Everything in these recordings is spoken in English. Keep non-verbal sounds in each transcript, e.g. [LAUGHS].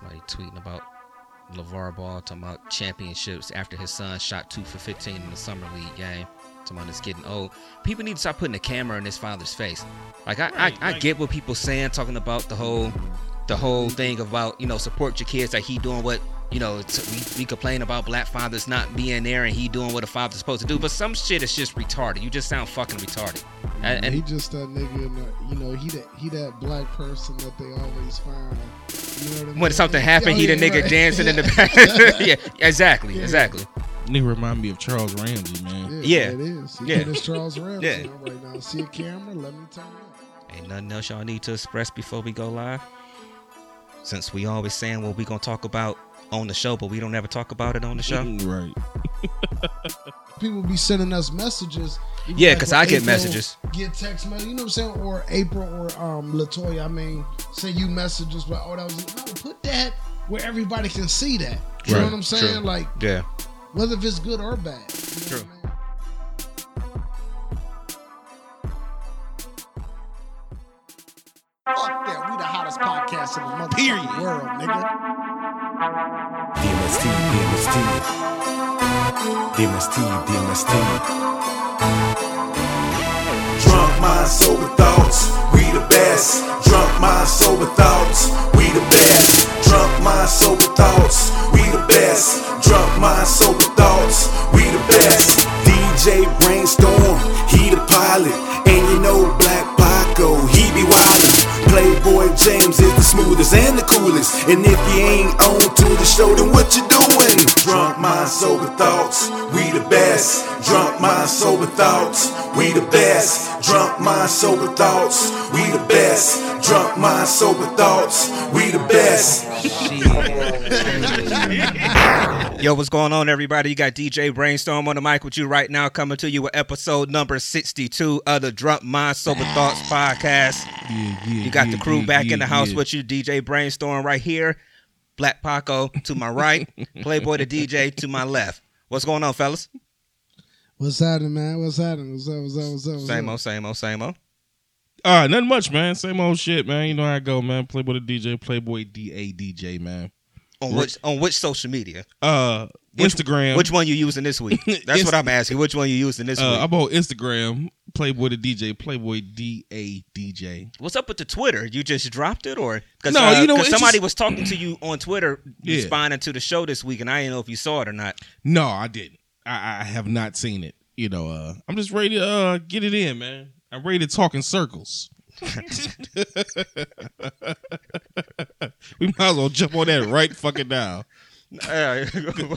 Somebody tweeting about LaVar Ball talking about championships after his son shot two for 15 in the summer league game. Talking about it's getting old. People need to start putting a camera in his father's face. Like I, Right, I, I like- get what people saying, talking about the whole, the whole thing about you know support your kids. Like he doing what you know. It's, we, we complain about black fathers not being there, and he doing what a father's supposed to do. But some shit is just retarded. You just sound fucking retarded. And, and he just that nigga, in the, you know, he that he that black person that they always find. You know I mean? when something happened, Oh, he the yeah, oh, nigga right. dancing in the [LAUGHS] back. [LAUGHS] yeah, exactly, Yeah. exactly. Nigga remind me of Charles Ramsey, man. Yeah. it is. He Yeah. it's Charles Ramsey Yeah. right now. See a camera? Let me turn it. Ain't nothing else y'all need to express before we go live. Since we always saying what we gonna talk about on the show, but we don't ever talk about it on the show. Right. People be sending us messages. Yeah, because when I get April messages. Get text messages. You know what I'm saying? Or April or um Latoya. I mean, send you messages, but oh, that was no. Put that where everybody can see that. You know what I'm saying? true. Like Yeah. whether if it's good or bad. You know True. Fuck that. We the hottest podcast in the motherfucking world, nigga. DMST, DMST. DMST, DMST. Drunk mind, sober thoughts, we the best. Drunk mind, sober thoughts, we the best. Drunk mind, sober thoughts, we the best. Drunk mind, sober thoughts, we the best. DJ Brainstorm, he the pilot. Playboy James is smoothest and the coolest. And if you ain't on to the show, then what you doing? Drunk mind, sober thoughts, we the best. Drunk mind, sober thoughts, we the best. Drunk mind, sober thoughts, we the best. Drunk mind, sober thoughts, we the best. [LAUGHS] Yo, what's going on, everybody? You got DJ Brainstorm on the mic with you right now, coming to you with episode number 62 of the Drunk Mind Sober Thoughts podcast. Yeah, yeah. You got yeah, the crew yeah, back yeah, in the house yeah. with you, DJ Brainstorm right here, Black Paco to my right, [LAUGHS] Playboy the DJ to my left. What's going on, fellas? What's happening, man? What's happening? What's up? What's up? What's up? What's Same up? old, same old, same old. Uh, nothing much, man. Same old shit, man. You know how I go, man. Playboy the DJ, Playboy DA DJ, man. On which on which social media? Uh, Which- Instagram. Which one you using this week? [LAUGHS] That's what I'm asking. Which one you using this Uh, week? I'm on Instagram, Playboy the DJ, Playboy DA DJ. What's up with the Twitter? You just dropped it, or because No, you know, somebody just- was talking to you on Twitter Yeah. responding to the show this week, and I didn't know if you saw it or not. No, I didn't. I, I have not seen it. You know, uh, I'm just ready to uh, get it in, man. I'm ready to talk in circles. [LAUGHS] [LAUGHS] we might as well jump on that right fucking now. Uh, we Paco,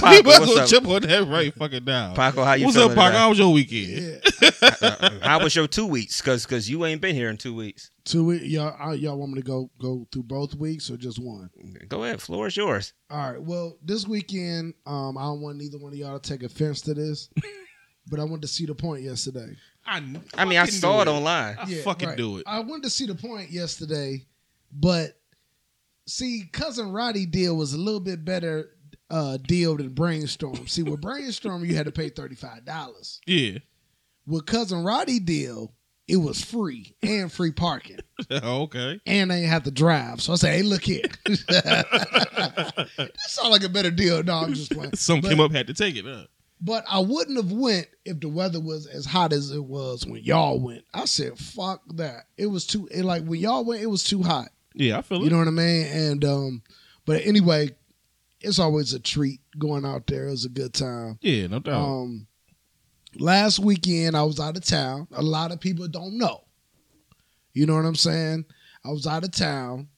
might as what's well up? jump on that right fucking now. Paco, how you What's feeling up, Paco? today? How was your weekend? Yeah. [LAUGHS] How was your two weeks? Because because you ain't been here in two weeks. Two weeks. Y'all, uh, y'all want me to go go through both weeks or just one? Go ahead, floor is yours. All right. Well, this weekend, um, I don't want neither one of y'all to take offense to this, [LAUGHS] but I wanted to see the point yesterday. I, I mean, I saw do it online. I fucking right. do it. I wanted to see the point yesterday, but see, cousin Roddy deal was a little bit better uh, deal than Brainstorm. see, with Brainstorm, you had to pay thirty five dollars. Yeah. With cousin Roddy deal, it was free and free parking. [LAUGHS] okay. and they have to drive. So I say, hey, look here. [LAUGHS] that sound like a better deal. No, I'm just playing. Some but, came up, had to take it. Huh? But I wouldn't have went if the weather was as hot as it was when y'all went. I said, fuck that. It was too it, like when y'all went, it was too hot. Yeah, I feel it. You know what I mean? And um, but anyway, it's always a treat going out there. It was a good time. yeah, no doubt. Um, last weekend I was out of town. A lot of people don't know. You know what I'm saying? I was out of town,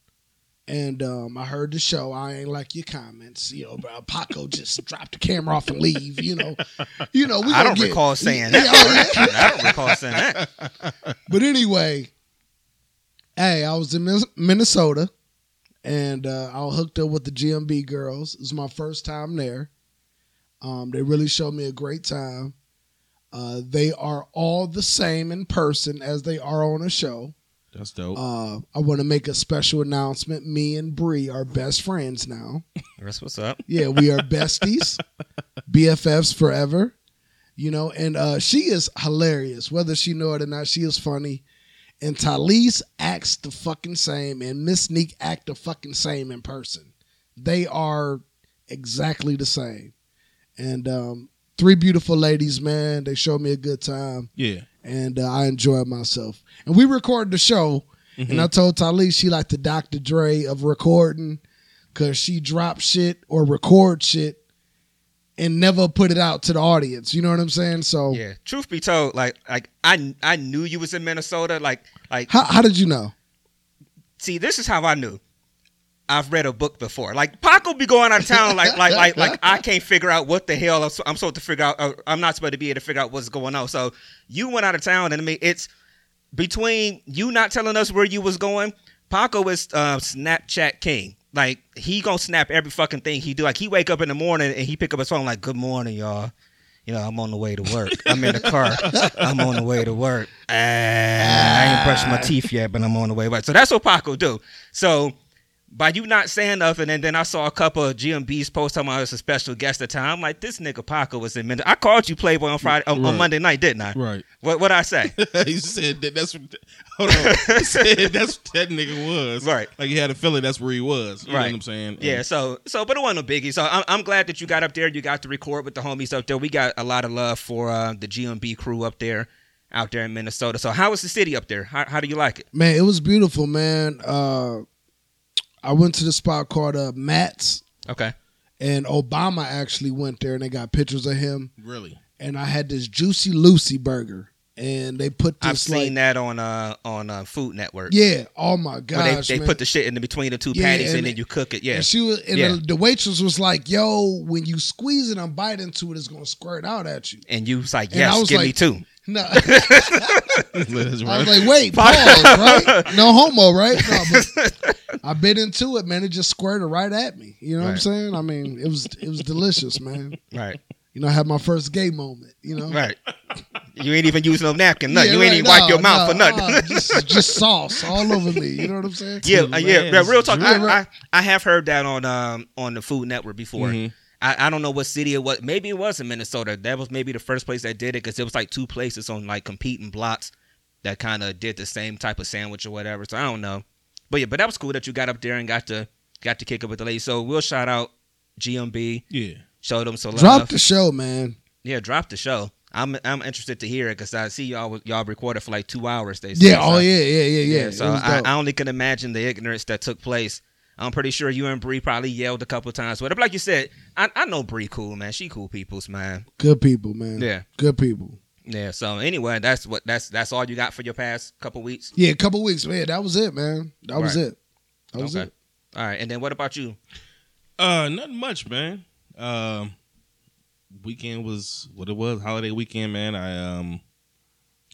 and um, I heard the show. I ain't like your comments, you know. Bro, Paco just [LAUGHS] dropped the camera off and leave. You know, you know. We I don't get- recall saying Yeah, that. oh, yeah. [LAUGHS] I don't recall saying that. But anyway, hey, I was in Minnesota, and uh, I was hooked up with the GMB girls. It was my first time there. Um, they really showed me a great time. Uh, they are all the same in person as they are on a show. That's dope. Uh, I want to make a special announcement. Me and Bree are best friends now. That's what's up. Yeah, we are besties, [LAUGHS] BFFs forever. You know, and uh, she is hilarious. Whether she know it or not, she is funny. And Talise acts the fucking same, and Miss Neek act the fucking same in person. They are exactly the same. And um, three beautiful ladies, man. They showed me a good time, Yeah. and uh, I enjoyed myself. And we recorded the show, and I told Talise she like the Dr. Dre of recording, cause she drop shit or record shit and never put it out to the audience. You know what I'm saying? So Yeah. Truth be told, like like I I knew you was in Minnesota. Like like how how did you know? see, this is how I knew. I've read a book before. Like Paco be going out of town, like like like like I can't figure out what the hell I'm, I'm supposed to figure out. I'm not supposed to be able to figure out what's going on. So you went out of town, and I mean, it's between you not telling us where you was going. Paco is uh, Snapchat king. Like he gonna snap every fucking thing he do. Like he wake up in the morning and he pick up his phone like, "Good morning, y'all." You know, I'm on the way to work. I'm in the car. [LAUGHS] I'm on the way to work. I ain't brushed my teeth yet, but I'm on the way. Right. So that's what Paco do. So by you not saying nothing, and then I saw a couple of GMBs post talking about I was a special guest at the time. I'm like, this nigga Paco was in Minnesota. I called you Playboy on Friday on, on Monday night, didn't I? Right. What what I say? [LAUGHS] he said that that's what, hold on. He [LAUGHS] said that's what that nigga was. Right. Like he had a feeling that's where he was. You know Right. what I'm saying? Yeah, so so, but it wasn't no biggie. So I'm, I'm glad that you got up there. You got to record with the homies up there. We got a lot of love for uh, the GMB crew up there, out there in Minnesota. So how was the city up there? How, how do you like it? Man, it was beautiful, man. Uh, I went to the spot called uh, Matt's, Okay. and Obama actually went there, and they got pictures of him. Really? And I had this Juicy Lucy burger, and they put I've seen like, that on uh on uh, Food Network. yeah. Oh my Where gosh, they, put the shit in the between the two Yeah, patties and, and then it- you cook it. Yeah. And she was, and Yeah. the, the waitress was like, "Yo, when you squeeze it and bite into it, it's gonna squirt out at you." And you was like, yes, give me like- two. [LAUGHS] No, That's I was like, "Wait, [LAUGHS] pause, right? No homo, right?" No, but [LAUGHS] I bit into it, man. It just squirted right at me. You know what I'm saying? I mean, it was it was delicious, man. Right. You know, I had my first gay moment. You know, Right. You ain't even use no napkin. Nothing. Yeah, you ain't right, even wipe your mouth no, for nothing. uh, just, just sauce all over me. You know what I'm saying? Yeah, uh, yeah, yeah. Real talk. I. I, I have heard that on um on the Food Network before. Mhm. I, I don't know what city it was. Maybe it was in Minnesota. That was maybe the first place that did it because it was like two places on like competing blocks that kind of did the same type of sandwich or whatever. So I don't know. But yeah, but that was cool that you got up there and got to got to kick it with the ladies. So we'll shout out GMB. Yeah. Show them some love. Drop the show, man. yeah, drop the show. I'm I'm interested to hear it because I see y'all y'all recorded for like two hours. They said. Yeah. So- Oh yeah. Yeah. Yeah. Yeah. so I. I only can imagine the ignorance that took place. I'm pretty sure you and Bree probably yelled a couple times. Whatever, like you said, I, I know Bree cool, man. She cool people's man. Good people, man. Yeah, Good people. yeah. So anyway, that's what that's that's all you got for your past couple weeks. Yeah. A couple weeks, man. That was it, man. That was it. That was Okay. it. All right, and then what about you? Uh, nothing much, man. Um, weekend was what it was. Holiday weekend, man. I um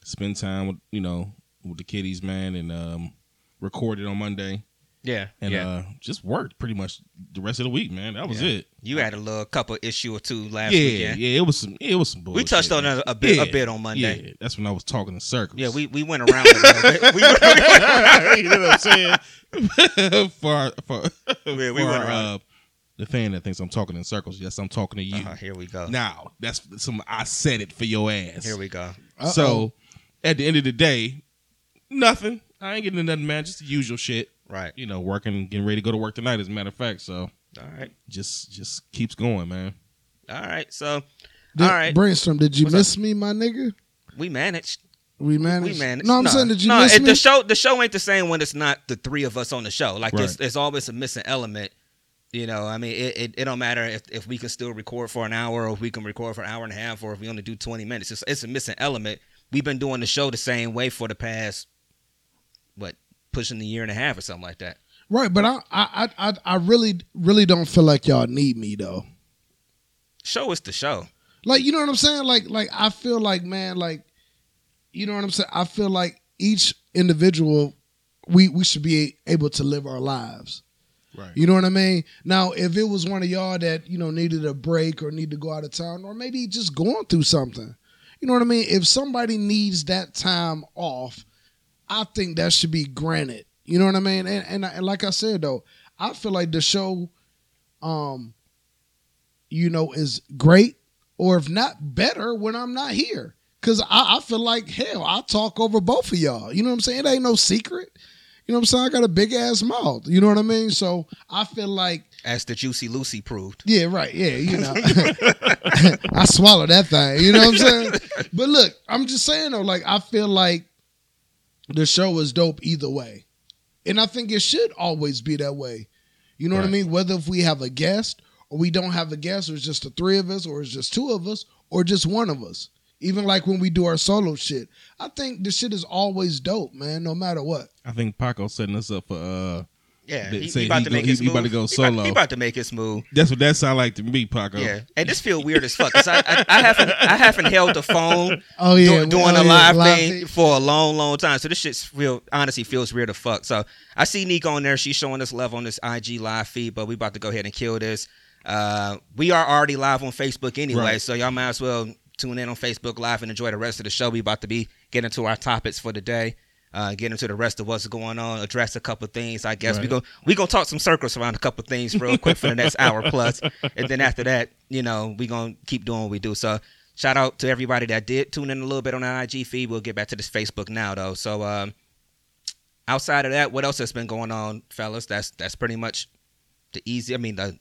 spent time with you know with the kiddies, man, and um recorded on Monday Yeah, and yeah. uh just worked pretty much the rest of the week, man. That was Yeah. it. you had a little couple issue or two last yeah, weekend. yeah. It was some. It was some. Bullshit, We touched on it a bit a bit on Monday. Yeah, that's when I was talking in circles. Yeah, we, we went around a little bit. [LAUGHS] We went- you know what I'm saying? [LAUGHS] for for, Yeah, we for went around. uh, the fan that thinks I'm talking in circles. Yes, I'm talking to you. Uh-huh, here we go. Now that's some. I said it for your ass. Here we go. Uh-oh. So at the end of the day, nothing. I ain't getting nothing, man. Just the usual shit. Right. You know, working, getting ready to go to work tonight. As a matter of fact, so All right. just just keeps going, man. All right. So Did, All right. Brainstorm. Did you What's up? miss me, my nigga? we managed. We managed. We managed. No, I'm saying, did you no, miss it- me? the show the show ain't the same when it's not the three of us on the show. Like it's, Right. it's always a missing element. You know, I mean, it, it, it don't matter if, if we can still record for an hour or if we can record for an hour and a half or if we only do 20 minutes. It's, it's a missing element. We've been doing the show the same way for the past, what, pushing the year and a half or something like that. Right, but I, I, I, I really, really don't feel like y'all need me though. Show is the show. Like, you know what I'm saying? Like, like I feel like, man, like, you know what I'm saying? I feel like each individual, we we should be able to live our lives. Right. You know what I mean? Now, if it was one of y'all that you know needed a break or need to go out of town, or maybe just going through something, you know what I mean? If somebody needs that time off, I think that should be granted. You know what I mean? And and, and like I said though, I feel like the show, um, you know, is great, or if not better when I'm not here. Cause I, I feel like hell, I talk over both of y'all. You know what I'm saying? It ain't no secret. You know what I'm saying? I got a big ass mouth. You know what I mean? So I feel like As the Juicy Lucy proved. yeah, right. Yeah, you know. [LAUGHS] I swallowed that thing. You know what I'm saying? [LAUGHS] But look, I'm just saying though, like I feel like the show is dope either way. And I think it should always be that way. You know what I mean? Whether if we have a guest or we don't have a guest, or it's just the three of us, or it's just two of us, or just one of us. Even like when we do our solo shit. I think the shit is always dope, man, no matter what. I think Paco setting us up for uh Yeah, They he, he about he to go- make he- it he about to go solo. about, he about to make his move. that's what that sound like to me, Paco. Yeah, and this feel weird as fuck. 'cause I, I, I haven't I haven't held the phone [LAUGHS] Oh yeah, do- doing oh, a yeah, live, thing thing. for a long, long time. So this shit's real. Honestly, feels weird as fuck. So I see Nico on there. She's showing us love on this IG live feed, but we about to go ahead and kill this. Uh, we are already live on Facebook anyway, Right. so y'all might as well tune in on Facebook Live and enjoy the rest of the show. We about to be getting to our topics for the day. Uh, get into the rest of what's going on, address a couple things. I guess we Right. go we gonna talk some circles around a couple things real quick for the next hour plus, [LAUGHS] and then after that, you know, we gonna keep doing what we do. So shout out to everybody that did tune in a little bit on our IG feed. We'll get back to this Facebook now though. So um, outside of that, what else has been going on, fellas? That's that's pretty much the easy. I mean the.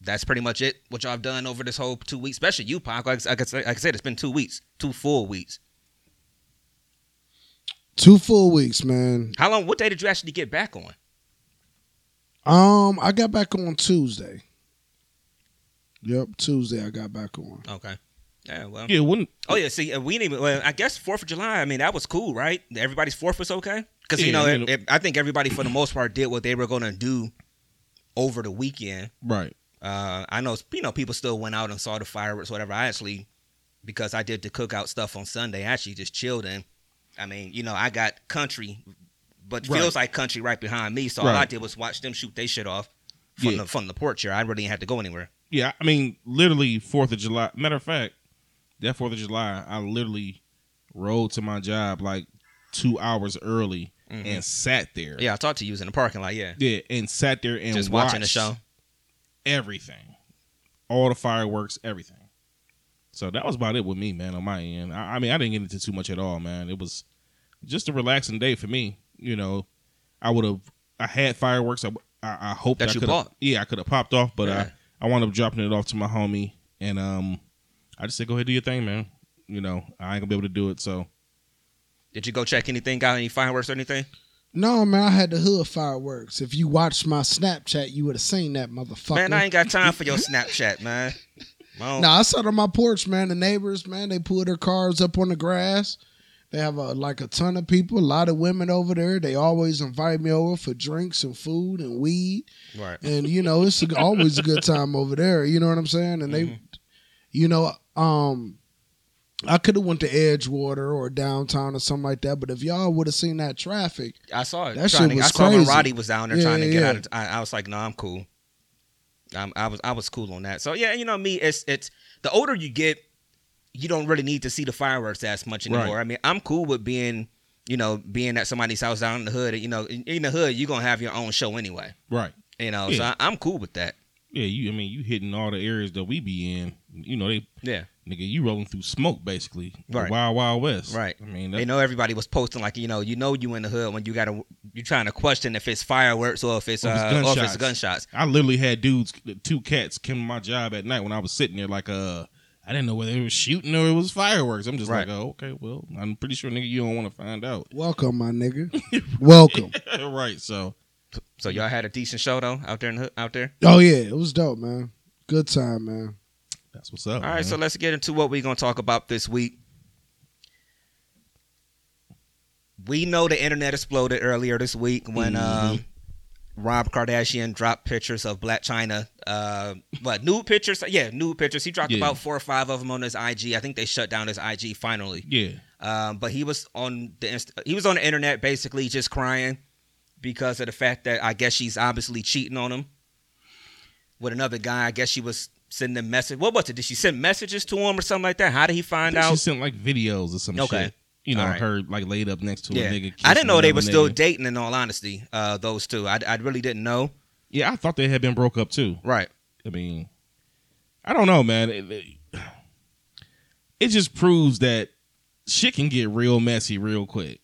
That's pretty much it. What y'all have done over this whole two weeks, especially you, Pac. Like, like, I said, like I said, it's been two weeks, two full weeks. Two full weeks, man. How long? What day did you actually get back on? Um, I got back on Tuesday. Yep, Tuesday I got back on. Okay. Yeah. Well. Yeah, wouldn't Oh yeah. See, uh, we didn't even. Well, I guess Fourth of July. I mean, that was cool, right? Everybody's Fourth was okay because you know, I it, mean- it- I think everybody for the most part did what they were gonna do over the weekend. right. Uh, I know, you know, people still went out and saw the fireworks, whatever. I actually, because I did the cookout stuff on Sunday, I actually just chilled in. I mean, you know, I got country, but Right. feels like country right behind me. So all I did was watch them shoot their shit off from Yeah. the from the porch here. I really didn't have to go anywhere. Yeah, I mean, literally Fourth of July. Matter of fact, that Fourth of July, I literally rode to my job like two hours early Mhm. and sat there. Yeah, I talked to you was in the parking lot. Yeah, yeah, and sat there and just watching the show. everything, all the fireworks, everything. So that was about it with me, man. On my end, I, I mean, I didn't get into too much at all, man. It was just a relaxing day for me. You know, I would have, I had fireworks. I, I, I hope That I you coulda- bought. Yeah, I could have popped off, but Yeah. I, I wound up dropping it off to my homie, and um, I just said, "Go ahead, do your thing, man." You know, I ain't gonna be able to do it, so Did you go check anything? Got any fireworks or anything? No, man, I had the hood fireworks. If you watched my Snapchat, you would have seen that motherfucker. Man, I ain't got time for your Snapchat, man. Well, No, I sat on my porch, man. The neighbors, man, they pull their cars up on the grass. They have a, like a ton of people, a lot of women over there. They always invite me over for drinks and food and weed, right. and you know it's always a good time over there. You know what I'm saying? And they, you know, um, I could have went to Edgewater or downtown or something like that. But if y'all would have seen that traffic, I saw it. That shit to- was I saw when. Roddy was down there Yeah, trying to yeah, get yeah. out. Of, I, I was like, no, I'm cool. Um, I was I was cool on that. So yeah, you know me. It's it's the older you get, you don't really need to see the fireworks as much anymore. Right. I mean, I'm cool with being, you know, being at somebody's house down in the hood. You know, in, in the hood, you're gonna have your own show anyway. right. You know, so Yeah. I, I'm cool with that. Yeah, you. I mean, you hitting all the areas that we be in. You know, they Yeah, nigga, you rolling through smoke basically. The Right. Wild Wild West. Right. I mean, they know everybody was posting like, you know, you know, you in the hood when you gotta, you're trying to question if it's fireworks or if it's Or if it's uh, or if it's gunshots. gunshots. I literally had dudes, two cats, come to my job at night when I was sitting there like, uh, I didn't know whether it was shooting or it was fireworks. I'm just Right. like, oh, okay, well, I'm pretty sure, nigga, you don't want to find out. welcome, my nigga, [LAUGHS] welcome. [LAUGHS] right. So, So y'all had a decent show though out there in the out there. Oh yeah, it was dope, man. Good time, man. That's what's up. All right, man. so let's get into what we're gonna talk about this week. We know the internet exploded earlier this week when um, Rob Kardashian dropped pictures of Blac Chyna. Uh, what nude pictures? Yeah, nude pictures. He dropped Yeah. about four or five of them on his IG. I think they shut down his IG finally. yeah. Um, but he was on the inst- he was on the internet basically just crying because of the fact that I guess she's obviously cheating on him with another guy. I guess she was sending a message. What was it? Did she send messages to him or something like that? How did he find think she out? sent like videos or some Okay. shit. You know, right. her like laid up next to Yeah, a nigga. I didn't know they were still dating. In all honesty, uh, those two, I, I really didn't know. Yeah, I thought they had been broke up too. Right. I mean, I don't know, man. It, it, it just proves that shit can get real messy real quick.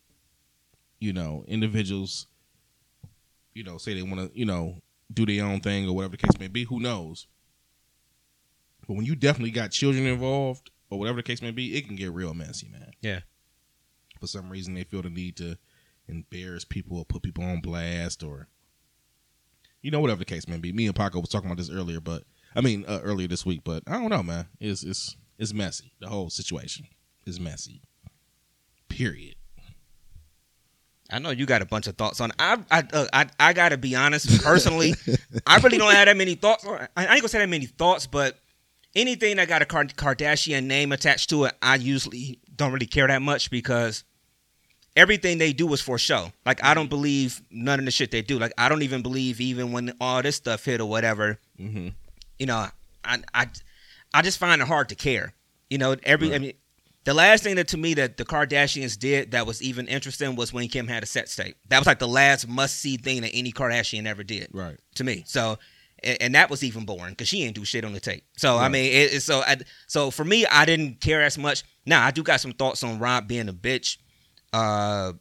You know, individuals, you know, say they want to, you know, do their own thing or whatever the case may be. Who knows? But when you definitely got children involved or whatever the case may be, it can get real messy, man. Yeah. For some reason, they feel the need to embarrass people or put people on blast or, you know, whatever the case may be. Me and Paco was talking about this earlier, but I mean, uh, earlier this week. But I don't know, man. It's it's it's messy. The whole situation is messy. Period. I know you got a bunch of thoughts on. It. I I uh, I, I got to be honest. Personally, [LAUGHS] I really don't have that many thoughts. on- I ain't gonna say that many thoughts, but anything that got a Kardashian name attached to it, I usually don't really care that much because everything they do is for show. Like I don't believe none of the shit they do. Like I don't even believe even when all this stuff hit or whatever. Mm-hmm. You know, I I I just find it hard to care. You know, every I mean. The last thing that to me that the Kardashians did that was even interesting was when Kim had a sex tape. That was like the last must see thing that any Kardashian ever did Right. to me. So, and, and that was even boring because she ain't do shit on the tape. So I mean, it, it- so I, so for me, I didn't care as much. Now I do got some thoughts on Rob being a bitch, uh,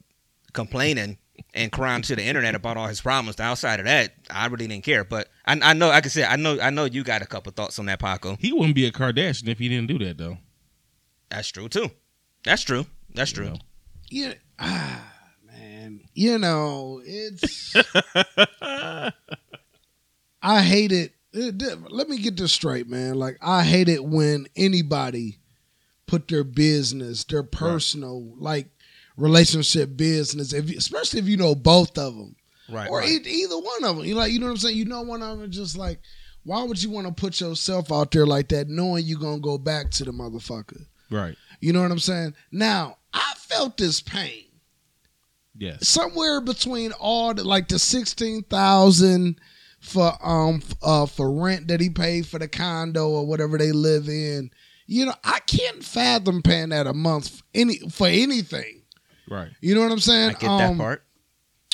complaining and crying to the internet about all his problems. Outside of that, I really didn't care. But I, I know, like I said, I know, I know you got a couple thoughts on that, Paco. He wouldn't be a Kardashian if he didn't do that, though. That's true too. That's true. That's You true. know? Yeah, ah, man. You know, it's. [LAUGHS] I hate it. Eh, it- Let me get this straight, man. Like I hate it when anybody put their business, their personal, like relationship business, if you, especially if you know both of them, Right. or right. e- either one of them. You like, you know what I'm saying? You know one of them, just like, why would you want to put yourself out there like that, knowing you're gonna go back to the motherfucker? Right. You know what I'm saying? Now, I felt this pain Yes. somewhere between all the like the sixteen thousand for um uh for rent that he paid for the condo or whatever they live in. You know, I can't fathom paying that a month for any for anything. Right. You know what I'm saying? I get that Um, part.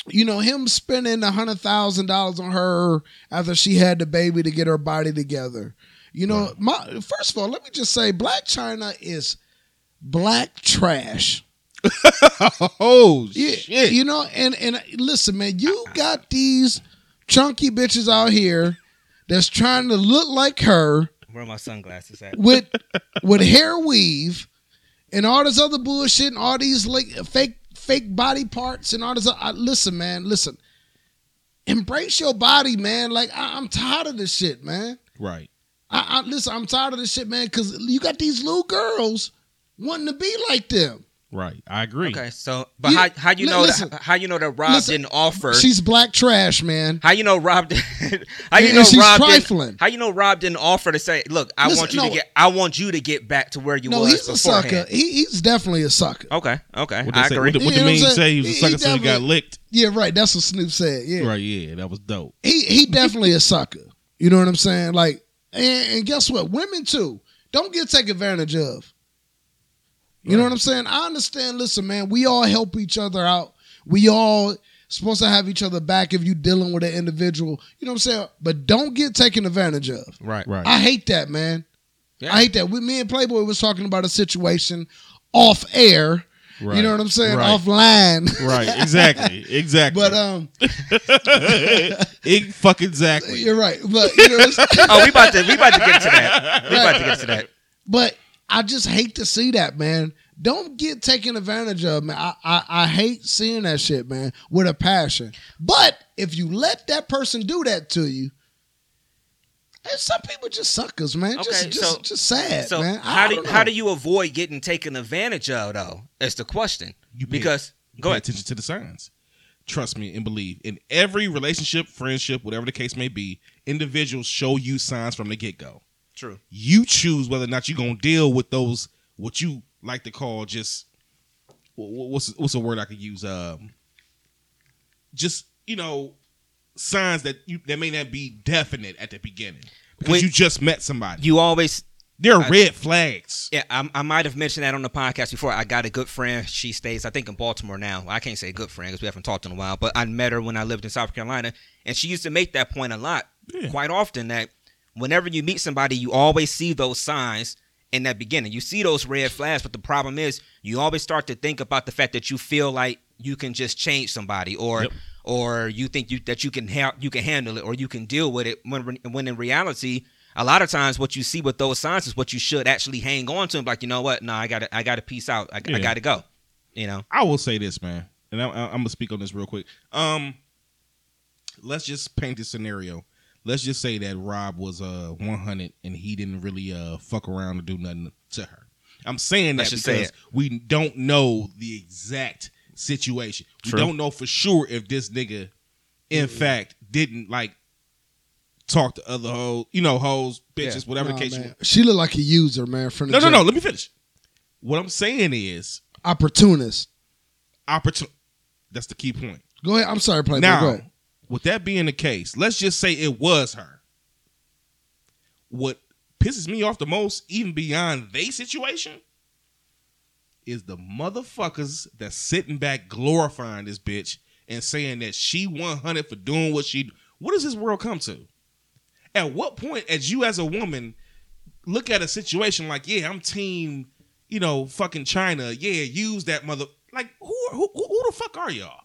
You know, him spending a hundred thousand dollars on her after she had the baby to get her body together. You know, Right. my first of all, let me just say, Blac Chyna is black trash. [LAUGHS] oh Yeah, shit. you know, and and listen, man, you got these chunky bitches out here that's trying to look like her Where are my sunglasses at? with with hair weave and all this other bullshit and all these like fake fake body parts and all this. I, listen, man, listen. Embrace your body, man. Like I, I'm tired of this shit, man. right. I, I listen. I'm tired of this shit, man. Because you got these little girls wanting to be like them. Right. I agree. Okay, so but You- how how you li- know listen. that, how you know that Rob Listen, didn't offer? She's black trash, man. How you know Rob? Did, [LAUGHS] how you And know she's Rob? trifling. Didn't, how you know Rob didn't offer to say, "Look, I Listen, want you no. to get. I want you to get back to where you No, was he's a sucker. He, he's definitely a sucker. Okay, okay, What, I say, agree. what, the- what You the know mean say? He was a sucker, He so he got licked. Yeah, right. That's what Snoop said. Yeah, Right. Yeah. That was dope. he he definitely a sucker. You know what I'm saying? Like, and, and guess what? Women too. Don't get taken advantage of. You know what I'm saying? I understand. Listen, man, we all help each other out. We all supposed to have each other back if you dealing with an individual. You know what I'm saying? But don't get taken advantage of. right, Right. I hate that, man. Yeah. I hate that. We, me and Playboy was talking about a situation off air. right. You know what I'm saying? Right. Offline. right. Exactly. [LAUGHS] Exactly. But um, [LAUGHS] it fucking exactly. you're right. But you know, what I'm saying? Oh, we about to we about to get to that. We about to get to that. but I just hate to see that, man. Don't get taken advantage of, man. I, I I hate seeing that shit, man, with a passion. But if you let that person do that to you, and some people just suckers, man. Just Okay, just so- just sad, So man. I how do how do you avoid getting taken advantage of though? That's the question. You pay- because You go pay ahead. attention to the signs. Trust me and believe. In every relationship, friendship, whatever the case may be, individuals show you signs from the get go. True. You choose whether or not you're gonna deal with those what you like to call just wh- wh- what's what's a word I could use? Um, just you know, signs that you that may not be definite at the beginning because When- you just met somebody. You always They're I- red flags. Yeah, I, I might have mentioned that on the podcast before. I got a good friend. She stays, I think, in Baltimore now. I can't say good friend because we haven't talked in a while, but I met her when I lived in South Carolina, and she used to make that point a lot, Yeah. quite often, that whenever you meet somebody, you always see those signs, in that beginning. You see those red flags, but the problem is you always start to think about the fact that you feel like you can just change somebody or Yep. or you think you that you can ha- you can handle it or you can deal with it when when in reality a lot of times what you see with those signs is what you should actually hang on to and be like you know what no I got to I got to peace out I, I got to go you know I will say this, man, and I, I, I'm gonna speak on this real quick. Um, let's just paint the scenario. Let's just say that Rob was uh 100 and he didn't really uh fuck around or do nothing to her. I'm saying that Let's say because we don't know the exact situation. We don't know for sure if this nigga, in fact, didn't like talk to other hoes, you know, hoes, bitches, whatever Nah, the case. man. You, She looked like a user, man. From the no, no, no. Let me finish. What I'm saying is Opportunist. opportunity. That's the key point. Go ahead. I'm sorry, Playboy. Now, Go ahead. With that being the case, let's just say it was her. What pisses me off the most, even beyond they situation, is the motherfuckers that's sitting back glorifying this bitch and saying that she 100 for doing what she. What does this world come to? At what point, as you as a woman, look at a situation like, yeah, I'm team, you know, fucking Chyna. Yeah, use that mother. Like, who, who, who, who the fuck are y'all?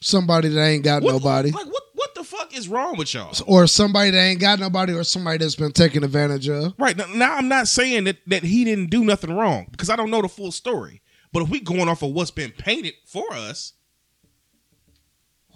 Somebody that ain't got What- nobody. Like what? What the fuck is wrong with y'all? Or somebody that ain't got nobody, or somebody that's been taken advantage of. Right now, now, I'm not saying that that he didn't do nothing wrong because I don't know the full story. But if we going off of what's been painted for us,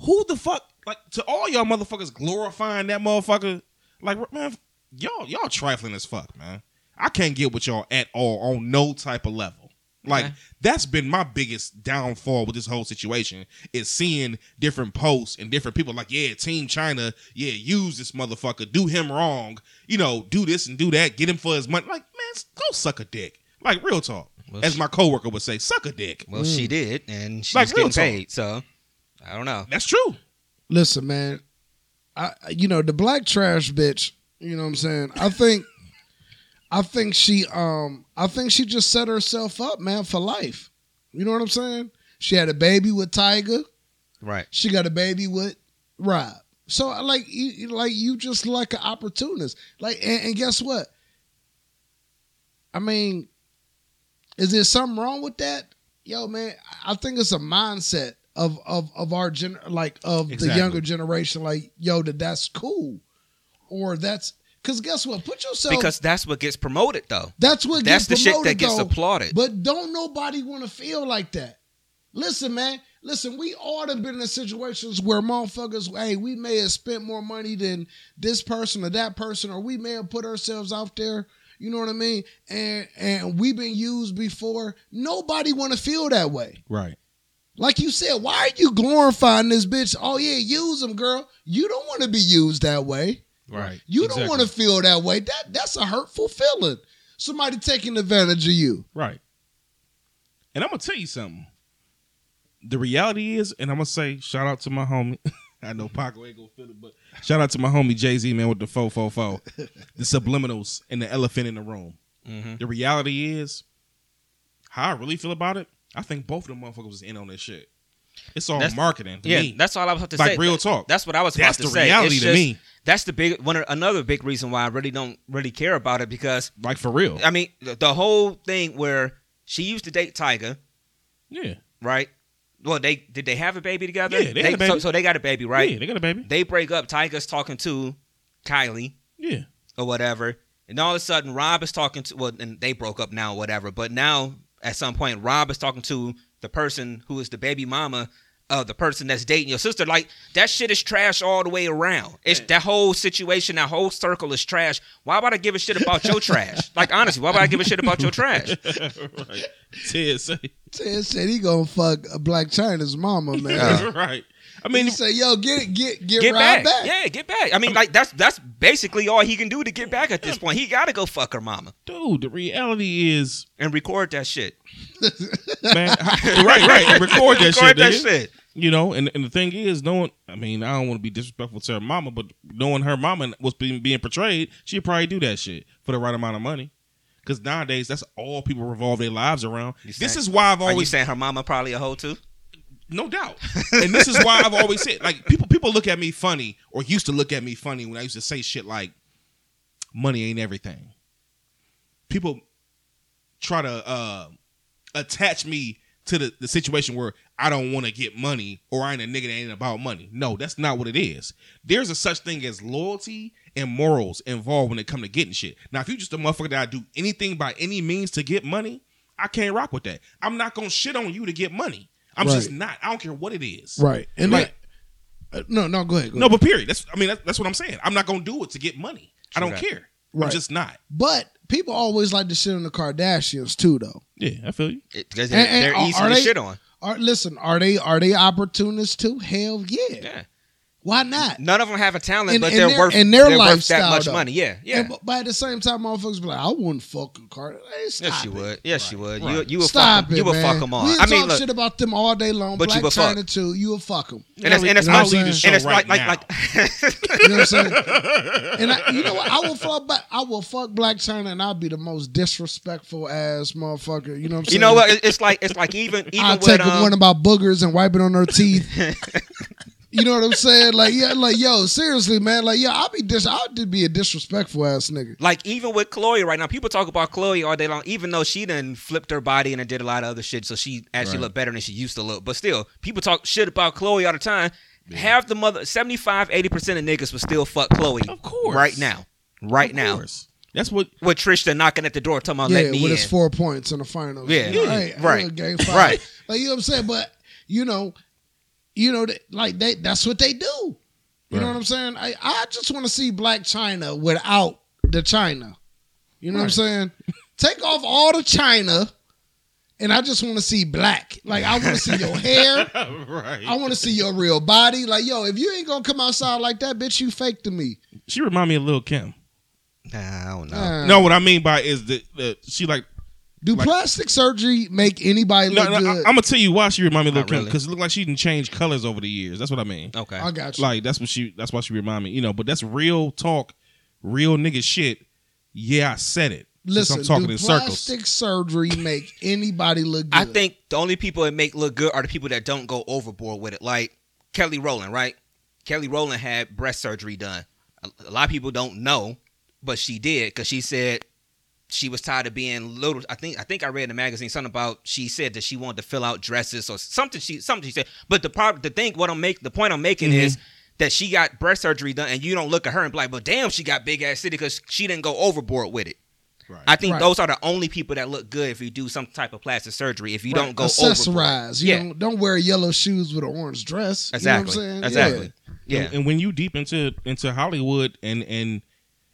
who the fuck? Like to all y'all motherfuckers glorifying that motherfucker. Like man, y'all y'all trifling as fuck, man. I can't get with y'all at all on no type of level. Like Okay. that's been my biggest downfall with this whole situation is seeing different posts and different people like, yeah, Team Chyna, yeah, use this motherfucker, do him wrong, you know, do this and do that, get him for his money. Like, man, go suck a dick. Like real talk, Well, as she- my coworker would say, suck a dick. well she mm. did and she's Like, getting talk. paid so I don't know That's true. Listen, man. I you know the black trash bitch. You know what I'm saying? I think, I think she um I think she just set herself up, man, for life. You know what I'm saying? She had a baby with Tyga. right She got a baby with Rob. So like you like you just like an opportunist. Like and, and guess what? I mean, is there something wrong with that? Yo, man, I think it's a mindset of of of our gen like of the younger generation. Like, yo, that that's cool, or that's because guess what? Put yourself because that's what gets promoted though that's what gets promoted. that's the gets shit that gets though. applauded But don't nobody want to feel like that. Listen, man. Listen, we all have been in situations where motherfuckers, hey, we may have spent more money than this person or that person, or we may have put ourselves out there. You know what I mean? And and we've been used before. Nobody want to feel that way. Right. Like you said, why are you glorifying this bitch? Oh yeah, use them, girl. You don't want to be used that way. Right. You don't want to feel that way. That that's a hurtful feeling. Somebody taking advantage of you. Right. And I'm gonna tell you something. The reality is, and I'm gonna say, shout out to my homie. [LAUGHS] I know Paco ain't gonna feel it, but shout out to my homie Jay Z man with the faux faux faux, the subliminals and the elephant in the room. Mhm. The reality is, how I really feel about it. I think both of them motherfuckers was in on this shit. It's all That's- marketing. Yeah me. that's all I was about to like say Like real talk. that's what I was That's about to say. That's the reality to me. that's the big one another big reason why I really don't really care about it because like for real. I mean the, whole thing where she used to date Tyga yeah. right well they did they have a baby together Yeah, they had a So, baby. so they got a baby right Yeah, they got a baby. they break up Tyga's talking to Kylie Yeah. or whatever. And all of a sudden, Rob is talking to, well, and they broke up now or whatever. But now, at some point, Rob is talking to the person who is the baby mama of the person that's dating your sister. Like, that shit is trash all the way around. It's that whole situation, that whole circle is trash. Why would I give a shit about your trash? Like, honestly, why would I give a shit about your trash? [LAUGHS] right. Ted say. Ted said he gonna fuck a Blac Chyna's mama, man. Yeah. [LAUGHS] right. I I mean, mean, say, yo, get it, get get, Get back. back. Yeah, get back. I mean, like, that's that's basically all he can do to get back at this point. He got to go fuck her mama dude, the reality is, and record that shit. man, [LAUGHS] right, right, and [LAUGHS] record that record shit, that nigga. shit. You know, and, and the thing is, knowing, I mean, I don't want to be disrespectful to her mama, but knowing her mama was being, being portrayed, she'd probably do that shit for the right amount of money. Because nowadays, that's all people revolve their lives around. You This saying- is why I've Are you always, saying her mama probably a hoe too? No doubt, and this is why I've always said, like, people people look at me funny, or used to look at me funny when I used to say shit like, money ain't everything. People try to uh, attach me to the, the situation where I don't want to get money or I ain't a nigga that ain't about money. No, that's not what it is. There's a such thing as loyalty and morals involved when it come to getting shit. Now, if you just a motherfucker that I do anything by any means to get money, I can't rock with that. I'm not gonna shit on you to get money. I'm just not. I don't care what it is. Right. And Like- that, uh, no, no, go ahead. Go No, ahead. but period. That's I mean that's, that's what I'm saying. I'm not gonna do it to get money. I don't that. care. I'm just not. But people always like to shit on the Kardashians too, though. Yeah, I feel you. Because they're, And- and they're easy to they- shit on. Are listen, are they are they opportunists too? Hell yeah. Yeah. Why not? None of them have a talent, In- but in they're their- worth in their they're worth that much though. money. Yeah, yeah. And, but, but at the same time, motherfuckers be like, I wouldn't fucking Carter. Hey, stop yes, you it. would. Yes, you would. You Right. you would Stop fuck 'em. it, You would fuck them on. We I mean, talk look, shit about them all day long. But you Black would fuck. China too. You will fuck them. and it's, and it's You know not and saying? it's like Right like like. [LAUGHS] You know what I'm saying? and I, you know what? I will fuck. Black, I will fuck Blac Chyna, and I'll be the most disrespectful ass motherfucker. You know what I'm saying? you know what? It's like it's like even even I'll take um, one about boogers and wipe it on her teeth. [LAUGHS] you know what I'm saying? Like, yeah, like, yo, seriously, man. Like, yeah, I'll be dis. I'll just be a disrespectful ass nigga. like even with Khloe right now, people talk about Khloe all day long, even though she done flipped her body and did a lot of other shit, so she actually Right. looked better than she used to look. But still, people talk shit about Khloe all the time. Half the mother 75, 80 percent of niggas would still fuck Khloe. Of course. Right now. Right Of now. course. That's what With Tristan knocking at the door talking about yeah, let me with in. his four points in the finals. Yeah. Yeah, hey, right. Game five. Right. Like you know what I'm saying? But you know, you know, that- like they that's what they do. You know what I'm saying? I, I just want to see Blac Chyna without the China. You know what I'm saying? [LAUGHS] Take off all the China, and I just want to see black. Like I want to see your hair. [LAUGHS] right. I want to see your real body. Like yo, if you ain't gonna come outside like that, bitch, you fake to me. She remind me of Lil Kim. Nah, I don't know. Uh, No, what I mean by is that that she like. Do like- plastic surgery make anybody No, look no, I, good? am gonna tell you why she remind me of Lil Not Kim really. because it looked like she didn't change colors over the years. That's what I mean. Okay. I got you. Like that's what she. That's why she remind me. You know, but that's real talk, real nigga shit. Yeah, I said it. Listen, I'm talking do in circles. plastic surgery make [LAUGHS] anybody look good? I think the only people that make look good are the people that don't go overboard with it. Like Kelly Rowland, right? Kelly Rowland had breast surgery done. A, a lot of people don't know, but she did because she said she was tired of being little. I think I think I read in the magazine something about she said that she wanted to fill out dresses or something. She something she said. But the problem, the thing, what I'm make the point I'm making is mm-hmm. that she got breast surgery done, and you don't look at her and be like, "But damn, she got big ass city because she didn't go overboard with it." Right. I think Right. those are the only people that look good if you do some type of plastic surgery. If you Right. don't go overboard. accessorize. You Yeah. don't, don't wear yellow shoes with an orange dress. Exactly. You know what I'm saying? Exactly. Yeah. And, and when you deep into into Hollywood and and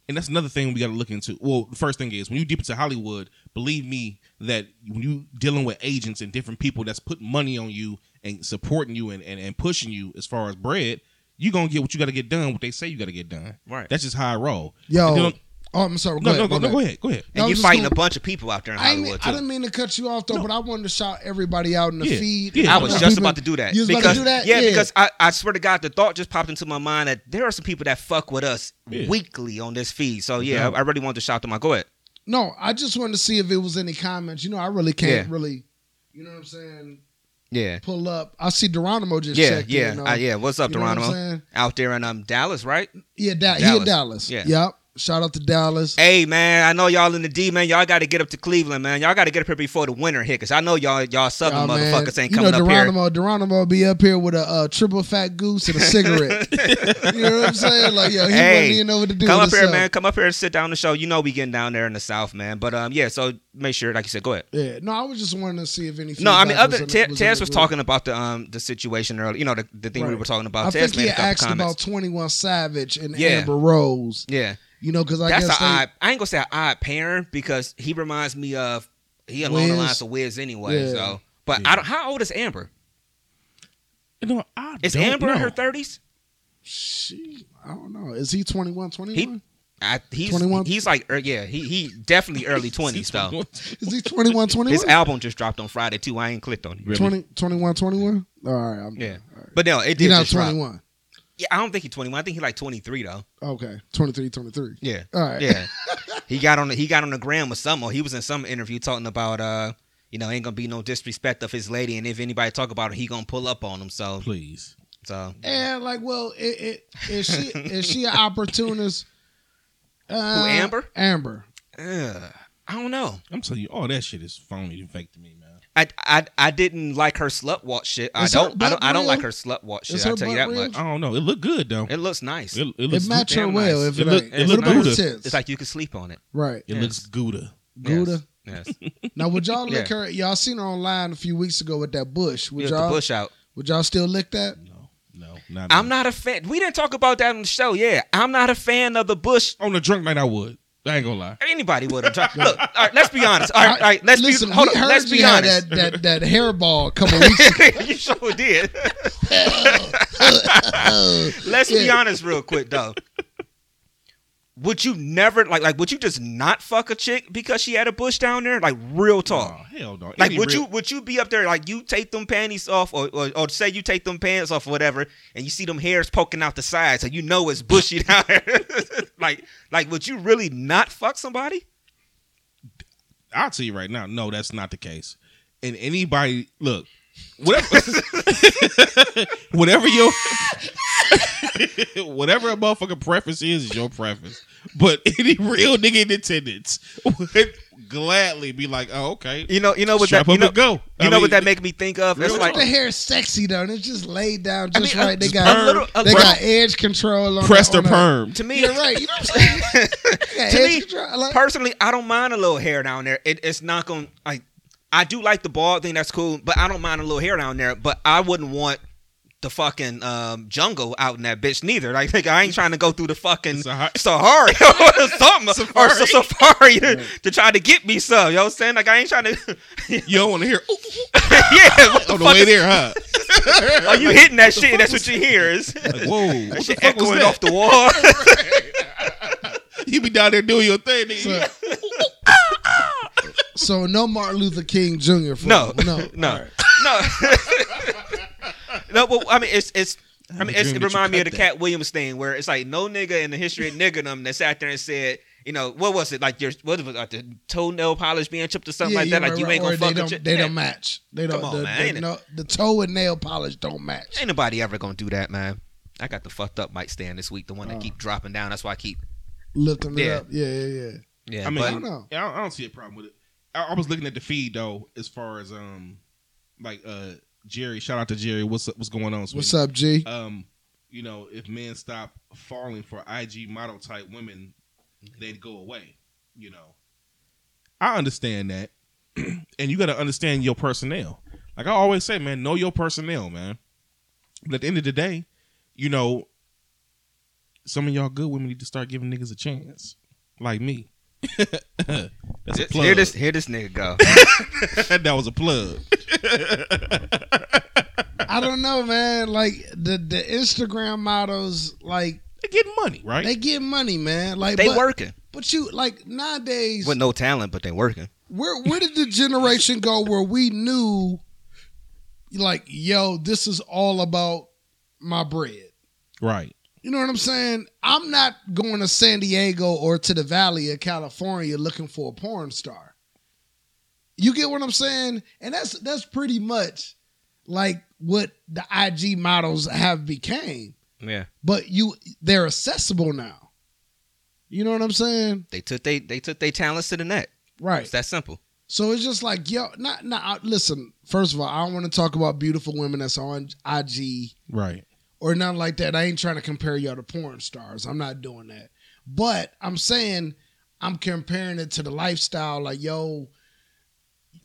and that's another thing we got to look into. Well, the first thing is when you deep into Hollywood, believe me that when you dealing with agents and different people that's putting money on you and supporting you and, and, and pushing you as far as bread, you're gonna get what you got to get done. What they say you got to get done. Right. That's just how I roll. Yo, And then- oh, I'm sorry. no, Go no, ahead, go, my no, go ahead, go ahead. And was you're fighting gonna- a bunch of people out there in I, ain't- Hollywood I too. didn't mean to cut you off though, but I wanted to shout everybody out in the Yeah. feed. Yeah. I was just People- about to do that. You was because, about to do that? Yeah, because I, I swear to God, the thought just popped into my mind that there are some people that fuck with us Yeah. weekly on this feed. So yeah, Yeah. I, I really wanted to shout them out. Go ahead. no, I just wanted to see if it was any comments. You know, I really can't Yeah. really. You know what I'm saying? Yeah. Pull up. I see Geronimo just Yeah, checked yeah, in. uh, uh, yeah. What's up, you know what I'm Out there in um Dallas, right? Yeah, da- he in Dallas. Yeah. Yep. Shout out to Dallas. Hey man, I know y'all in the D, man. Y'all got to get up to Cleveland, man. Y'all got to get up here before the winter hit, cause I know y'all y'all Southern motherfuckers ain't you coming know, up here. Geronimo, Geronimo be up here with a uh, triple fat goose and a cigarette. [LAUGHS] you know what I'm saying? Like, yo, he Hey, wasn't know what to do. Come up here, man. Come up here and sit down the show. You know we getting down there in the South, man. But um, yeah. So make sure, like you said, go ahead. Yeah, no, I was just wanting to see if any. No, I mean, other was Te- was was talking about the um the situation earlier. You know, the, the thing we were talking about. I Tez think he asked about Twenty One Savage and Yeah. Amber Rose. yeah, You know, because I that's an guess they, odd. I ain't gonna say an odd pairing because he reminds me of he along the lines of Wiz anyway. Yeah. So, but Yeah. I don't. How old is Amber? You know, I Is don't Amber in her thirties? she, I don't know. Is he 21, 21? He- I, he's 21? he's like er, yeah he he definitely early [LAUGHS] twenties though. Is he 21, 21? His album just dropped on Friday too. I ain't clicked on it. Really? 20, 21, 21? All right. I'm, Yeah, all right. but no, it He did now just drop. 21. Yeah, I don't think he's twenty one. I think he's like twenty three though. Okay. 23, 23. Yeah. All right. Yeah. [LAUGHS] he got on the, he got on the gram with some or he was in some interview talking about uh you know ain't gonna be no disrespect of his lady and if anybody talk about her, he gonna pull up on him so Please. so And like, well, it, it, is she is she an opportunist? Uh, [LAUGHS] Who, Amber? Amber. ugh. I don't know. I'm telling you, all that shit is phony and fake to me, man. I, I I didn't like her slut walk shit. I don't I don't I don't real? like her slut walk shit. Is I'll tell you that real? much. I don't know. It looked good though. It looks nice. It, it It looks match her well nice. if It it, look- it if look it don't Gouda. it's like you can sleep on it. right. It looks Gouda. Gouda. Yes. [LAUGHS] Now would y'all [LAUGHS] lick Yeah. her? Y'all seen her online a few weeks ago with that bush. Would With the y'all bush out. would y'all still lick that? No, no, not. I'm me. not a fan. We didn't talk about that on the show. Yeah, I'm not a fan of the bush. on the drunk night. I would. I ain't gonna lie. Anybody would have tried. Look, all right, let's be honest. All right, all right let's Listen, be hold we on. heard Let's you be had honest. that that that hairball a couple [LAUGHS] weeks ago. you sure did. [LAUGHS] [LAUGHS] let's be honest, real quick though. Would you never like like would you just not fuck a chick because she had a bush down there? Like real talk. Oh, hell no. Like Any would real- you would you be up there like you take them panties off or, or or say you take them pants off or whatever and you see them hairs poking out the sides so you know it's bushy [LAUGHS] down there [LAUGHS] like like would you really not fuck somebody I'll tell you right now. No, that's not the case. And anybody, look, whatever, [LAUGHS] whatever your, whatever a motherfucking preference is, is your preference. But [LAUGHS] any real nigga in attendance would gladly be like, "Oh, okay, you know you know what strap that you know, go." you I know mean, what that make me think of it's real like the hair is sexy though. and It's just laid down I just mean, uh, right. They just got a little- a they little- got edge control on pressed the, or on the- perm. to me Yeah, right. You know what I'm saying? [LAUGHS] To edge me, control. Like- personally, I don't mind a little hair down there. It, it's not going to like. I do like the bald thing. That's cool, but I don't mind a little hair down there. But I wouldn't want the fucking um, jungle out in that bitch neither. Like, like, I ain't trying to go through the fucking [LAUGHS] Sahara- Sahara [LAUGHS] or [LAUGHS] something or Safari. so safari to, to try to get me some. You know what I'm saying? Like I ain't trying to. You don't want to hear "Ooh, ooh, yeah, what the on the way is- there, huh? Are you hitting that shit? That's what you hear. Is Like, whoa, what the shit fuck was echoing that? off the wall. You be down there doing your thing. Nigga. So no Martin Luther King Jr. For No, you. no, no, All right. no. No, but I mean, it's it's. I mean, it's, it that you remind me of the that. Katt Williams thing, where it's like no nigga in the history of niggerdom that sat there and said, you know, what was it like? Your what was it, like the toenail polish being chipped or something like that? you're Like you ain't gonna fuck a don't. They Yeah. don't match. They don't. Come on, the, man, the, no, the toe and nail polish don't match. Ain't nobody ever gonna do that, man. I got the fucked up mic stand this week, the one that Oh. keep dropping down. That's why I keep. Lifting it up. Yeah, yeah, yeah. Yeah, I mean, but don't know. I don't, I don't see a problem with it. I, I was looking at the feed though, as far as um, like uh, Jerry. Shout out to Jerry. What's up, what's going on? What's up, G? Um, you know, if men stop falling for IG model type women, they'd go away. You know, I understand that, [CLEARS THROAT] and you got to understand your personnel. Like I always say, man, know your personnel, man. But at the end of the day, you know, some of y'all good women need to start giving niggas a chance, like me. [LAUGHS] That's a plug. here this here this nigga go. [LAUGHS] that was a plug. [LAUGHS] I don't know, man. Like the the Instagram models, like They get money, right? they get money, man. Like they but, working but you like nowadays. with no talent, but they working. where where did the generation go where we knew, like, yo, this is all about my bread. right. You know what I'm saying? I'm not going to San Diego or to the Valley of California looking for a porn star. You get what I'm saying? And that's that's pretty much like what the IG models have became. Yeah, But you they're accessible now. You know what I'm saying? they took they they took their talents to the net. Right. It's that simple. So it's just like, yo, not not listen, first of all, I don't want to talk about beautiful women that's on IG Right. or nothing like that. I ain't trying to compare y'all to porn stars. I'm not doing that. But I'm saying I'm comparing it to the lifestyle. Like, yo,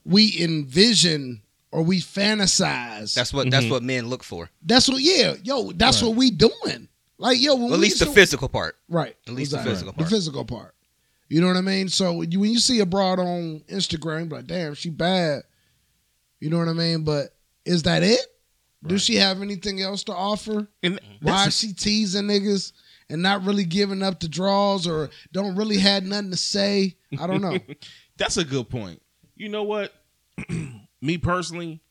we envision or we fantasize. That's what that's Mhm. what men look for. that's what. Yeah, yo, that's Right. what we doing. Like, yo, when Well, at we least the used physical part. right? At least the exactly. physical The part. physical part. You know what I mean? So when you, when you see a broad on Instagram, like, damn, she bad. You know what I mean? But is that it? Does she have anything else to offer? And Why is she teasing niggas and not really giving up the draws or don't really had nothing to say? I don't know. [LAUGHS] That's a good point. You know what? [CLEARS THROAT] Me personally,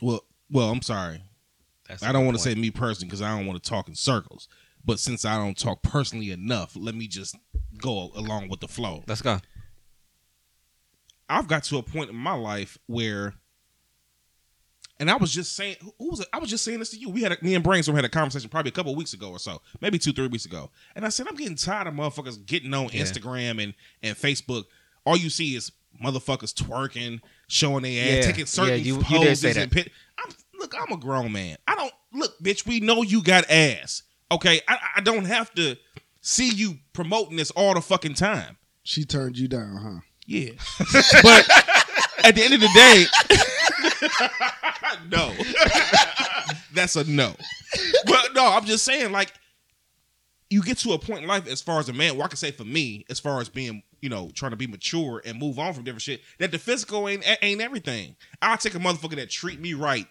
well, well, I'm sorry. That's I don't want to say me personally because I don't want to talk in circles. But since I don't talk personally enough, let me just go along with the flow. Let's go. I've got to a point in my life where And I was just saying, who was it? I was just saying this to you. We had a, me and Brainstorm had a conversation probably a couple weeks ago or so, maybe two, three weeks ago. And I said, I'm getting tired of motherfuckers getting on Yeah. Instagram and and Facebook. All you see is motherfuckers twerking, showing their ass, Yeah. taking certain Yeah, you- you poses say and pit. I'm, look, I'm a grown man. I don't look, bitch. We know you got ass. Okay, I, I don't have to see you promoting this all the fucking time. She turned you down, huh? Yeah. [LAUGHS] but at the end of the day, [LAUGHS] no. [LAUGHS] That's a no. But no, I'm just saying, like, you get to a point in life as far as a man, well, I can say for me, as far as being, you know, trying to be mature and move on from different shit, that the physical ain't ain't everything. I'll take a motherfucker that treat me right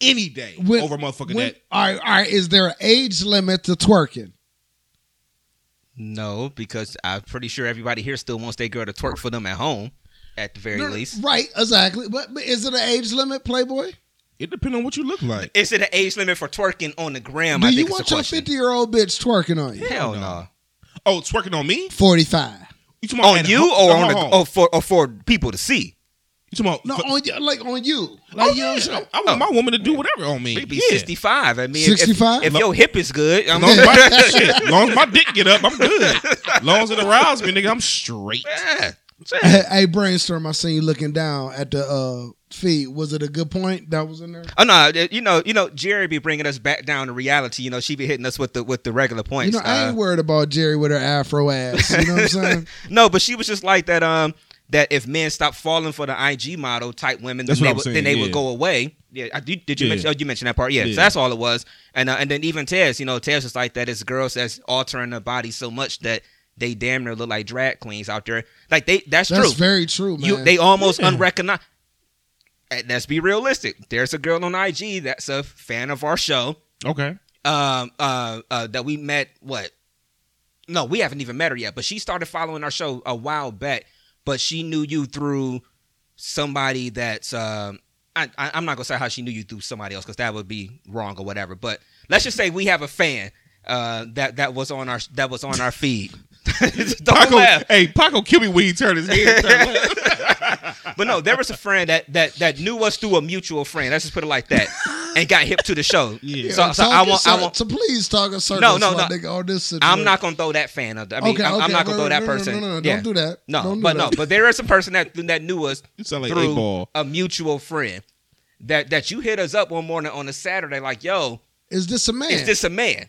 any day When- over a motherfucker when- that all right, all right. Is there an age limit to twerking? No, because I'm pretty sure everybody here still wants their girl to twerk for them at home, at the very No, least. Right, exactly. But, but is it an age limit, Playboy? it depends on what you look like. Is it an age limit for twerking on the gram? Do I you think want your 50 year old bitch twerking on you? Hell no. no. Oh, it's working on me? 45. You talking On you home- or on hold the or for or for people to see? You talking about No, for- on you, like on you. Oh, Like, you know yeah. what I'm saying? I want my woman to do whatever on me. Maybe Yeah. 65. I mean, if- if- 65? If, your hip is good, I'm [LAUGHS] Long as, my, [LAUGHS] shit, long as my dick get up, I'm good. long as it arouse me, nigga, I'm straight. Yeah. Hey, hey, brainstorm. I seen you looking down at the uh, feed. Was it a good point that was in there? Oh no, you know, you know, Jerry be bringing us back down to reality. You know, she be hitting us with the with the regular You points. know, I ain't Uh, worried about Jerry with her afro ass. You know what I'm saying? [LAUGHS] no, but she was just like that. Um, that if men stop falling for the IG model type women, That's then what they I'm would saying, then they yeah. would go away. Yeah, I, did, did you Yeah. mention? Oh, you mentioned that part. Yeah, Yeah. so that's all it was. And uh, and then even Tez, you know, Tez is like that. It's girls that's altering their body so much that they damn near look like drag queens out there. Like they, that's, That's true. very true, man. You, they almost Yeah. unrecognized. And let's be realistic. There's a girl on IG that's a fan of our show. Okay. Um, uh, uh, that we met. What? No, we haven't even met her yet. But she started following our show a while back. But she knew you through somebody that's. Um, I, I, I'm not gonna say how she knew you through somebody else because that would be wrong or whatever. But let's just say we have a fan uh, that that was on our that was on our feed. [LAUGHS] Don't Paco, laugh. hey, Paco kill me when he turned his head. Turn. [LAUGHS] But no, there was a friend that that that knew us through a mutual friend. Let's just put it like that, and got hip to the show. [LAUGHS] Yeah. So, so I in want, I want. So please talk in circles, No, no, no. nigga, on this I'm not gonna throw that fan of. I mean, okay, I'm, I'm not gonna no, throw that no, no, person. No, no, no, Yeah. don't do that. No, Don't do but no, that. but there is a person that that knew us like through a mutual friend. That that you hit us up one morning on a Saturday, like, yo, Is this a man? is this a man?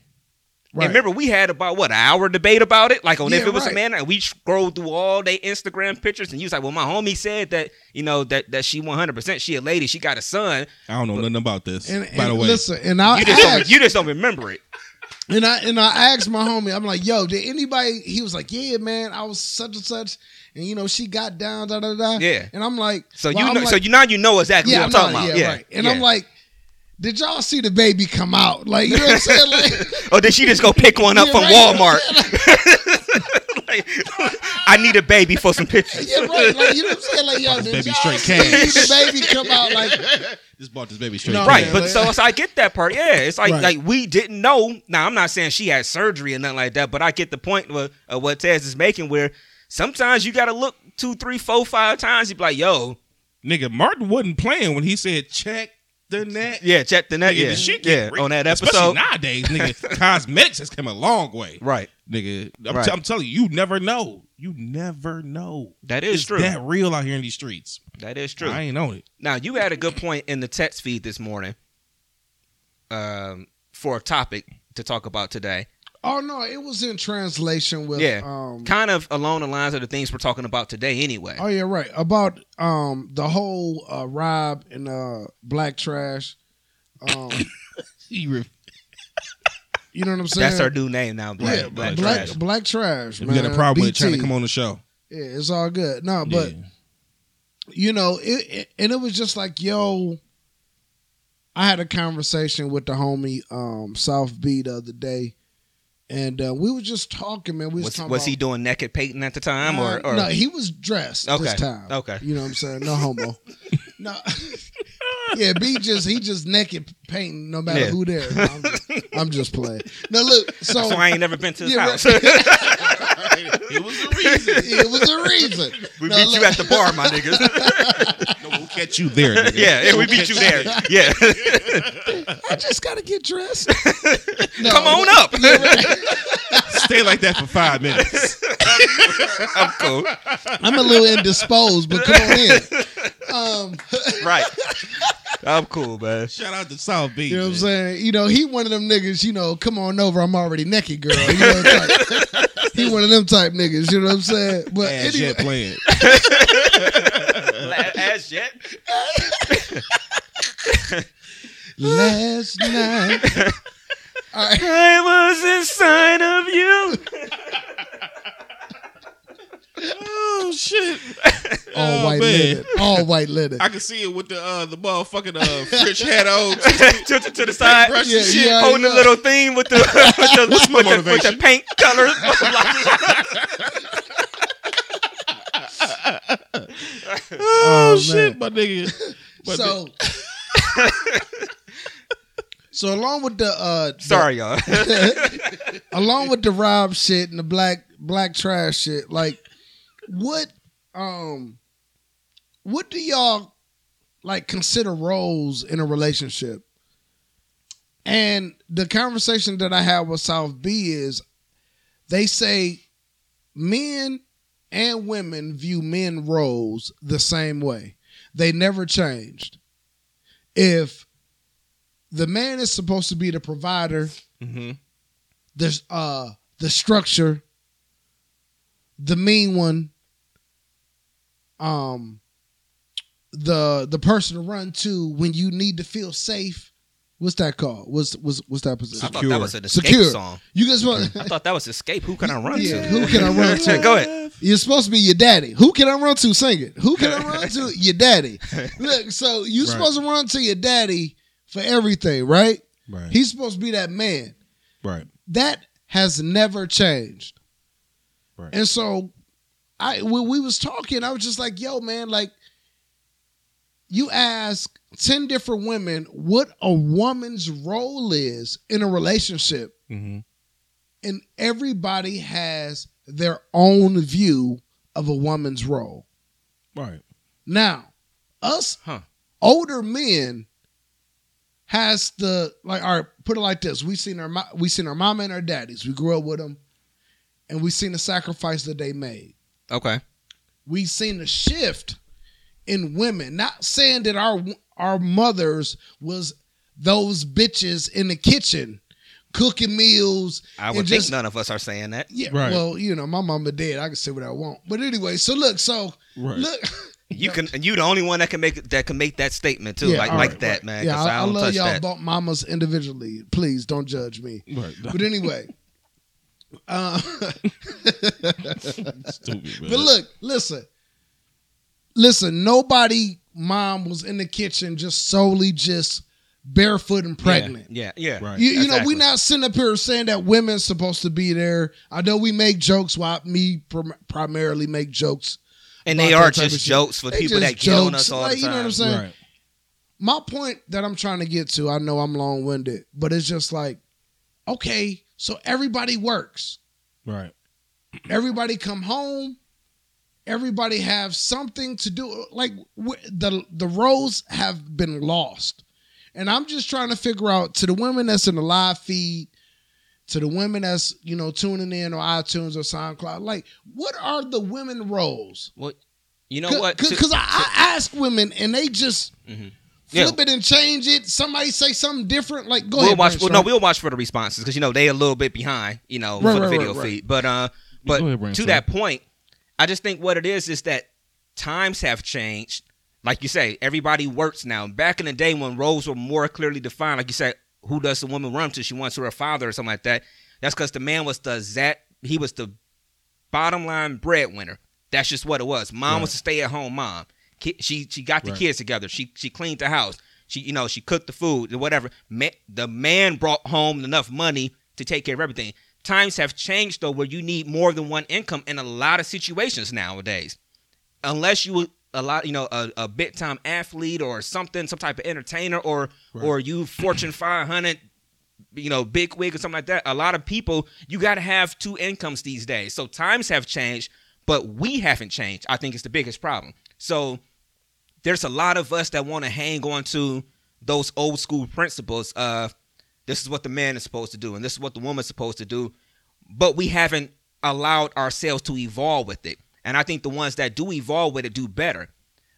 Right. And remember, we had about what an hour debate about it, like on if it was right. a man, and we scrolled through all their Instagram pictures, and you was like, "Well, my homie said that you know that that she 100 percent she a lady, she got a son. I don't know nothing about this. and, by and the way, listen, and I You just don't, asked, you just don't remember it. and I and I asked my homie, I'm like, yo, did anybody? He was like, yeah, man, I was such and such, and you know, she got down, da da da. Yeah. and I'm like, So well, you know, like, so you now you know exactly yeah, what I'm I'm talking not- about. yeah, Yeah, right. And yeah. I'm like, did y'all see the baby come out? Like, you know what I'm saying? [LAUGHS] Like, or did she just go pick one up Yeah, from right. Walmart? [LAUGHS] Like, I need a baby for some pictures. yeah, right. Like, you know what I'm saying? Like, yo, Bought this did baby y'all straight see cash. the baby come out? Like, [LAUGHS] just bought this baby straight. No, No, Right, but so, so I get that part. Yeah, it's like Right. like we didn't know. Now I'm not saying she had surgery or nothing like that, but I get the point of, of what Tez is making. Where sometimes you got to look two, three, four, five times. You be like, yo, nigga, Martin wasn't playing when he said check the net. yeah, check the net. Nigga, Yeah, the shit yeah, real. on that episode, Especially nowadays, nigga, [LAUGHS] cosmetics has come a long way. Right, Nigga, I'm, Right. t- I'm telling you, you never know. You never know. that is It's true. that real out here in these streets. that is true. I ain't on it. Now you had a good point in the text feed this morning, um, for a topic to talk about today. Oh no, it was in translation with, Yeah. um, Kind of along the lines of the things we're talking about today, anyway. Oh yeah, right. About um the whole uh Rob and uh Black Trash. Um [LAUGHS] You re- you know what I'm saying? That's our new name now, Black, yeah, Black, Black Trash. Black Trash, if man. you got a problem with trying to come on the show. Yeah, it's all good. No, but Yeah. you know, it, it and it was just like, yo, I had a conversation with the homie um South B the other day. And uh, we were just talking, man. We was, Was, talking was about, he doing naked painting at the time, or, Uh, or no, he was dressed Okay, this time. okay. you know what I'm saying? No homo. [LAUGHS] no, yeah, B just he just naked painting no matter Yeah. who there. No, I'm, just, I'm just playing. No, look, so so I ain't never been to his Yeah, house. right. [LAUGHS] it was the reason. it was a reason. we No, beat you at the bar, my niggas. [LAUGHS] no catch you there. [LAUGHS] Nigga. Yeah, yeah, we beat you there. Yeah, I just gotta get dressed. [LAUGHS] come on up. Stay like that for five minutes. [LAUGHS] I'm cool. I'm a little indisposed, but come on in. Um, Right. I'm cool, man. Shout out to South Beach. you know what I'm saying? You know, he one of them niggas. You know, come on over. I'm already naked, girl. You know, type. he one of them type niggas. You know what I'm saying? But Ass anyway, playing. As yet. last night. All right. I was inside of you. Oh shit! All Oh, white man. linen. All white linen. I can see it with the uh the motherfucking uh French hat on. [LAUGHS] Tilted to the side. Brush Yeah, shit. yeah. Holding the little thing with [LAUGHS] the with the, with the, with the paint colors. [LAUGHS] Oh, Oh, shit, man. my nigga. My so, [LAUGHS] so along with the uh, the- Sorry, y'all. [LAUGHS] along with the Rob shit and the black black trash shit, like what um what do y'all like consider roles in a relationship? And the conversation that I had with South B is they say men and women view men roles the same way. They never changed. If the man is supposed to be the provider, hmm the uh the structure, the mean one, um, the the person to run to when you need to feel safe. What's that called? What's what's what's that position? I thought that was an Xscape Secure. song. You guys want? I thought that was Xscape. Who can I run Yeah, to? who can I run [LAUGHS] to? Go ahead. You're supposed to be your daddy. Who can I run to? Sing it. Who can I run [LAUGHS] to? Your daddy. [LAUGHS] Look, so you Right. supposed to run to your daddy for everything, right? Right. He's supposed to be that man. right. that has never changed. Right. And so I when we was talking, I was just like, yo, man, like you ask 10 different women what a woman's role is in a relationship, Mm-hmm. and everybody has their own view of a woman's role. Right. Now, us Huh. older men has the like all right put it like this we seen our we seen our mama and our daddies we grew up with them and we seen the sacrifice that they made Okay. we seen the shift in women not saying that our our mothers was those bitches in the kitchen cooking meals I and would think just- none of us are saying that. yeah Right. well you know my mama dead i can say what i want but anyway so look so Right. look You can, and you the only one that can make that can make that statement too, Yeah, like like right, that, right. man. Yeah, I, I, I don't love touch y'all that. about mamas individually. Please don't judge me. Right. [LAUGHS] But anyway, uh, Stupid, [LAUGHS] man. but look, listen, listen. Nobody mom was in the kitchen just solely just barefoot and pregnant. Yeah, yeah. yeah. Right. You, you know, Exactly. we not sitting up here saying that women's supposed to be there. I know we make jokes. Why me prim- primarily make jokes, And they are just jokes for They people just that get on us all Like, the you know what time. I'm saying? Right. my point that I'm trying to get to, I know I'm long winded, but it's just like, okay, so everybody works. Right. Everybody come home. Everybody have something to do. Like the the roles have been lost, and I'm just trying to figure out to the women that's in the live feed, to the women that's you know tuning in on iTunes or SoundCloud. Like, what are the women roles? Well, you know what? Because I, I ask women and they just Mhm. Yeah. flip it and change it. Somebody say something different. Like, go we'll ahead. watch. Well, no, we'll watch for the responses because you know they a little bit behind. You know, Right, for the right, video right, right. feed. But uh, but ahead, to that point, I just think what it is is that times have changed. Like you say, everybody works now. Back in the day when roles were more clearly defined, like you said, who does the woman run to? She wants to her father or something like that. That's because the man was the zat. He was the bottom line breadwinner. That's just what it was. Mom was Right. a stay at home mom. She she got the Right. kids together. She she cleaned the house. She you know she cooked the food or whatever. Ma- the man brought home enough money to take care of everything. Times have changed though, where you need more than one income in a lot of situations nowadays. Unless you a lot you know a, a big time athlete or something, some type of entertainer or Right. or you Fortune 500 you know, big wig or something like that. A lot of people, you got to have two incomes these days. So times have changed, but we haven't changed. I think it's the biggest problem. So there's a lot of us that want to hang on to those old school principles of this is what the man is supposed to do and this is what the woman's supposed to do, but we haven't allowed ourselves to evolve with it. And I think the ones that do evolve with it do better.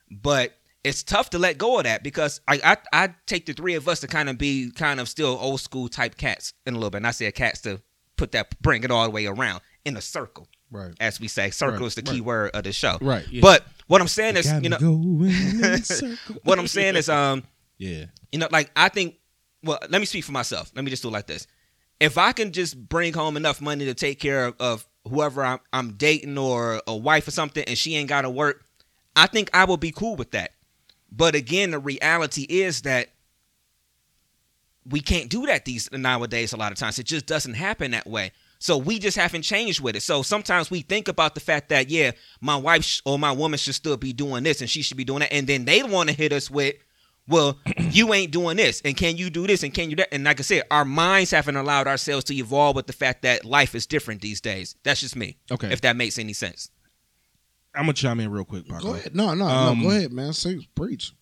But it's tough to let go of that because I I, I take the three of us to kind of be kind of still old school type cats in a little bit. And I say cats to put that bring it all the way around in a circle, Right. as we say. Circle Right, is the right. key word of the show. Right, yeah. But what I'm saying is, you know, go in a [LAUGHS] circle. what I'm saying is, um, yeah. you know, like I think. Well, let me speak for myself. Let me just do it like this. If I can just bring home enough money to take care of, of whoever I'm, I'm dating or a wife or something, and she ain't got to work, I think I will be cool with that. But again, the reality is that we can't do that these nowadays. A lot of times, it just doesn't happen that way. So we just haven't changed with it. So sometimes we think about the fact that yeah, my wife sh- or my woman should still be doing this, and she should be doing that, and then they want to hit us with, well, you ain't doing this, and can you do this, and can you that? And like I said, our minds haven't allowed ourselves to evolve with the fact that life is different these days. That's just me. Okay. If that makes any sense. I'm gonna chime in real quick, Paco. Go ahead. No, no, Um, no. Go ahead, man. Say, preach.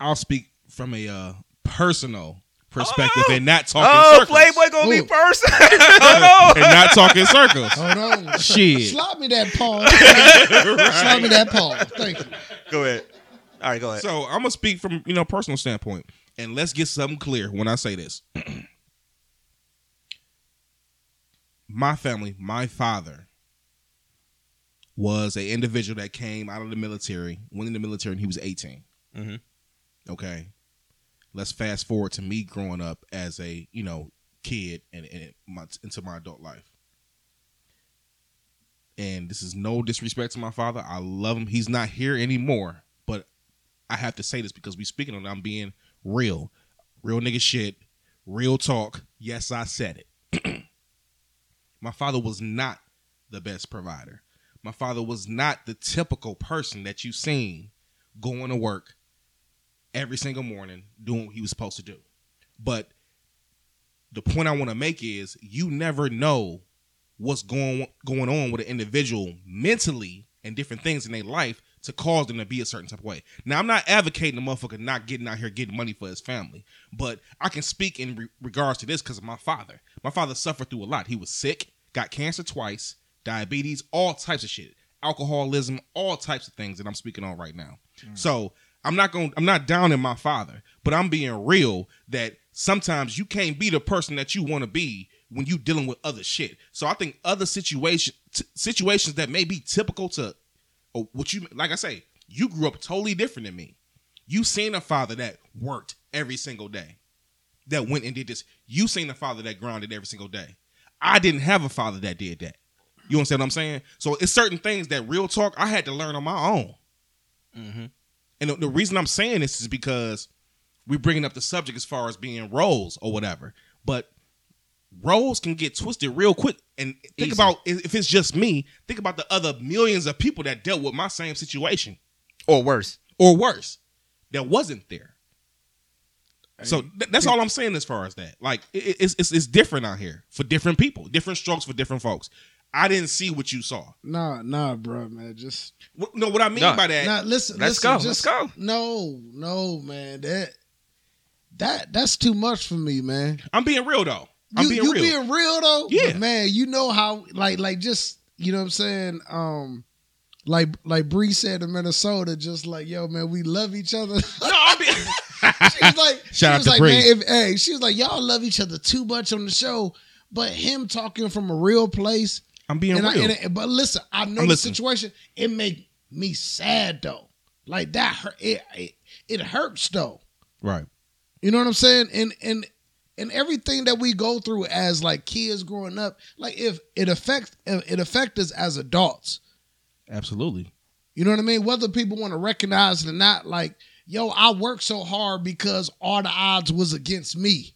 I'll speak from a uh, personal perspective Oh! and not talking circles. Oh, circles. Playboy gonna be Ooh. first. [LAUGHS] oh and not talking circles. Hold on. Shit. Slap me that paw. [LAUGHS] Slap me that paw. Thank you. Go ahead. All right, go ahead. So I'm gonna speak from you know personal standpoint, and let's get something clear when I say this. [CLEARS THROAT] my family, my father, was a individual that came out of the military, went in the military, and he was 18. Mhm. Okay, let's fast forward to me growing up as a you know kid and, and my, into my adult life. And this is no disrespect to my father. I love him. He's not here anymore, I have to say this because we speaking on it. I'm being real, real nigga shit, real talk. Yes, I said it. [CLEARS THROAT] my father was not the best provider. My father was not the typical person that you seen going to work every single morning doing what he was supposed to do. But the point I want to make is you never know what's going going on with an individual mentally and different things in their life to cause them to be a certain type of way. Now, I'm not advocating the motherfucker not getting out here getting money for his family, but I can speak in re- regards to this because of my father. My father suffered through a lot. He was sick, got cancer twice, diabetes, all types of shit, alcoholism, all types of things that I'm speaking on right now. Mm. So I'm not going. I'm not downing my father, but I'm being real that sometimes you can't be the person that you want to be when you dealing with other shit. So I think other situation t- situations that may be typical to or what you like. I say you grew up totally different than me. You seen a father that worked every single day, that went and did this. You seen a father that grounded every single day. I didn't have a father that did that. You understand what I'm saying? So it's certain things that real talk I had to learn on my own. Mhm. And the, the reason I'm saying this is because we're bringing up the subject as far as being roles or whatever. But roles can get twisted real quick. And think Easy. about if if it's just me, think about the other millions of people that dealt with my same situation or worse. or worse that wasn't there. So th- that's all I'm saying as far as that. Like it, it- it's, it's it's different out here for different people, different strokes for different folks. I didn't see what you saw. Nah, nah, bro, man. Just What, no, what I mean No. by that, Now listen, Let's listen, go, Just, let's go. No, no, man. That that that's too much for me, man. I'm being real though. I'm you being you real. being real though, Yeah. But, man. You know how like like just you know what I'm saying. Um, like like Bree said in Minnesota, just like yo, man, we love each other. [LAUGHS] no, I'm being. [LAUGHS] she was like, Shout she out was to like, Bree. man, if, hey, she was like, y'all love each other too much on the show, but him talking from a real place. I'm being and I, real. and it- but listen, I know I'm the listening. situation. It make me sad though. Like that hurt. It, it it hurts though. right. You know what I'm saying? And and and everything that we go through as like kids growing up, like if it affects it affects us as adults. Absolutely. You know what I mean? Whether people want to recognize it or not, like, yo, I worked so hard because all the odds was against me.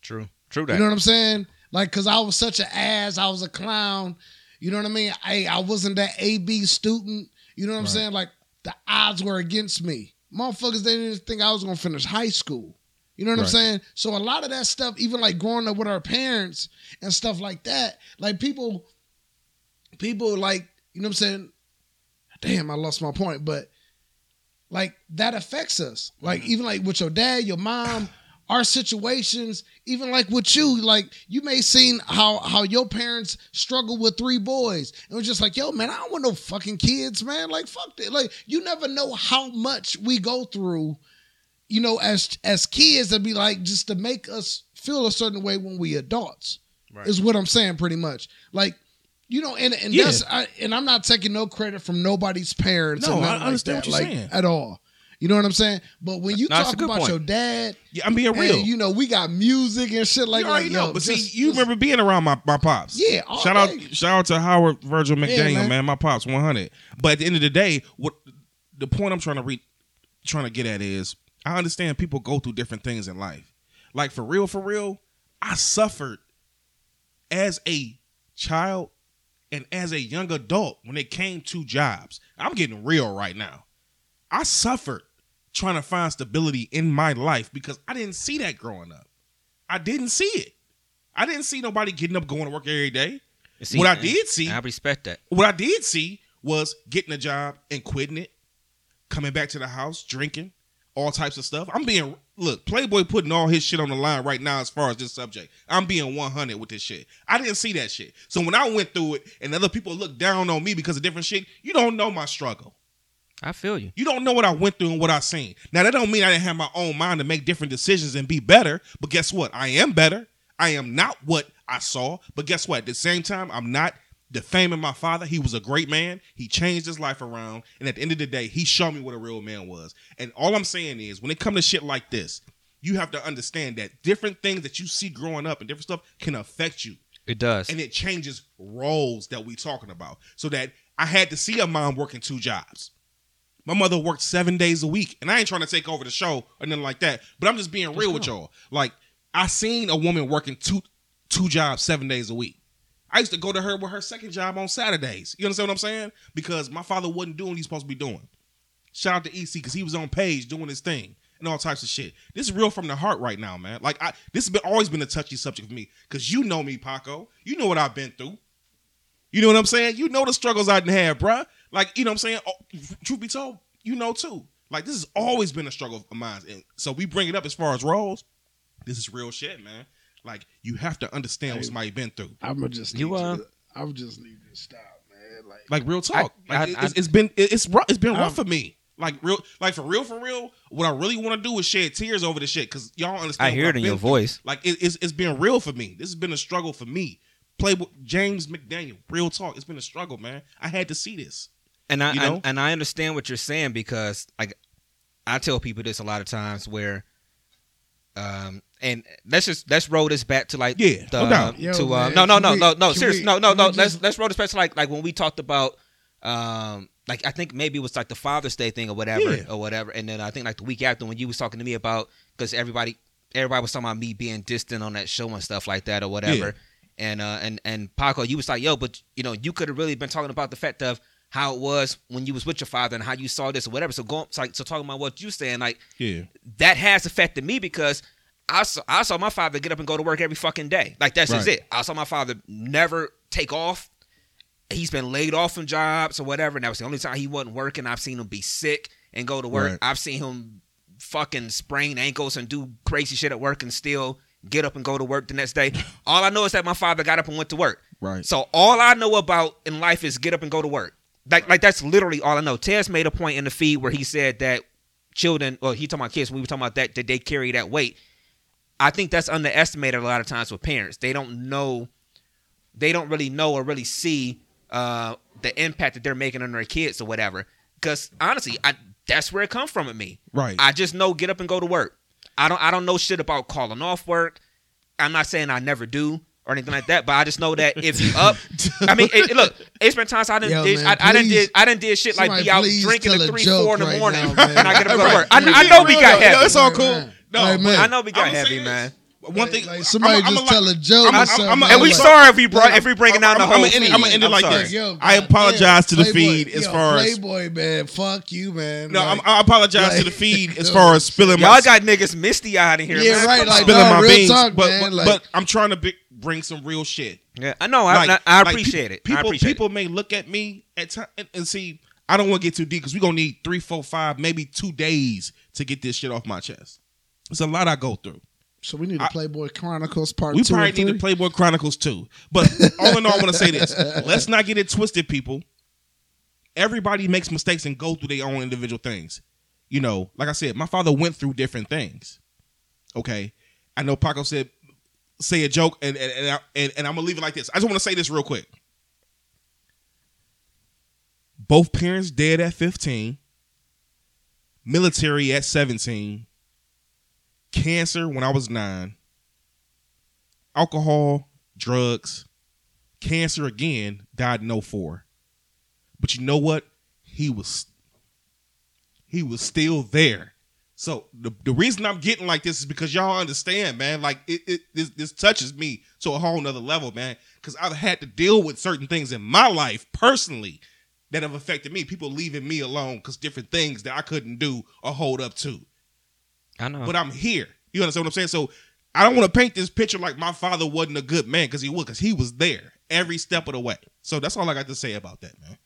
True. True that. You know what I'm saying? Like, cause I was such an ass, I was a clown. You know what I mean? I I wasn't that AB student. You know what I'm saying? Like the odds were against me. Motherfuckers they didn't think I was gonna finish high school. You know what I'm saying? So a lot of that stuff, even like growing up with our parents and stuff like that, like people, people like, you know what I'm saying? Damn, I lost my point. But like that affects us. Like mm-hmm. even like with your dad, your mom, our situations, even like with you, like you may seen how how your parents struggle with three boys. And we're just like, yo, man, I don't want no fucking kids, man. Like fuck that. Like you never know how much we go through, you know, as as kids that be like just to make us feel a certain way when we adults. Right. Is what I'm saying pretty much. Like you know, and and Yeah. that's I, and I'm not taking no credit from nobody's parents. No, I understand like what you're like, saying. at all. You know what I'm saying? But when you No, talk about point. your dad, Yeah, I'm being and, real. you know, we got music and shit like you already like, know, yo, but just- see, you just- remember being around my, my pops. Yeah, all Shout out, shout out to Howard Virgil McDaniel, man. man. My pops, 100. But at the end of the day, what the point I'm trying to read, trying to get at is, I understand people go through different things in life. Like for real, for real, I suffered as a child and as a young adult when it came to jobs. I'm getting real right now. I suffered trying to find stability in my life because I didn't see that growing up. I didn't see it. I didn't see nobody getting up going to work every day. See, what I did see, I respect that. what I did see was getting a job and quitting it, coming back to the house, drinking, all types of stuff. I'm being look, Playboy putting all his shit on the line right now as far as this subject. I'm being 100 with this shit. I didn't see that shit. So when I went through it and other people look down on me because of different shit, you don't know my struggle. I feel you. You don't know what I went through and what I seen. Now that don't mean I didn't have my own mind to make different decisions and be better. But guess what? I am better. I am not what I saw. But guess what? At the same time, I'm not defaming my father. He was a great man. He changed his life around. And at the end of the day, he showed me what a real man was. And all I'm saying is, when it comes to shit like this, you have to understand that different things that you see growing up and different stuff can affect you It does. and it changes roles that we talking about. So that I had to see a mom working two jobs. My mother worked seven days a week, and I ain't trying to take over the show or nothing like that. But I'm just being real with y'all. Like I seen a woman working two two jobs seven days a week. I used to go to her with her second job on Saturdays. You understand what I'm saying? Because my father wasn't doing what he's supposed to be doing. Shout out to EC because he was on page doing his thing and all types of shit. This is real from the heart right now, man. Like I, this has been always been a touchy subject for me because you know me, Paco. You know what I've been through. You know what I'm saying? You know the struggles I didn't have, bruh. Like you know what I'm saying. Oh, truth be told, you know too. Like this has always been a struggle of mine, and so we bring it up as far as roles. This is real shit, man. Like you have to understand what somebody been through. I'm gonna just You, need uh, to- I would just need to stop, man. Like, Like real talk. I- like I- it's, it's been it's rough, it's been rough Um, for me. Like real, like for real, for real. What I really want to do is shed tears over this shit because y'all don't understand. I hear what it I've in your through. voice. Like it, it's it's been real for me. This has been a struggle for me. Playboy James McDaniel, real talk. It's been a struggle, man. I had to see this. And I, You know? and, and I understand what you're saying because like I tell people this a lot of times where um and let's just let's roll this back to like Yeah, the, no doubt. Yo, to uh, man, no no no no no seriously no no no we let's let's roll this back to like like when we talked about um like I think maybe it was like the Father's Day thing or whatever Yeah. or whatever and then I think like the week after when you was talking to me about because everybody everybody was talking about me being distant on that show and stuff like that or whatever Yeah. and uh and and Paco you was like yo but you know you could have really been talking about the fact of how it was when you was with your father and how you saw this or whatever so going so, like, so talking about what you saying like Yeah, that has affected me because I saw, I saw my father get up and go to work every fucking day. Like that's just it. I saw my father never take off. He's been laid off from jobs or whatever, and that was the only time he wasn't working. I've seen him be sick and go to work. Right. I've seen him fucking sprain ankles and do crazy shit at work and still get up and go to work the next day. [LAUGHS] All I know is that my father got up and went to work. right. So all I know about in life is get up and go to work. Like like that's literally all I know. Tez made a point in the feed where he said that children, or he talking about kids. When we were talking about that, that they carry that weight. I think that's underestimated a lot of times with parents. They don't know, they don't really know or really see uh, the impact that they're making on their kids or whatever. Because honestly, I that's where it comes from with me. Right. I just know get up and go to work. I don't I don't know shit about calling off work. I'm not saying I never do or anything like that, but I just know that if you [LAUGHS] up, I mean, it, it- look, it's been times I didn't, Yo, man, I, I didn't did, I didn't did shit like be out drinking at three, four in the right morning, now, [LAUGHS] and I get up and go to work. I, I know we got heavy. It's all Right, cool. Right. No, Right, man. I know we got I'ma heavy, say man. One thing, Like, somebody I'ma- just I'ma tell like- a joke I'ma- or something, I'ma- man. And we Like- sorry if we brought if we bringing down the I'm- whole I'ma end it- end it like sorry. this. Yo, I God apologize to the Playboy, feed as yo, far as- Playboy, man. Fuck you, man. No, Like, I'm, I apologize to the feed as [LAUGHS] far as spilling my Y'all got niggas misty out in here. Yeah, man. right, like, spilling no, my real beans, talk, but, man, but, like- but I'm trying to bi- bring some real shit. Yeah, I know. I, Like- I, I appreciate it. People, people may look at me at time and, and see. I don't want to get too deep because we're gonna need three, four, five, maybe two days to get this shit off my chest. It's a lot I go through. So we need a I- Playboy Chronicles part We probably need the Playboy Chronicles too. But [LAUGHS] all in all, I want to say this: let's not get it twisted, people. Everybody makes mistakes and go through their own individual things. You know, like I said, my father went through different things. Okay, I know Paco said say a joke, and and and, I, and, and I'm gonna leave it like this. I just want to say this real quick. Both parents dead at 15, military at 17, cancer when I was nine, alcohol, drugs, cancer again, died in 04. But you know what? He was he was still there. So the, the reason I'm getting like this is because y'all understand, man. Like it, it this this touches me to a whole nother level, man. Because I've had to deal with certain things in my life personally that have affected me. People leaving me alone because different things that I couldn't do or hold up to I know. but I'm here. You understand what I'm saying? So I don't want to paint this picture like my father wasn't a good man because he was, because he was there every step of the way. So that's all I got to say about that, man.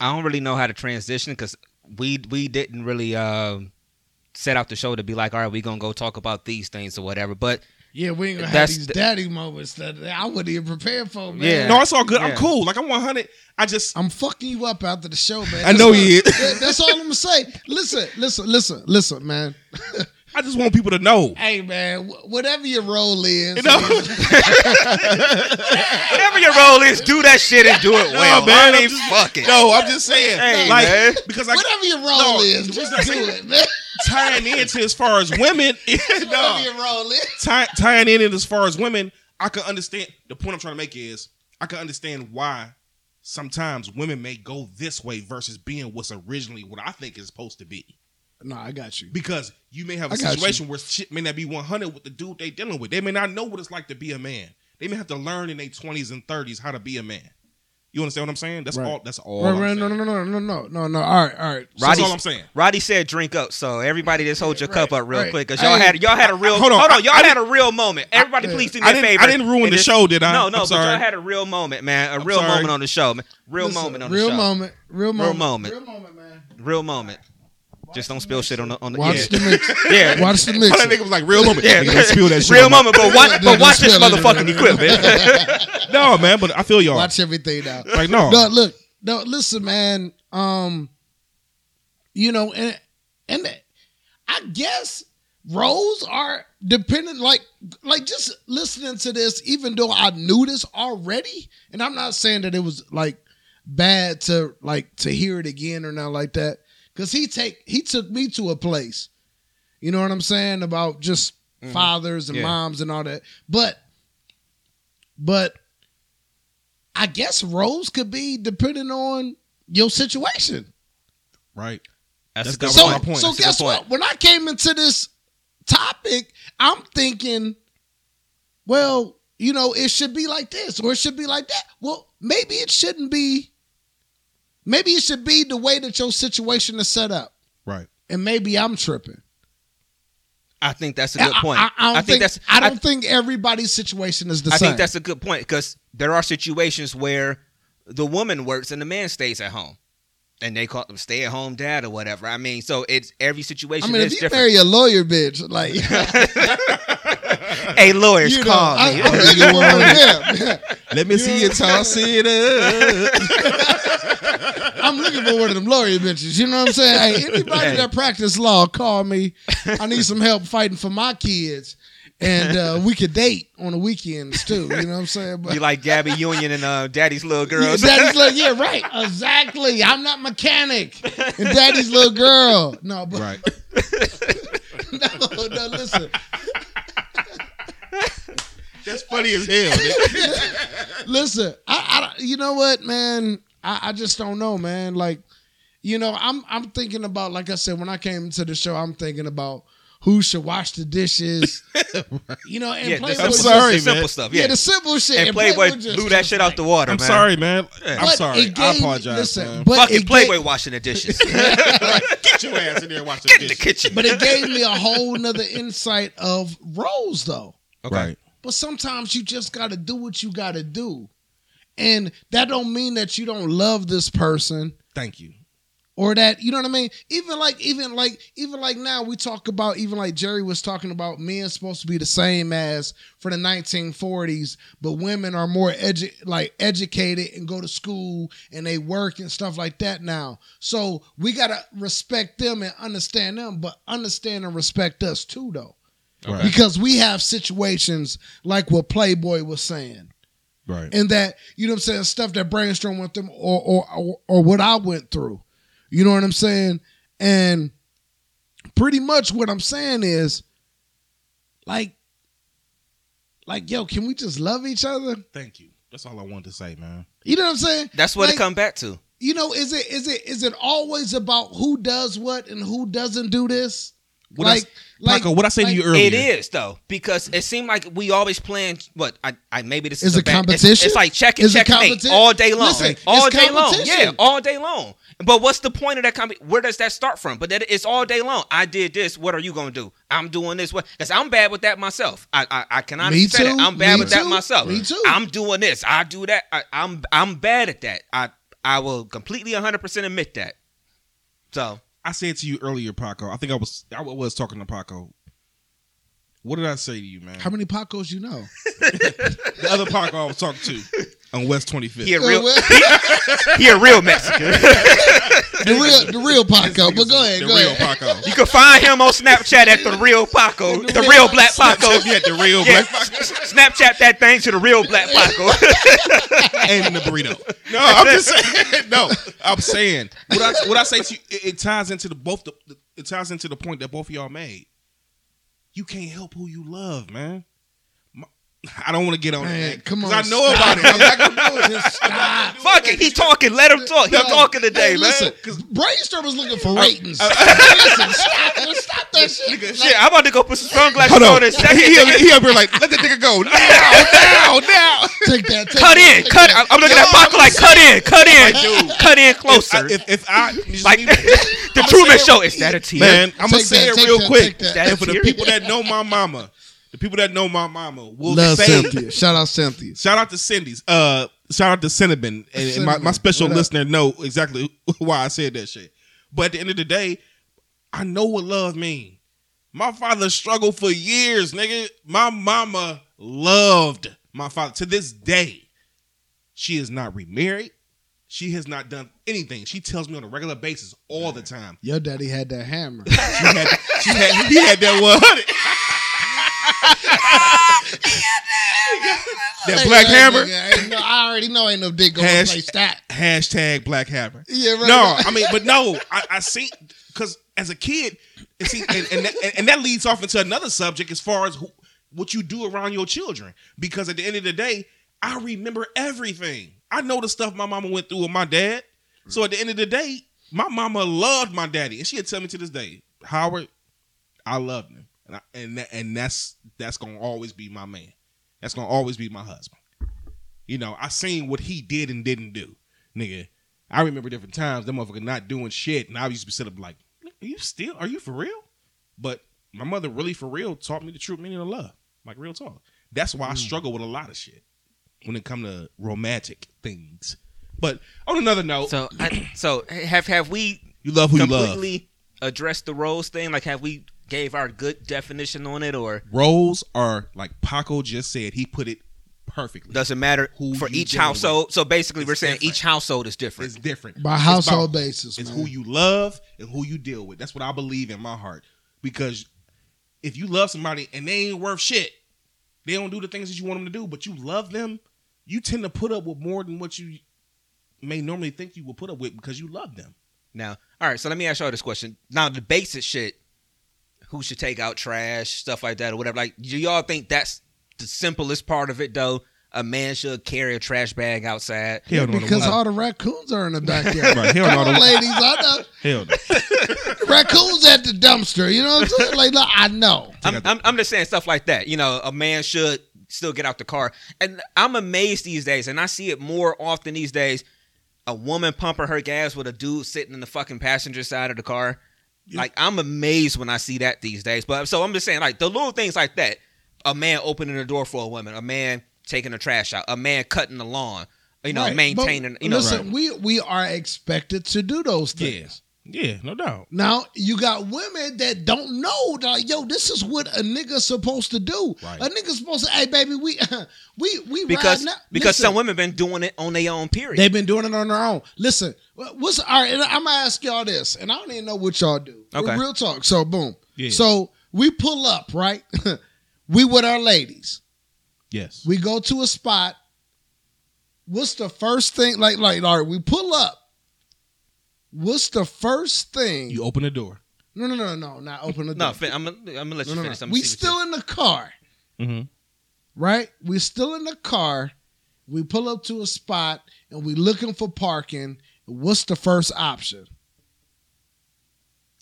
I don't really know how to transition because we we didn't really um set out the show to be like, all right, we're gonna go talk about these things or whatever. But Yeah, we ain't gonna have That's these the- daddy moments that I wasn't even prepared for, man. Yeah. No, it's all good. I'm Yeah. cool. Like I'm 100. I just I'm fucking you up after the show, man. I know That's you is. that- That's all I'm gonna say. Listen, listen, listen, listen, man. I just want people to know. Hey, man, wh- whatever your role is, You know? [LAUGHS] whatever your role is, do that shit and do it well. man, I I'm mean, just- fuck it. No, I'm just saying. Hey, like man. because I whatever your role No, is, the just reason I do say- it, man. Tying into as far as women. [LAUGHS] No, role tying in as far as women, I can understand. The point I'm trying to make is I can understand why sometimes women may go this way versus being what's originally what I think is supposed to be. No, I got you. Because you may have a I situation where shit may not be 100 with the dude they dealing with. They may not know what it's like to be a man. They may have to learn in their 20s and 30s how to be a man. You understand what I'm saying? That's Right. all. That's all. Right, I'm right, no, saying. no, no, no, no, no, no. All right, all right. That's all I'm saying. Roddy said drink up, so everybody just hold your Right, cup up real right. quick because y'all Hey, had y'all had a real hold on, I- y'all I had a real moment. Everybody, I- please do me a favor. I didn't ruin the just- show, did I? No, no, I'm but sorry. y'all had a real moment, man. A I'm real sorry. moment on the show, man. Real Listen, moment on the real show. moment, real moment, Real moment. real moment, man. Real moment. Just don't spill shit on the on the Watch yeah. the mix. [LAUGHS] Yeah. Watch the All that nigga was like real moment. Yeah, Nigga, don't spill that shit real on my- moment, but [LAUGHS] watch, but watch this spill it. motherfucking equipment. [LAUGHS] No, man, but I feel y'all. Watch everything now. Like no, No, look, no, listen, man. Um, you know, and and I guess roles are dependent. Like, like just listening to this, even though I knew this already, and I'm not saying that it was like bad to like to hear it again or not like that, because he take he took me to a place. You know what I'm saying about just fathers and Mm-hmm. Yeah. moms and all that, but but I guess roles could be depending on your situation. right? That's, That's a the- So, my point. point. so That's a good guess point. what? When I came into this topic, I'm thinking, well, you know, it should be like this or it should be like that. Well, maybe it shouldn't be. Maybe it should be the way that your situation is set up, Right. and maybe I'm tripping. I think that's a good point. I, I don't think, that's. I don't think everybody's situation is the I same. I think that's a good point because there are situations where the woman works and the man stays at home, and they call them stay at home dad or whatever. I mean, so it's every situation I mean, is if you different. marry a lawyer, bitch, like [LAUGHS] [LAUGHS] [LAUGHS] hey, lawyers, you know, call I, me. I'm looking for one them. [LAUGHS] Let me see you toss it up. [LAUGHS] I'm looking for one of them lawyer bitches. You know what I'm saying? Hey, anybody Hey. that practice law, call me. I need some help fighting for my kids, and uh, we could date on the weekends too. You know what I'm saying? But, you like Gabby Union and uh, Daddy's little girls. Daddy's like, yeah, right, exactly. I'm not mechanic, and Daddy's little girl. No, but right. no, no. Listen, That's funny as hell. [LAUGHS] listen. I, I, you know what, man? I, I just don't know, man. Like, you know, I'm, I'm thinking about, like I said, when I came to the show, I'm thinking about who should wash the dishes. [LAUGHS] You know, and yeah, the Playboy simple, just- sorry, the simple man. stuff. Yeah, Yeah, the simple shit. and Playboy just- blew that shit out the water. I'm man. sorry, man. I'm But sorry. it I gave- apologize, listen, man. but Fucking it Playboy gave- washing the dishes. [LAUGHS] Get your ass in there and watch the Get in the kitchen. But it gave me a whole nother insight of roles, though. Okay. Right. But sometimes you just got to do what you got to do. And that don't mean that you don't love this person Thank you. or that you know what I mean. Even like even like even like now we talk about even like Jerry was talking about men supposed to be the same as for the 1940s, but women are more edu- like educated and go to school and they work and stuff like that now. So we gotta respect them and understand them, but understand and respect us too though. Right. Because we have situations like what Playboy was saying Right. and that you know what I'm saying stuff that brainstorm went through or, or or or what I went through. You know what I'm saying? And pretty much what I'm saying is like like yo, can we just love each other? Thank you. That's all I wanted to say, man. You know what I'm saying? That's what Like, it come back to. You know, is it is it is it always about who does what and who doesn't do this? What like s- like Paco, what I say like- to you earlier. It is though because it seemed like we always playing what I, I maybe this Is is, a it bad- it's- competition? It's, like check and Is it checkmate competition? all day long, Listen, all it's day long. Yeah, all day long. But what's the point of that? Com- where does that start from? But that it's all day long. I did this. What are you gonna do? I'm doing this. What? Because I'm bad with that myself. I I, I can honestly say that I'm bad Me with that myself. Me too. I'm doing this. I do that. I, I'm I'm bad at that. I I will completely 100 percent admit that. So I said to you earlier, Paco. I think I was I was talking to Paco. What did I say to you, man? How many Pacos you know? [LAUGHS] the other Paco I was talking to on West 25th. he a real well, he a real Mexican. [LAUGHS] the real the real Paco. But go ahead, the go real ahead. Paco. You can find him on Snapchat at the real Paco, the real Black Paco. yeah, the real Yeah, black Paco Snapchat that thing to the real Black Paco. [LAUGHS] and the burrito. No, I'm just saying. No, I'm saying what I what I say to you. It, it ties into the both. The, it ties into the point that both of y'all made. You can't help who you love, man. My- I don't want to get on Man, that. come 'cause on, I know stop. about it. I'm not gonna do it. Just [LAUGHS] stop. Fuck it, he talking. Let him talk. He No. talking today, Hey, man. listen, Brainstorm is looking for ratings. listen, stop, stop that shit. Shit, I'm about to go put some sunglasses Hold on on. in a second. He, he, he up here like, let the nigga go [LAUGHS] now, now, now. Take that. Take cut that, in, take cut. that. I'm looking at Yo, like, cut in, cut in, Dude. cut in closer. if, if I like [LAUGHS] the I'ma Truman Show. Is that a tear? Man, I'm gonna say it real quick. take that. That And for the people that know my mama, the people that know my mama will Love say, Cynthia. [LAUGHS] Shout out Cynthia. shout out to Cindy's. Uh, shout out to Cinnabon. and, and my, my special What up? listener know exactly [LAUGHS] why I said that shit. But at the end of the day, I know what love mean. My father struggled for years, nigga. My mama loved my father to this day. She is not remarried. She has not done anything. She tells me on a regular basis all the time. Your daddy had that hammer. She had, she had, he had that 100. That black hammer. no- I already know ain't no dick gonna Hash- play stat. Hashtag black hammer. Yeah, right. No, I mean, but no, I, I see because as a kid, and see, and, and, that, and that leads off into another subject as far as who, what you do around your children. Because at the end of the day, I remember everything. I know the stuff my mama went through with my dad. So at the end of the day, my mama loved my daddy, and she'd tell me to this day, Howard, I loved him, and I, and that, and that's that's gonna always be my man. That's gonna always be my husband. You know, I seen what he did and didn't do, nigga. I remember different times them motherfucker not doing shit, and I used to be set up like, "Are you still? Are you for real?" But my mother really for real taught me the true meaning of love, like real talk. That's why I mm. struggle with a lot of shit when it come to romantic things. But on another note, So, I, so have have we you love who you love. completely addressed the roles thing? Like, have we gave our good definition on it, or Roles are like Paco just said. He put it perfectly. Doesn't matter Who for each dealing household? So basically, It's we're saying different. each household is different. It's different By It's household about- basis, It's man. who you love and who you deal with. That's what I believe in my heart. Because if you love somebody and they ain't worth shit, they don't do the things that you want them to do, but you love them, you tend to put up with more than what you may normally think you will put up with because you love them. Now, all right. So let me ask y'all this question. Now, the basic shit: who should take out trash, stuff like that, or whatever. Like, do y'all think that's the simplest part of it? Though, a man should carry a trash bag outside. Hell no, because all the raccoons are in the backyard. Right, hell no, the- ladies, I know. [LAUGHS] hell no. [LAUGHS] Raccoons at the dumpster. You know what I'm saying? Like, look, I know. I'm, I'm, I'm just saying stuff like that. You know, a man should still get out the car. And I'm amazed these days, and I see it more often these days. A woman pumping her gas with a dude sitting in the fucking passenger side of the car. Like I'm amazed when I see that these days. But so I'm just saying, like the little things like that. A man opening the door for a woman. A man taking the trash out. A man cutting the lawn. you know, Right. maintaining. But You know, listen, we we are expected to do those things. Yeah, no doubt. Now you got women that don't know that like, yo, this is what a nigga's supposed to do. Right. A nigga's supposed to, hey baby, we [LAUGHS] we we because because Listen, some women been doing it on their own. Period. they've been doing it on their own. Listen, what's all right? And I'm gonna ask y'all this, and I don't even know what y'all do. Okay. real talk. So boom. Yeah. So we pull up, right? [LAUGHS] we with our ladies. Yes. We go to a spot. What's the first thing? Like, like, all right, we pull up. What's the first thing? you open the door. no, no, no, no, not open the no, door. fin- I'm gonna I'm gonna let you no, finish. no. I'm We still in the car, Mm-hmm. right? We still in the car. We pull up to a spot and we looking for parking. What's the first option?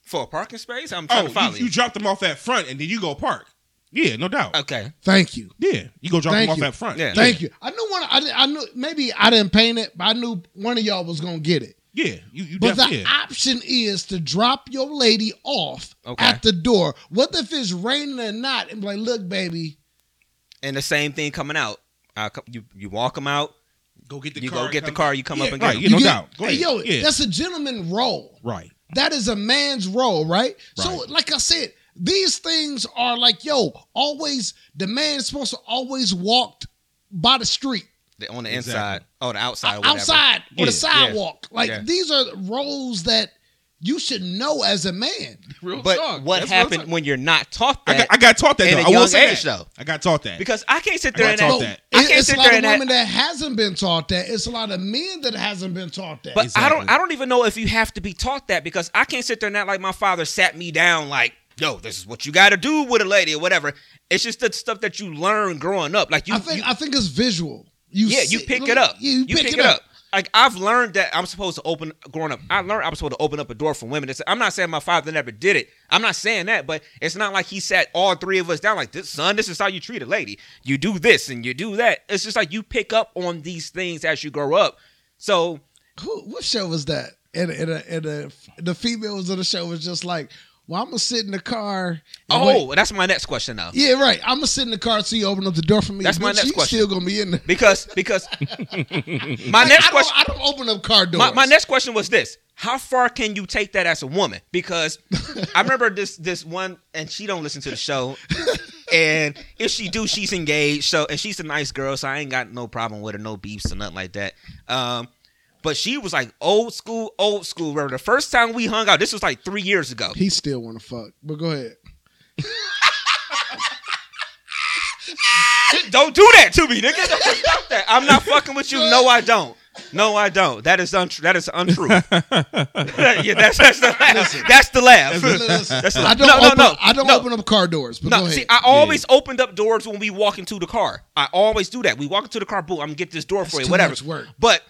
for a parking space. I'm trying Oh, to follow you, you. you drop them off at front and then you go park. Yeah, no doubt. Okay, Thank you. yeah, you go drop Thank them off you. at front. Yeah. Thank you. I knew one. I, I knew maybe I didn't paint it, but I knew one of y'all was gonna get it. Yeah, you you But the. Yeah. option is to drop your lady off Okay. at the door. What if it's raining or not? And be like, look, baby, and the same thing coming out. I co- you you walk them out. Go get the You car. go get the car, you come yeah, up and get right. them. Yeah, no get- doubt. Go hey, ahead. yo, yeah. that's a gentleman role. right. That is a man's role, right? So, like I said, these things are like, yo, always the man is supposed to always walk by the street, The- on the Exactly. inside, oh the outside, or whatever. outside, or Yeah, the sidewalk. Like yeah. these are roles that you should know as a man. Real But talk. what That's happened talk. when you're not taught I that? got, I got taught that though. I will young say age, that. though. I got taught that. because I can't sit I there got and taught that. that. I can't it's sit a lot there of and that. women that hasn't been taught that. It's a lot of men that hasn't been taught that. But I don't. I don't even know if you have to be taught that because I can't sit there and act like my father sat me down like, "Yo, this is what you got to do with a lady or whatever." It's just the stuff that you learn growing up. Like you, I think you- I think it's visual. You yeah, you pick it up. You, pick, it up. Like I've learned that I'm supposed to open. Growing up, I learned I was supposed to open up a door for women. It's- I'm not saying my father never did it. I'm not saying that, but it's not like he sat all three of us down like this, son. This is how you treat a lady. You do this and you do that. It's just like you pick up on these things as you grow up. So Who, what show was that? And and, and the females of the show was just like, "Well, I'm gonna sit in the car." and wait." Oh, that's my next question now. yeah, right. I'm gonna sit in the car until you open up the door for me. That's my next you question. Still gonna be in there. Because because [LAUGHS] my Like, next I, question don't, I don't open up car doors. my, my next question was this. How far can you take that as a woman? Because [LAUGHS] I remember this this one and she don't listen to the show. And if she do, she's engaged. So and she's a nice girl, so I ain't got no problem with her, no beefs or nothing like that. Um but she was like old school, old school. Remember the first time we hung out, this was like three years ago. He still want to fuck, but go ahead. [LAUGHS] Don't do that to me, nigga. Don't stop that. I'm not fucking with you. No, I don't. No, I don't. That is untrue. That is untrue. [LAUGHS] yeah, that's that's the laugh. That's the laugh. Listen, That's I don't no, no, open, no, I don't no. open up car doors. But go No, ahead. see, I always opened up doors when we walk into the car. I always do that. We walk into the car, boom, I'm gonna get this door for you, too whatever. much work. But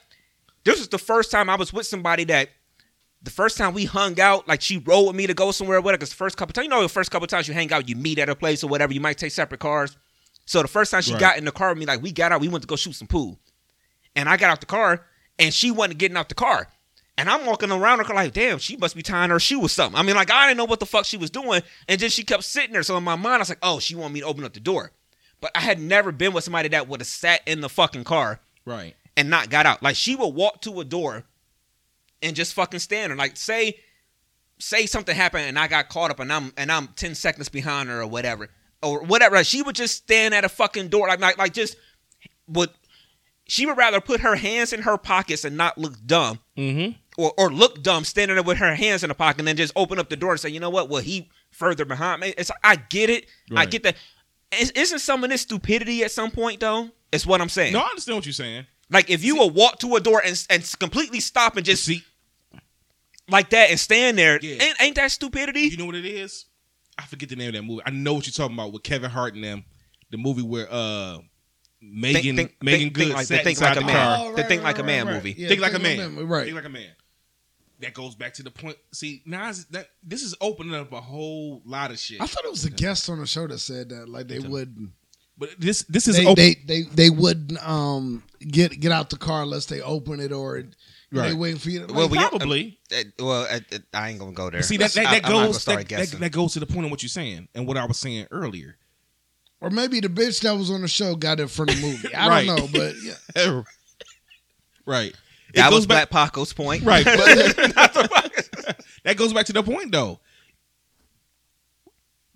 this was the first time I was with somebody that the first time we hung out, like she rode with me to go somewhere, whatever. Because the first couple times, you know, the first couple times you hang out, you meet at a place or whatever. You might take separate cars. So the first time she Right. got in the car with me, like we got out, we went to go shoot some pool, and I got out the car, and she wasn't getting out the car. And I'm walking around her car like, damn, she must be tying her shoe or something. I mean, like, I didn't know what the fuck she was doing. And then she kept sitting there. So in my mind, I was like, oh, she want me to open up the door. But I had never been with somebody that would have sat in the fucking car Right. And not got out. Like she would walk to a door and just fucking stand there. Like say, say something happened and I got caught up and I'm and I'm ten seconds behind her or whatever or whatever. Like, she would just stand at a fucking door like like like just would. She would rather put her hands in her pockets and not look dumb, Mm-hmm. or or look dumb standing there with her hands in the pocket, and then just open up the door and say, you know what? Well, he further behind me. It's I get it. I get that. Is- Isn't some of this stupidity at some point though? It's what I'm saying. No, I understand what you're saying. Like if you will walk to a door and and completely stop and just See, like that and stand there, Yeah. ain't, ain't that stupidity? you know what it is? I forget the name of that movie. I know what you're talking about with Kevin Hart and them. The movie where uh Megan think- Megan think- Good think like- sat think inside like a the man. car. Oh, The Think Like a Man movie. Yeah, think like a man. Right. Think like a man. That goes back to the point. See, now that this is opening up a whole lot of shit. I thought it was a guest on the show that said that. Like they wouldn't. But this this is They, open. they they they wouldn't um get get out the car unless they open it or they Right. waiting for you. To, Well, like, we- probably. Uh, well, I, I ain't gonna go there. See that that, I- that I'm not goes start that, that, that goes to the point of what you're saying and what I was saying earlier. or maybe the bitch that was on the show got it from the movie. I Right. don't know, but yeah. [LAUGHS] Right. It That goes was back- Black Paco's point. Right. But [LAUGHS] [LAUGHS] that goes back to the point though.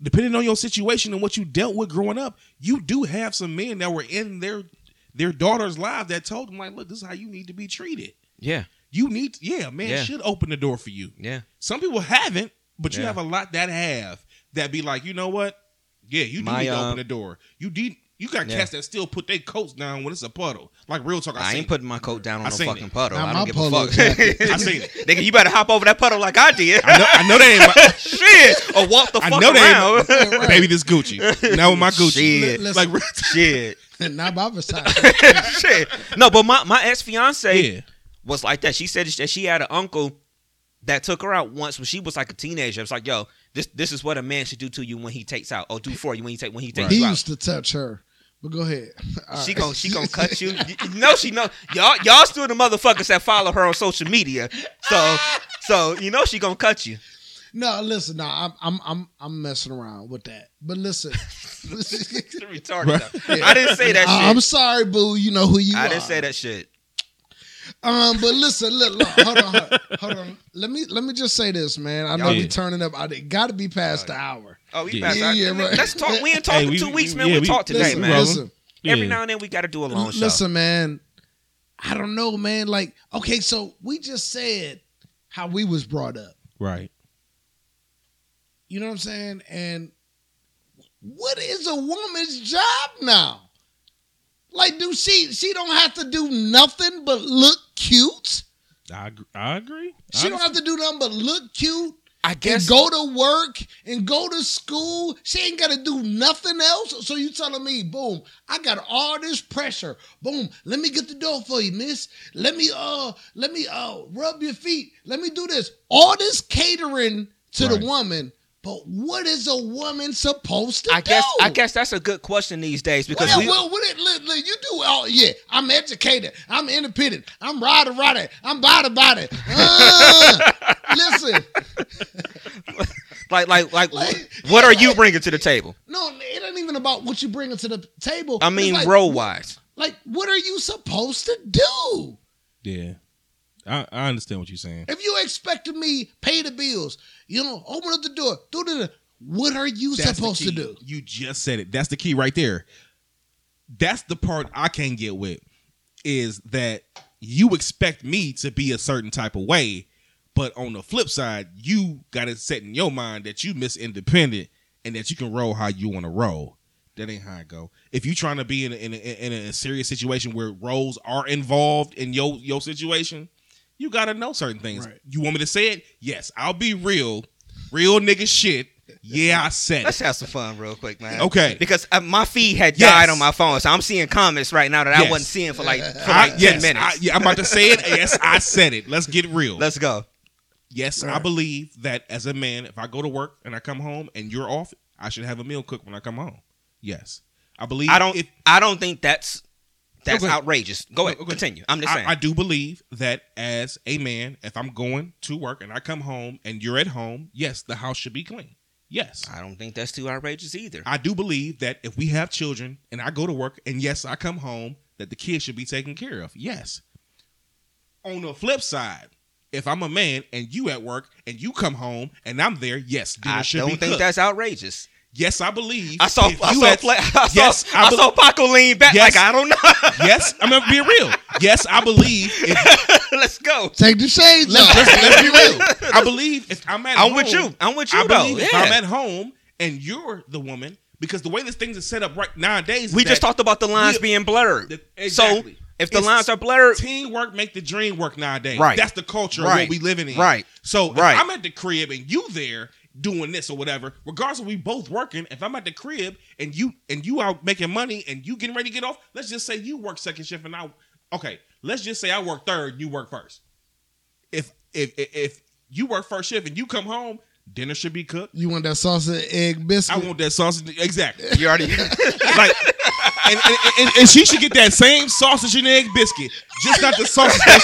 Depending on your situation and what you dealt with growing up, you do have some men that were in their their daughter's lives that told them like, look, this is how you need to be treated. Yeah. You need yeah, man Yeah. should open the door for you. Yeah. Some people haven't, but you have a lot that have that be like, you know what? Yeah, you do My, need to uh, open the door. You need you got Yeah. cats that still put their coats down when it's a puddle. Like real talk. I, I seen ain't putting my coat down on I no fucking it. puddle. Now I don't give a fuck. [LAUGHS] [LAUGHS] I seen it. Nigga, you better hop over that puddle like I did. I know, I know that ain't my, [LAUGHS] Shit. Or walk the fuck I fuck know around. that ain't baby this Gucci. Now with my Gucci. Shit. Listen. Like Shit. Not by Versace. Shit. No, but my, my ex fiance yeah. was like that. She said that she had an uncle that took her out once when she was like a teenager. It's like, yo, this this is what a man should do to you when he takes out, or do for you when he take when he takes out. he you out. used to touch her. But go ahead. [LAUGHS] All She right. gon' she gonna cut you. [LAUGHS] You she know y'all y'all still the motherfuckers that follow her on social media. So so you know she gonna cut you. No, listen. No, I'm I'm I'm I'm messing around with that. But listen, [LAUGHS] Retarded. though. I didn't say that I- I'm sorry, boo. You know who you I are. didn't say that shit. Um, but listen, look, look, hold on, hold, hold on. Let me let me just say this, man. I know Yeah. we turning up. I got to be past the hour. Oh, we Yeah. passed Yeah, yeah, right. Let's talk. We ain't talked Hey, in we- two weeks, man. yeah, we, we- talked today, listen, man. listen, Every Yeah. now and then we got to do a long show. listen, man. I don't know, man. Like, okay, so we just said how we was brought up. Right. You know what I'm saying? And what is a woman's job now? Like, do she she don't have to do nothing but look cute? I agree. I agree. She don't have to do nothing but look cute I and guess. go to work and go to school. She ain't got to do nothing else. So you telling me, boom, I got all this pressure. Boom, let me get the door for you, miss. Let me uh, let me uh, rub your feet. Let me do this. All this catering to Right. the woman. But what is a woman supposed to I do? guess. I guess that's a good question these days because well, we. well, what it, look, look, you do all yeah. I'm educated. I'm independent. I'm rider rider. I'm body body. Uh, [LAUGHS] listen, [LAUGHS] like, like, like, Like, what are you bringing to the table? no, it ain't even about what you bringing to the table. I mean, like, role wise. Like, what are you supposed to do? Yeah. I, I understand what you're saying. If you expected me pay the bills, you know, open up the door, do the. What are you That's supposed to do? You just said it. That's the key right there. That's the part I can't get with is that you expect me to be a certain type of way, but on the flip side, you got it set in your mind that you miss independent and that you can roll how you want to roll. That ain't how I go. If you trying to be in a, in a, in a serious situation where roles are involved in your your situation, you got to know certain things. Right. You want me to say it? Yes, I'll be real, real nigga shit. Yeah, I said Let's it. have some fun real quick, man. Okay. Because uh, my feed had Yes. died on my phone, so I'm seeing comments right now that I wasn't seeing for like for I- like ten minutes. I, yeah, I'm about to say it. Yes, I [LAUGHS] said it. Let's get real. Let's go. yes, I believe that as a man, if I go to work and I come home and you're off, I should have a meal cooked when I come home. Yes, I believe. I don't. If, I don't think that's that's go outrageous. Go ahead. Ahead. Continue. I'm just saying. I do believe that as a man, if I'm going to work and I come home and you're at home, yes, the house should be clean. Yes. I don't think that's too outrageous either. I do believe that if we have children and I go to work and yes, I come home, that the kids should be taken care of. Yes. On the flip side, if I'm a man and you at work and you come home and I'm there, yes, I don't think cooked. that's outrageous. Yes, I believe. I saw. I you saw. had- Fla- [LAUGHS] I saw. yes, I, I, be- saw Paco lean back Yes. like I don't know. [LAUGHS] yes, I'm gonna be real. Yes, I believe. If, [LAUGHS] Let's go. Take the shades let's, off. let's, let's be real. I believe if I'm at I'm home, with you. I'm with you I though. believe if Yeah. I'm at home and you're the woman, because the way this thing is set up right nowadays, is we just that talked about the lines we- being blurred. that- exactly. So if the It's lines are blurred, teamwork make the dream work nowadays. Right. That's the culture of Right. what we living in. Right. So if Right. I'm at the crib and you there doing this or whatever, regardless of we both working, if I'm at the crib and you and you out making money and you getting ready to get off, let's just say you work second shift and I okay, let's just say I work third, you work first. If if if, if you work first shift and you come home, dinner should be cooked. You want that sausage egg biscuit? I want that sausage exactly. you already. [LAUGHS] like, and, and, and, and she should get that same sausage and egg biscuit, just not the sausage that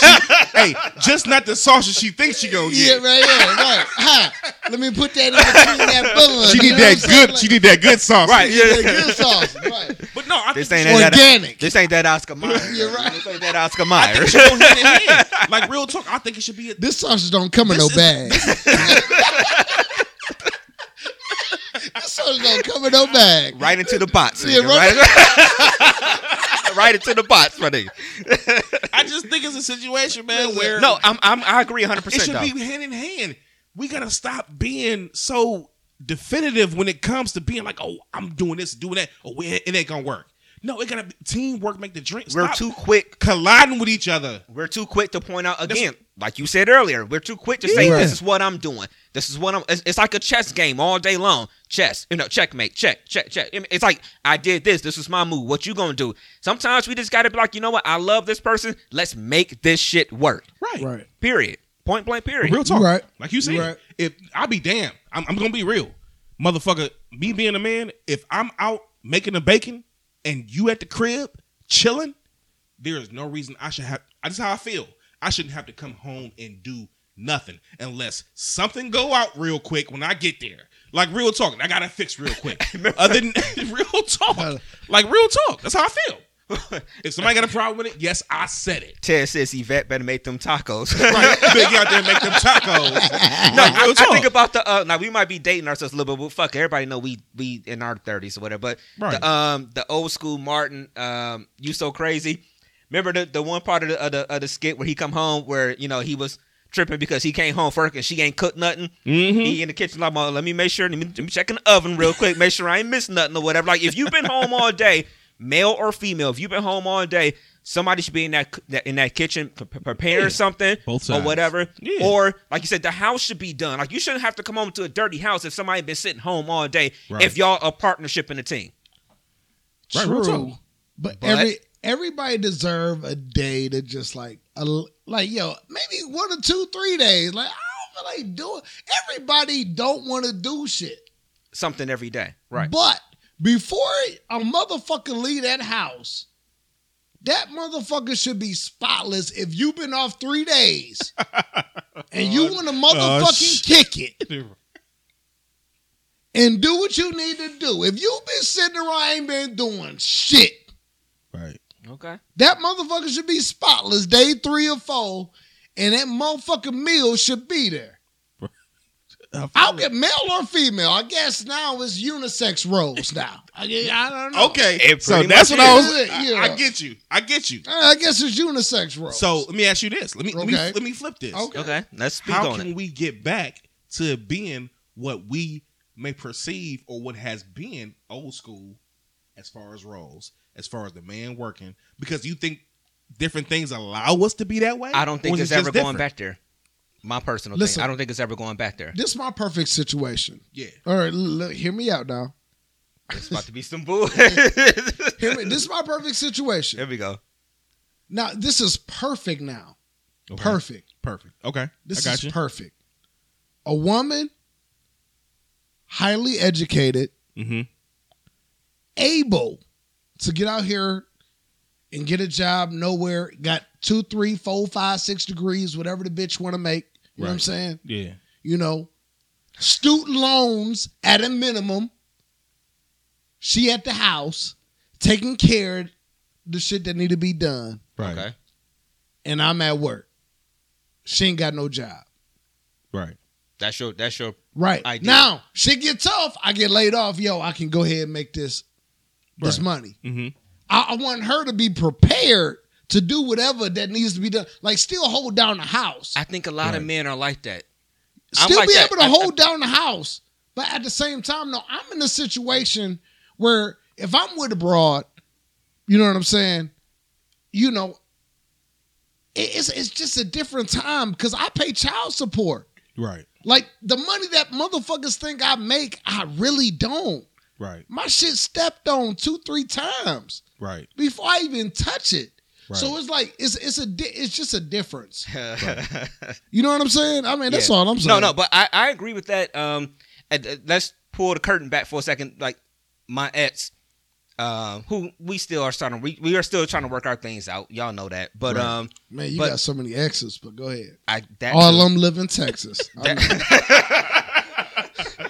she, hey, just not the sausage she thinks she gonna get. Yeah, right, yeah, right. Ha. Let me put that in between that bun. She need that what I'm good. She need that good sauce. Right. Yeah, that good sauce. Right. But no, I This think ain't it that. Organic. This ain't that Oscar Mayer. [LAUGHS] You're right. This ain't that Oscar I think Mayer. it should go hand in hand. Like real talk, I think it should be. A, This sausage don't come in no This bag. [LAUGHS] this sausage don't come in no bag. right into the bots. Yeah, nigga. right- Right, [LAUGHS] right into the bots, my nigga. I just think it's a situation, man, where No, I'm, I'm I agree 100. percent it should though. be hand in hand. We gotta stop being so definitive when it comes to being like, oh, I'm doing this, doing that. Oh, it it ain't gonna work. No, it gotta be teamwork. Make the drink. We're Stop too quick. colliding with each other. We're too quick to point out again, like you said earlier. We're too quick to say Yeah. this is what I'm doing. This is what I'm. It's, it's like a chess game all day long. Chess, you know, checkmate, check, check, check. It's like I did this. This is my move. What you gonna do? Sometimes we just gotta be like, you know what? I love this person. Let's make this shit work. Right. Right. Period. Point blank. Period. Real talk. Right. Like you said, Right. if I be damn, I'm, I'm gonna be real, motherfucker. Me being a man, if I'm out making the bacon and you at the crib chilling, there is no reason I should have. That's how I feel. I shouldn't have to come home and do nothing unless something go out real quick when I get there. Like real talk, I gotta fix real quick. [LAUGHS] Other than [LAUGHS] real talk, like real talk. That's how I feel. [LAUGHS] If somebody got a problem with it, yes, I said it. Ted says Yvette better make them tacos. Right, [LAUGHS] get out there make them tacos. [LAUGHS] No, Like, I, I think about the uh, now we might be dating ourselves a little bit, but fuck, everybody know we we in our thirties or whatever. But Right. the um the old school Martin, um, you so crazy. Remember the the one part of the of the, of the skit where he come home where you know he was tripping because he came home first and she ain't cooked nothing. Mhm. He in the kitchen like, let me make sure, let me, let me check in the oven real quick, make sure I ain't missed nothing or whatever. Like if you've been home all day, male or female, if you've been home all day, somebody should be in that that- in that kitchen pre- pre- preparing Yeah. something Both or whatever. Yeah. Or like you said, the house should be done. Like you shouldn't have to come home to a dirty house if somebody been sitting home all day. Right. If y'all a partnership in a team, Right, True. talk. But, But- every everybody deserve a day to just like a, like yo maybe one or two three days. Like I don't feel like doing. Everybody don't want to do shit. something every day, right? But before a motherfucker leave that house, that motherfucker should be spotless. If you've been off three days [LAUGHS] and you want to motherfucking sh- kick it [LAUGHS] and do what you need to do. If you've been sitting around ain't been doing shit. Right. Okay. That motherfucker should be spotless day three or four, and that motherfucking meal should be there. I'll get male or female. I guess now it's unisex roles now. I, I don't know. Okay. So that's much what I was. is. I, Yeah. I get you. I get you. Uh, I guess it's unisex roles. So let me ask you this. Let me let me let me flip this. Okay. Okay. Let's speak How on can it. we get back to being what we may perceive or what has been old school as far as roles, as far as the man working? Because you think different things allow us to be that way? I don't think is it's it just ever going different? back there. My personal Listen. thing. I don't think it's ever going back there. this is my perfect situation. Yeah. All right, look, hear me out now. It's about to be some [LAUGHS] bull. Hear me. This is my perfect situation. Here we go. Now this is perfect. Now, Okay. perfect. Perfect. Okay. This is you. perfect. A woman, highly educated, mm-hmm. able to get out here and get a job nowhere, got two, three, four, five, six degrees, whatever the bitch want to make. You know what I'm saying? Yeah. You know, student loans at a minimum. She at the house taking care of the shit that need to be done, Right. Okay. and I'm at work. She ain't got no job. Right. That's your that's your Right Ideal. now, shit get tough. I get laid off. Yo, I can go ahead and make this this money. Mm-hmm. I, I want her to be prepared to do whatever that needs to be done. Like still hold down the house. I think a lot of men are like that. I'm still like be that. able to I- hold down the house. But at the same time, no, I'm in a situation where if I'm with a broad, you know what I'm saying? You know, it's it's just a different time because I pay child support. Right. Like the money that motherfuckers think I make, I really don't. Right. My shit stepped on two, three times Right. before I even touch it. Right. So it's like it's it's a di- it's just a difference. [LAUGHS] You know what I'm saying? I mean, that's Yeah. all I'm saying. No, no, but I, I agree with that. Um, and, uh, let's pull the curtain back for a second. Like my ex, uh, who we still are starting. We, we are still trying to work our things out. Y'all know that. But Right. um, man, you but- got so many exes. But go ahead. I that All of them live in Texas. [LAUGHS] That-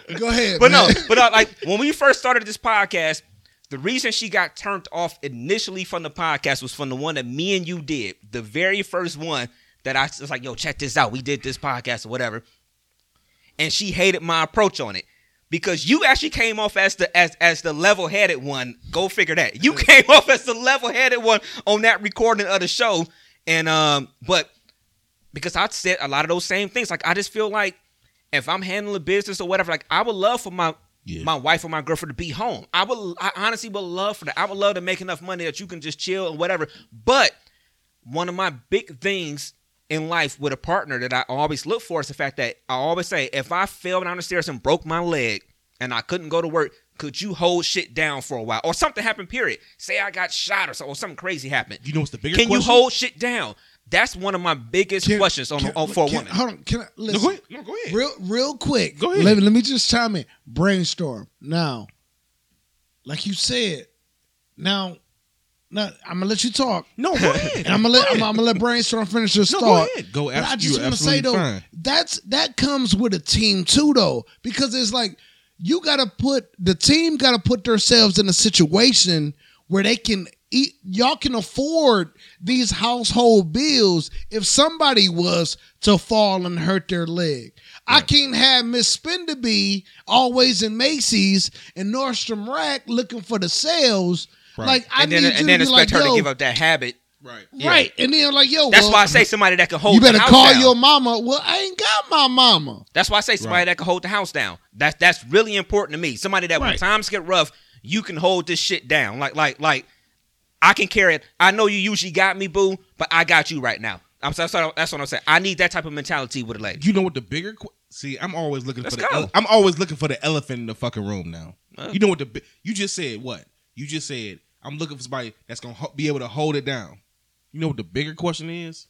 [LAUGHS] go ahead. but no, but uh, like when we first started this podcast, The reason she got turned off initially from the podcast was from the one that me and you did, the very first one that I was like, "Yo, check this out. We did this podcast or whatever," and she hated my approach on it because you actually came off as the as as the level headed one. Go figure that. You [LAUGHS] came off as the level headed one on that recording of the show, and um, but because I said a lot of those same things. Like I just feel like if I'm handling business or whatever, like I would love for my Yeah. my wife or my girlfriend to be home. I would I honestly would love for that. I would love to make enough money that you can just chill and whatever. But one of my big things in life with a partner that I always look for is the fact that I always say, if I fell down the stairs and broke my leg and I couldn't go to work, could you hold shit down for a while? Or something happened, period. Say I got shot or, so, or something crazy happened. You know what's the bigger Can you hold shit down? That's one of my biggest Can- questions on, can- on for a woman. Hold on, can I No, listen? go ahead. No, go ahead. Real, real quick. Go ahead. Let, let me just chime in. Brainstorm now. Like you said. Now, now I'm gonna let you talk. No, go ahead. [LAUGHS] And I'm gonna let Go I'm. I'm gonna let brainstorm finish his No, thought. go ahead. Go. But I just you're want to say absolutely though, fine. that's that comes with a team too, though, because it's like you got to put the team got to put themselves in a situation where they can eat. Y'all can afford these household bills if somebody was to fall and hurt their leg. I can't have Miss Spenderby always in Macy's and Nordstrom Rack looking for the sales. Right. Like I and then, need you and then to be expect like, her yo, to give up that habit. Right. right? And then like, yo, That's well, why I say somebody that can hold. you better the house call down. your mama. Well, I ain't got my mama. That's why I say somebody Right. that can hold the house down. That's that's really important to me. Somebody that when times get rough, you can hold this shit down. Like like like I can carry it. I know you usually got me, boo, but I got you right now. I'm so, so that's what I'm saying. I need that type of mentality with a lady. You know what the bigger? Qu- See, I'm always looking Let's for the. go. ele- I'm always looking for the elephant in the fucking room now. Uh. You know what the? bi- You just said what? You just said I'm looking for somebody that's gonna ho- be able to hold it down. You know what the bigger question is?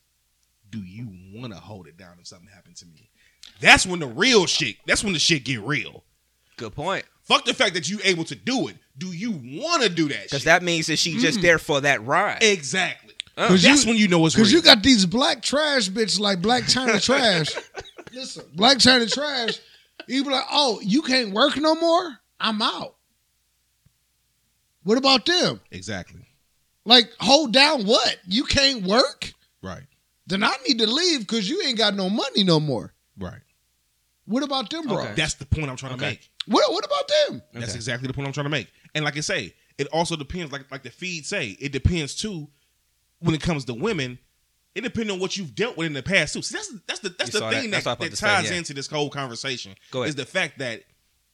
Do you want to hold it down if something happened to me? That's when the real shit. That's when the shit get real. Good point. Fuck the fact that you able to do it. Do you want to do that? Because that means that she just there for that ride. exactly. Uh. 'Cause That's you- when you know it's. Because you got these black trash bitches like Blac Chyna [LAUGHS] Trash. Listen, Blac Chyna Trash. You be like, oh, you can't work no more? I'm out. What about them? exactly Like, hold down what? You can't work? right. Then I need to leave because you ain't got no money no more. Right. What about them, bro? Okay. That's the point I'm trying to make. What, what about them? That's Okay. exactly the point I'm trying to make. And like I say, it also depends. Like like the feed say, it depends too. When it comes to women, it depends on what you've dealt with in the past too. See, that's that's the that's You the thing that. that, That's what I that, was about to ties say, yeah. into this whole conversation. Go ahead. Is the fact that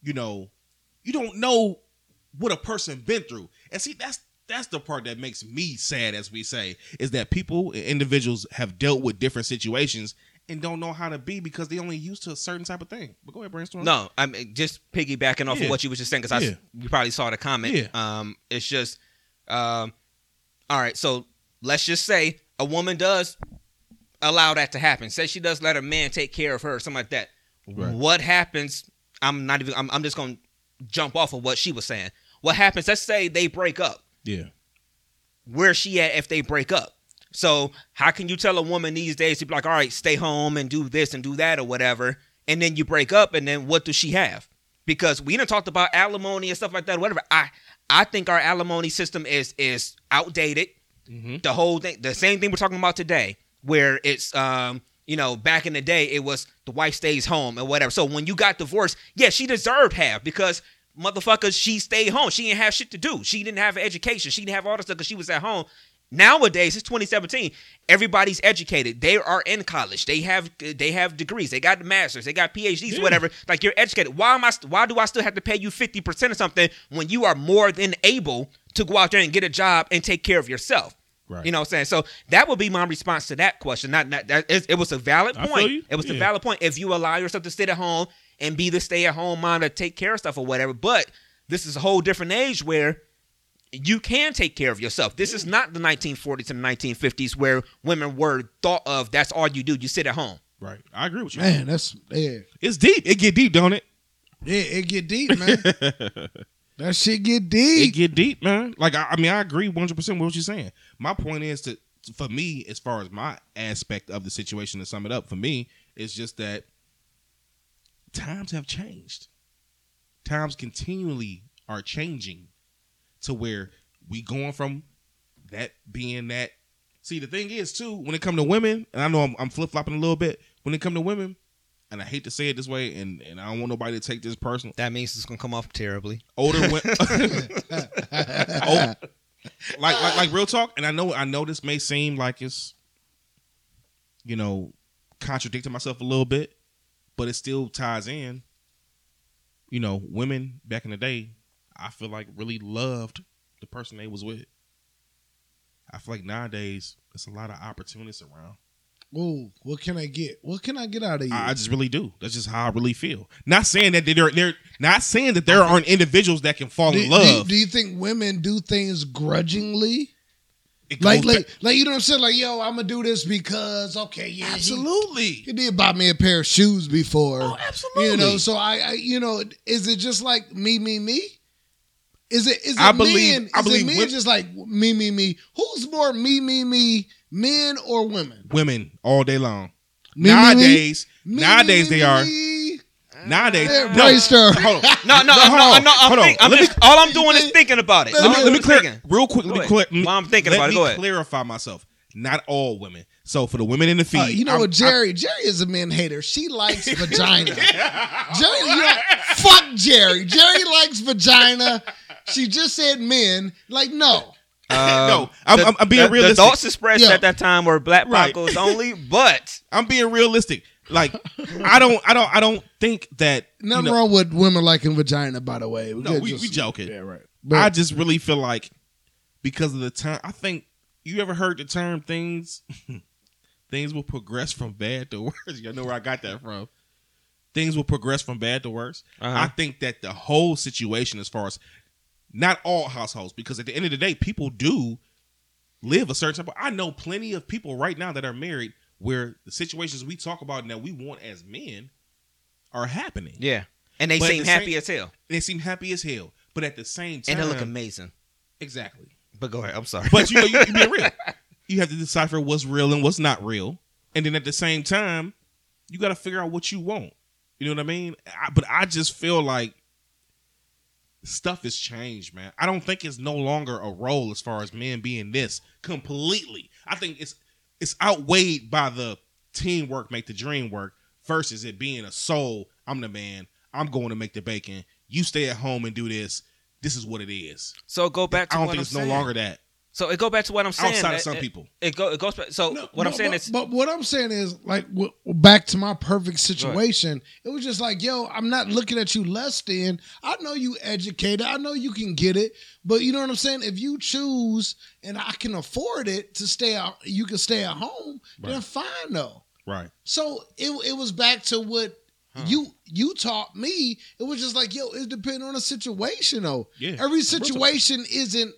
you know you don't know what a person been through, and see that's that's the part that makes me sad, as we say, is that people and individuals have dealt with different situations and don't know how to be because they only used to a certain type of thing. But go ahead, brainstorm. No, I'm just piggybacking off Yeah. of what you was just saying because Yeah. I you probably saw the comment. Yeah. Um, it's just, um, all right. So let's just say a woman does allow that to happen. Say she does let a man take care of her or something like that. Right. What happens? I'm not even. I'm, I'm just gonna jump off of what she was saying. What happens? Let's say they break up. Yeah. Where's she at if they break up? So how can you tell a woman these days to be like, all right, stay home and do this and do that or whatever, and then you break up, and then what does she have? Because we done talked about alimony and stuff like that, whatever. I I think our alimony system is is outdated. Mhm. The whole thing, the same thing we're talking about today, where it's um, you know, back in the day, it was the wife stays home and whatever. So when you got divorced, yeah, she deserved half because motherfuckers, she stayed home. She didn't have shit to do. She didn't have an education. She didn't have all this stuff because she was at home. Nowadays, it's 2017. Everybody's educated. They are in college. They have they have degrees. They got masters. They got PhDs. Yeah. Whatever. Like you're educated. Why am I? st- Why do I still have to pay you 50 percent of something when you are more than able to go out there and get a job and take care of yourself? Right. You know what I'm saying? So that would be my response to that question. Not, not that it, it was a valid point. It was a valid point. If you allow yourself to sit at home and be the stay at home mom to take care of stuff or whatever, but this is a whole different age where you can take care of yourself. This is not the 1940s and 1950s where women were thought of. That's all you do. You sit at home. Right. I agree with you. Man, that's yeah. It's deep. It get deep, don't it? Yeah, it get deep, man. [LAUGHS] that shit get deep. It deep. get deep, man. Like I, I mean, I agree one hundred percent with what you're saying. My point is to, for me, as far as my aspect of the situation, to sum it up, for me, it's just that times have changed. Times continually are changing. To where we going from that being that. See, the thing is too, when it come to women, and I know I'm, I'm flip flopping a little bit. When it come to women, and I hate to say it this way, and and I don't want nobody to take this personal. That means it's gonna come off terribly. Older women, [LAUGHS] [LAUGHS] oh, like like like real talk. And I know I know this may seem like it's, you know, contradicting myself a little bit, but it still ties in. You know, women back in the day, I feel like really loved the person they was with. I feel like nowadays it's a lot of opportunists around. Ooh, what can I get? What can I get out of you? I just really do. That's just how I really feel. Not saying that they're they're not saying that there aren't individuals that can fall do, in love. do you think women do things grudgingly? Like, like, back- like you know what I'm saying? Like, yo, I'm gonna do this because okay, yeah, he- absolutely. He, did buy me a pair of shoes before. Oh, absolutely. You know, so I, I, you know, is it just like me, me, me? Is it? Is it I believe- men? I is believe it men women- just like me, me, me? Who's more me, me, me? Men or women? Women all day long. Me, me, me? nowadays, Me, nowadays me, they me, are. me? Nowadays, Yeah, no, brainstorm. hold on. No, no, I'm hold not, on, I'm not, I'm hold on. I'm Let me- just, all I'm doing is thinking about it. let Let me, let me clear thinking. real quick. Let me clear. let While I'm thinking let about it, me go ahead. clarify myself. Not all women. So for the women in the feed, Uh, you know I'm- what, Jerry? Jerry is a man hater. She likes [LAUGHS] vagina. [LAUGHS] Jerry, you know, fuck Jerry. Jerry likes vagina. She just said men. Like, no. No, I'm- I'm- I'm being the, realistic. The thoughts expressed Yeah. at that time were black Right. Only, [LAUGHS] but I'm being realistic. Like I don't, I don't, I don't think that. you Nothing know, wrong with women liking vagina, by the way. No, could we, we joking. Yeah, right. I just really feel like because of the time. I think you ever heard the term things. [LAUGHS] things will progress from bad to [LAUGHS] worse. You know where I got that from. Things will progress from bad to worse. Uh-huh. I think that the whole situation, as far as not all households, because at the end of the day, people do live a certain type. Of, I know plenty of people right now that are married where the situations we talk about and that we want as men are happening. yeah, and they But seem the happy same- as hell, They seem happy as hell, but at the same time, and they look amazing. exactly. But go ahead. I'm sorry. But you know, you, you be real. [LAUGHS] You have to decipher what's real and what's not real, and then at the same time, you got to figure out what you want. You know what I mean? I, but I just feel like stuff has changed, man. I don't think it's no longer a role as far as men being this completely. I think it's it's outweighed by the teamwork make the dream work versus it being a soul. I'm the man. I'm going to make the bacon. You stay at home and do this. This is what it is. so go back to I don't think I'm it's saying. no longer that. So it go back to what I'm saying. Outside of some it- people. it go it goes back. So No, what I'm saying but, is, but what I'm saying is like w- back to my perfect situation. It was just like, yo, I'm not looking at you less than. I know you educated. I know you can get it, but you know what I'm saying. If you choose and I can afford it to stay out, you can stay at home. Then fine though. Right. So it it was back to what. You you taught me. It was just like yo. It depends on the situation though. Yeah. Every situation isn't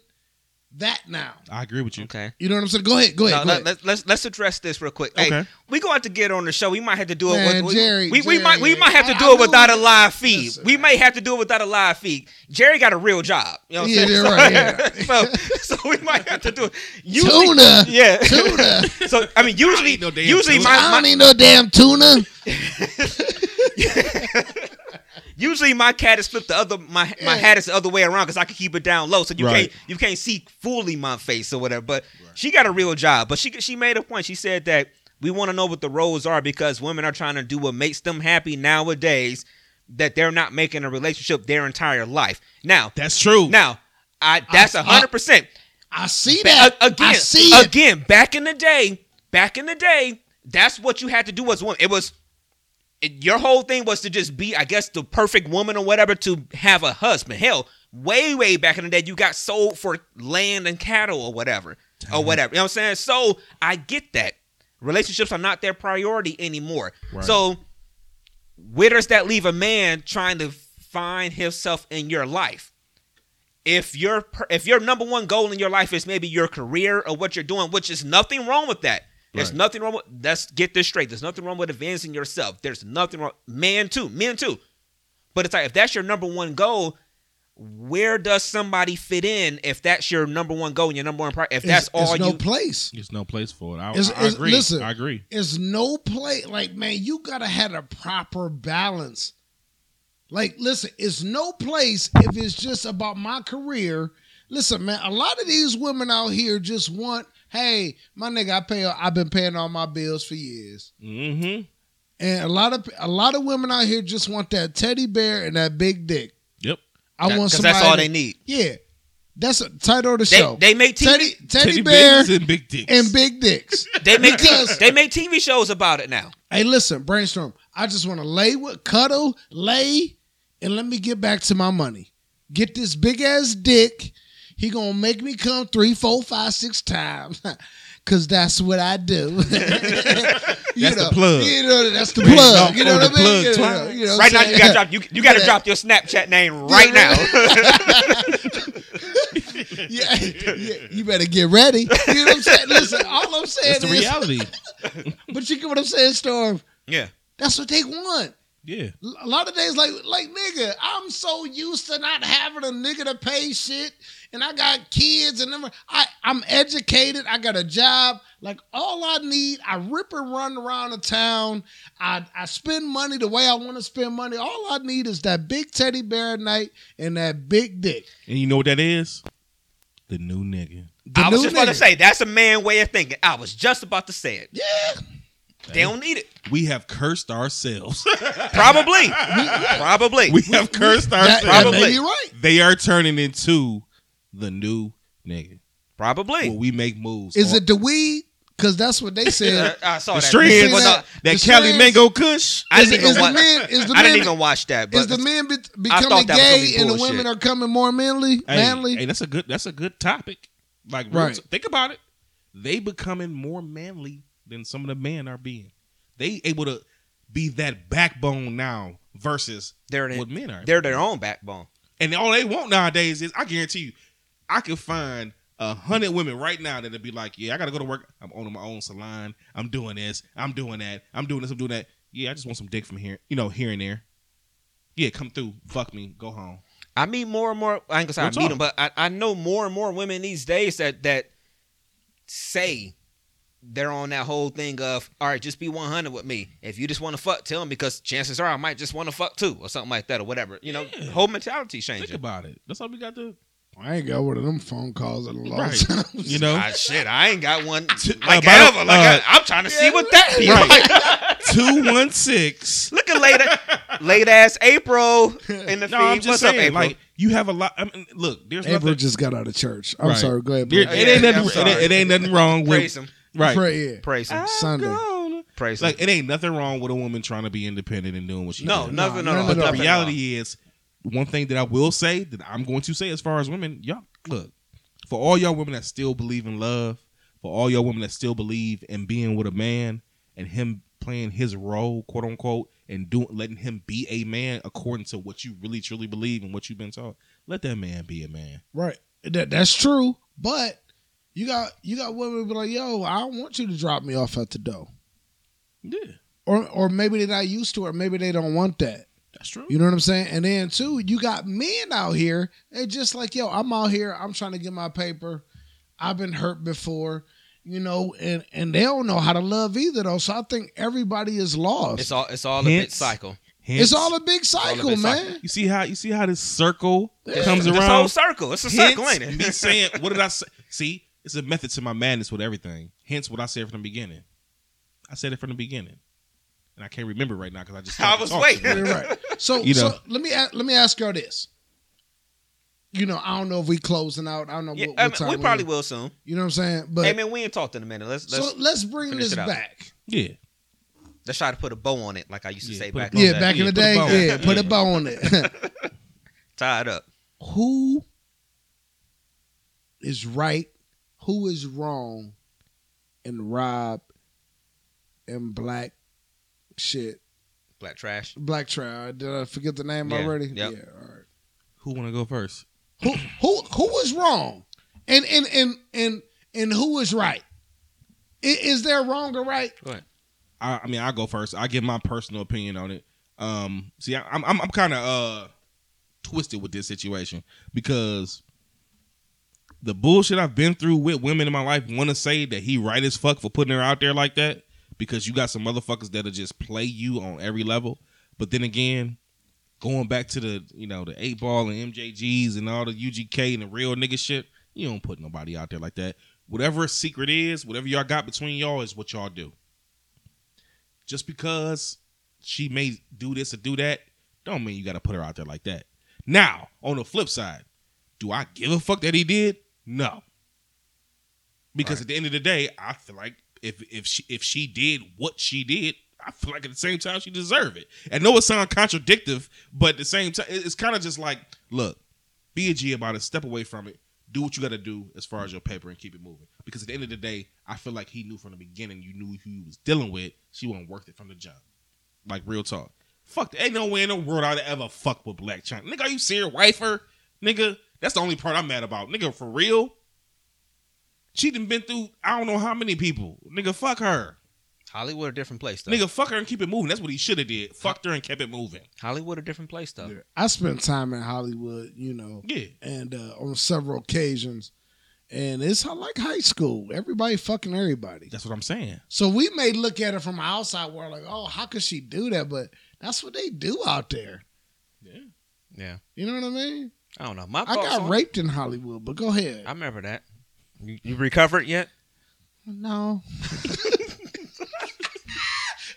that now. I agree with you. okay. You know what I'm saying? Go ahead. Go ahead. Now, go let, ahead. us let's let's address this real quick. Hey, Okay. we going to get on the show. We might have to do it. Man, with, we, Jerry, we, we might we might have to I- do I it without a live feed. Listen, we man. may have to do it without a live feed. Jerry got a real job. You know what I'm Yeah, saying? you're so, right, yeah. [LAUGHS] so so we might have to do it. Tuna. Yeah. Tuna. [LAUGHS] so I mean, usually eat no usually tuna. my, I my don't need no damn tuna. [LAUGHS] Usually my cat is flipped the other my my hat is the other way around because I can keep it down low, so you Right. can't you can't see fully my face or whatever. But she got a real job. But she she made a point. She said that we want to know what the roles are because women are trying to do what makes them happy nowadays. That they're not making a relationship their entire life. Now, That's true. now, I that's a I- hundred percent. I see that. again, I see it. again. Back in the day, back in the day, that's what you had to do as a woman. It was it, your whole thing was to just be, I guess, the perfect woman or whatever to have a husband. Hell, way, way back in the day, you got sold for land and cattle or whatever, or whatever. You know what I'm saying? So I get that relationships are not their priority anymore. Right. So where does that leave a man trying to find himself in your life? if your if your number one goal in your life is maybe your career or what you're doing, which is nothing wrong with that. There's Right. nothing wrong with let's get this straight. There's nothing wrong with advancing yourself. There's nothing wrong man too, men too. But it's like if that's your number one goal, where does somebody fit in if that's your number one goal and your number one priority? If that's It's- all it's no you place. There's no place for it. I, It's- I it's- agree. listen. I agree. It's no place. Like man, you gotta have a proper balance. Like, listen, it's no place if it's just about my career. listen, man. A lot of these women out here just want, hey, my nigga, I pay. I've been paying all my bills for years, Mm-hmm. and a lot of a lot of women out here just want that teddy bear and that big dick. Yep. I want Because somebody. that's all they need. Yeah, that's a title of the They, show. they make TV. teddy, teddy, Teddy bear bears and big dicks. and big dicks. [LAUGHS] They make Because- they make TV shows about it now. Hey, listen, brainstorm. I just want to lay with cuddle, lay, and let me get back to my money. Get this big ass dick. He gonna make me come three, four, five, six times. [LAUGHS] Cause that's what I do. [LAUGHS] you That's the know, plug. You know, that's the plug. You know what I the mean? plug You know, you know Right now, you gotta drop you, you [LAUGHS] gotta Yeah. drop your Snapchat name right now. yeah, yeah, you better get ready. You know what I'm saying? Listen, all I'm saying That's the is, reality. but you get what I'm saying, Storm. yeah. That's what they want. yeah. a lot of days like like nigga i'm so used to not having a nigga to pay shit and i got kids and them- I, i'm educated i got a job like all i need i rip and run around the town i i spend money the way i want to spend money all i need is that big teddy bear at night and that big dick And you know what that is? The new nigga. The I was new just about to say that's a man way of thinking. I was just about to say it. yeah They don't need it. We have cursed ourselves. [LAUGHS] Probably. [LAUGHS] Probably. we have cursed that, ourselves. that Probably. may be right They are turning into the new nigga. Probably. Where we make moves. is on- it the weed because that's what they [LAUGHS] said I saw the that. strands? Well, that- that the Cali strands- Mango Kush? I didn't even watch. men the I didn't men even watch that. But is the men be- becoming thought that was gonna gay be and the women are coming more manly, Hey, manly? hey, that's a good. That's a good topic. Like, Right. t- think about it. They becoming more manly than some of the men are being. They able to be that backbone now versus they're what men are. they're their own backbone. And all they want nowadays is, I guarantee you, I could find a hundred women right now that'd be like, yeah, I gotta go to work. I'm owning my own salon. I'm doing this. I'm doing that. I'm doing this. I'm doing that. Yeah, I just want some dick from here, you know, here and there. Yeah, come through. Fuck me. Go home. I meet more and more. I ain't gonna say I meet them, but I, I know more and more women these days that that say they're on that whole thing of all right, just be 100 with me. If you just want to fuck, tell me because chances are I might just want to fuck too or something like that or whatever. You know, Yeah. whole mentality changing. Think about it. That's all we got to. I ain't got one of them phone calls in a long Right. time. You [LAUGHS] know, Ah, shit, I ain't got one [LAUGHS] Uh, like by the- ever. Like uh, I, am trying to see what that [LAUGHS] be Right. like. two one six. Look at late, late ass April in the No, feed. I'm just What's saying. up, April? like you have a lot. I mean, look, there's April nothing. just got out of church. I'm Right. sorry. Go ahead. there- Blake. it ain't Yeah, nothing. I'm It, it ain't nothing wrong with praise him, right. Pray, yeah. praise him, Sunday. Gone. praise him. Like it ain't nothing wrong with a woman trying to be independent and doing what she no, does. nothing No, at all. none But at the all. reality is, one thing that I will say that I'm going to say as far as women, y'all look for all y'all women that still believe in love, for all y'all women that still believe in being with a man and him playing his role, quote unquote, and doing letting him be a man according to what you really truly believe and what you've been taught. Let that man be a man. Right. That, that's true. But you got you got women be like, yo, I don't want you to drop me off at the door. Yeah, Or or maybe they're not used to it, or maybe they don't want that. That's true. You know what I'm saying? And then too, you got men out here. They just like, yo, I'm out here. I'm trying to get my paper. I've been hurt before, you know, and and they don't know how to love either though. So I think everybody is lost. It's all it's all a big cycle. Hence, It's all a big cycle, big man. cycle. you see how you see how this circle comes This around. whole circle. It's a circle, Hence ain't me [LAUGHS] saying, what did I say? See, it's a method to my madness with everything. Hence what I said from the beginning. I said it from the beginning, and I can't remember right now because I just [LAUGHS] I was waiting. Right. So, You know. so let me let me ask y'all this. You know, I don't know if we closing out. I don't know Yeah, what, I what mean, time we we probably in. will soon. You know what I'm saying? But hey man, we ain't talked in a minute. Let's let's so let's bring this it back. Yeah, let's try to put a bow on it, like I used to Yeah, say back. Yeah, back day. in the Yeah, put a day, yeah, put a bow on it. [LAUGHS] [LAUGHS] Tie it up. Who is right? Who is wrong? And Rob and Black shit. Black trash. Black Trial. Did I forget the name Yeah, already? yep. Yeah, all right. Who want to go first? Who who who was wrong? And and and and and who was right? I- Is there wrong or right? Go ahead. I, I mean, I'll go first. I give my personal opinion on it. Um, see, I, I'm I'm, I'm kind of uh twisted with this situation because the bullshit I've been through with women in my life want to say that he right as fuck for putting her out there like that because you got some motherfuckers that'll just play you on every level. But then again, going back to the you know the eight ball and MJGs and all the UGK and the real nigga shit. You don't put nobody out there like that. Whatever secret is, whatever y'all got between y'all is what y'all do. Just because she may do this or do that, don't mean you got to put her out there like that. Now, on the flip side, do I give a fuck that he did? No. Because at the end of the day, I feel like if if she if she did what she did, I feel like at the same time she deserved it. And know it sounds contradictive, but at the same time, it's kind of just like, look, be a G about it, step away from it, do what you got to do as far as your paper, and keep it moving. Because at the end of the day, I feel like he knew from the beginning, you knew who you was dealing with. She wasn't worth it from the jump. Like real talk. Fuck, ain't no way in the world I'd ever fuck with Blac Chyna. Nigga, are you serious? Wife? Nigga, that's the only part I'm mad about. Nigga, for real? She done been through I don't know how many people. Nigga, fuck her. Hollywood a different place though. Nigga, fuck her and keep it moving. That's what he should have did. Fucked her and kept it moving. Hollywood a different place though. I spent time in Hollywood, you know, Yeah. and uh, on several occasions, and it's like high school. Everybody fucking everybody. That's what I'm saying. So we may look at it from outside world like, oh, how could she do that? But that's what they do out there. Yeah. Yeah. You know what I mean? I don't know. My I got on- raped in Hollywood, but go ahead. I remember that. You, you recovered yet? no. [LAUGHS]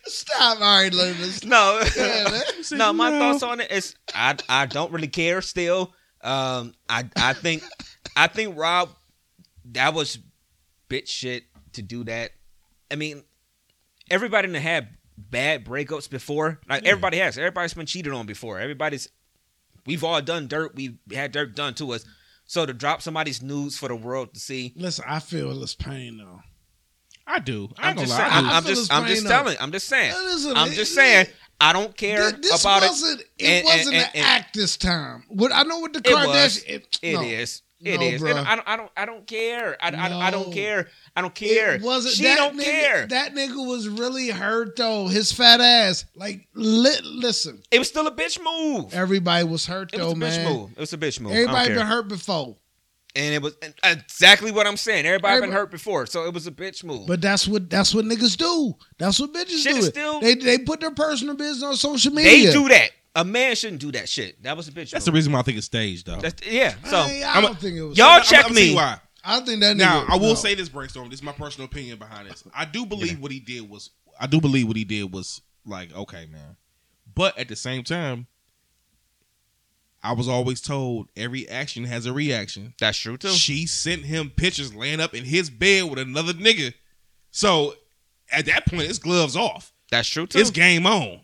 Stop. All right, let us. No. Yeah, [LAUGHS] no, my no. thoughts on it is I I don't really care still. Um I I think I think Rob that was bitch shit to do that. I mean, everybody done had bad breakups before. Like everybody has. Everybody's been cheated on before. Everybody's we've all done dirt. We've had dirt done to us. So to drop somebody's news for the world to see, Listen, I feel this pain though. I do. I I'm just lie. saying. I I'm, do. I I'm feel just I'm just telling. I'm just saying. Listen, I'm just saying. I don't care This about it. wasn't. It And- and- wasn't and- an and- act this time. What I know what the It was. Kardashian, it, It no. is. It No, is. I don't. I don't. I don't care. I, I, I don't care. I don't care. It wasn't. She that don't nigga, care. That nigga was really hurt though. His fat ass. Like, li- listen, it was still a bitch move. everybody was hurt It though, was a bitch man. move. It was a bitch move. Everybody care. been hurt before, and it was exactly what I'm saying. Everybody been hurt before, so it was a bitch move. but that's what that's what niggas do. That's what bitches Shit do. still- they they put their personal business on social media. they do that. A man shouldn't do that shit. That was a bitch. That's the reason why I think it's staged, though. That's, yeah. So I, I I'm a- don't think it was. y'all I'm- check I'm gonna tell you me. why. I think that. Now, nigga, I will no. say this, brainstorm. This is my personal opinion behind this. I do believe what he did was. I do believe what he did was like okay, man. But at the same time, I was always told every action has a reaction. that's true too. She sent him pictures laying up in his bed with another nigga. So at that point, it's gloves off. That's true too. It's game on.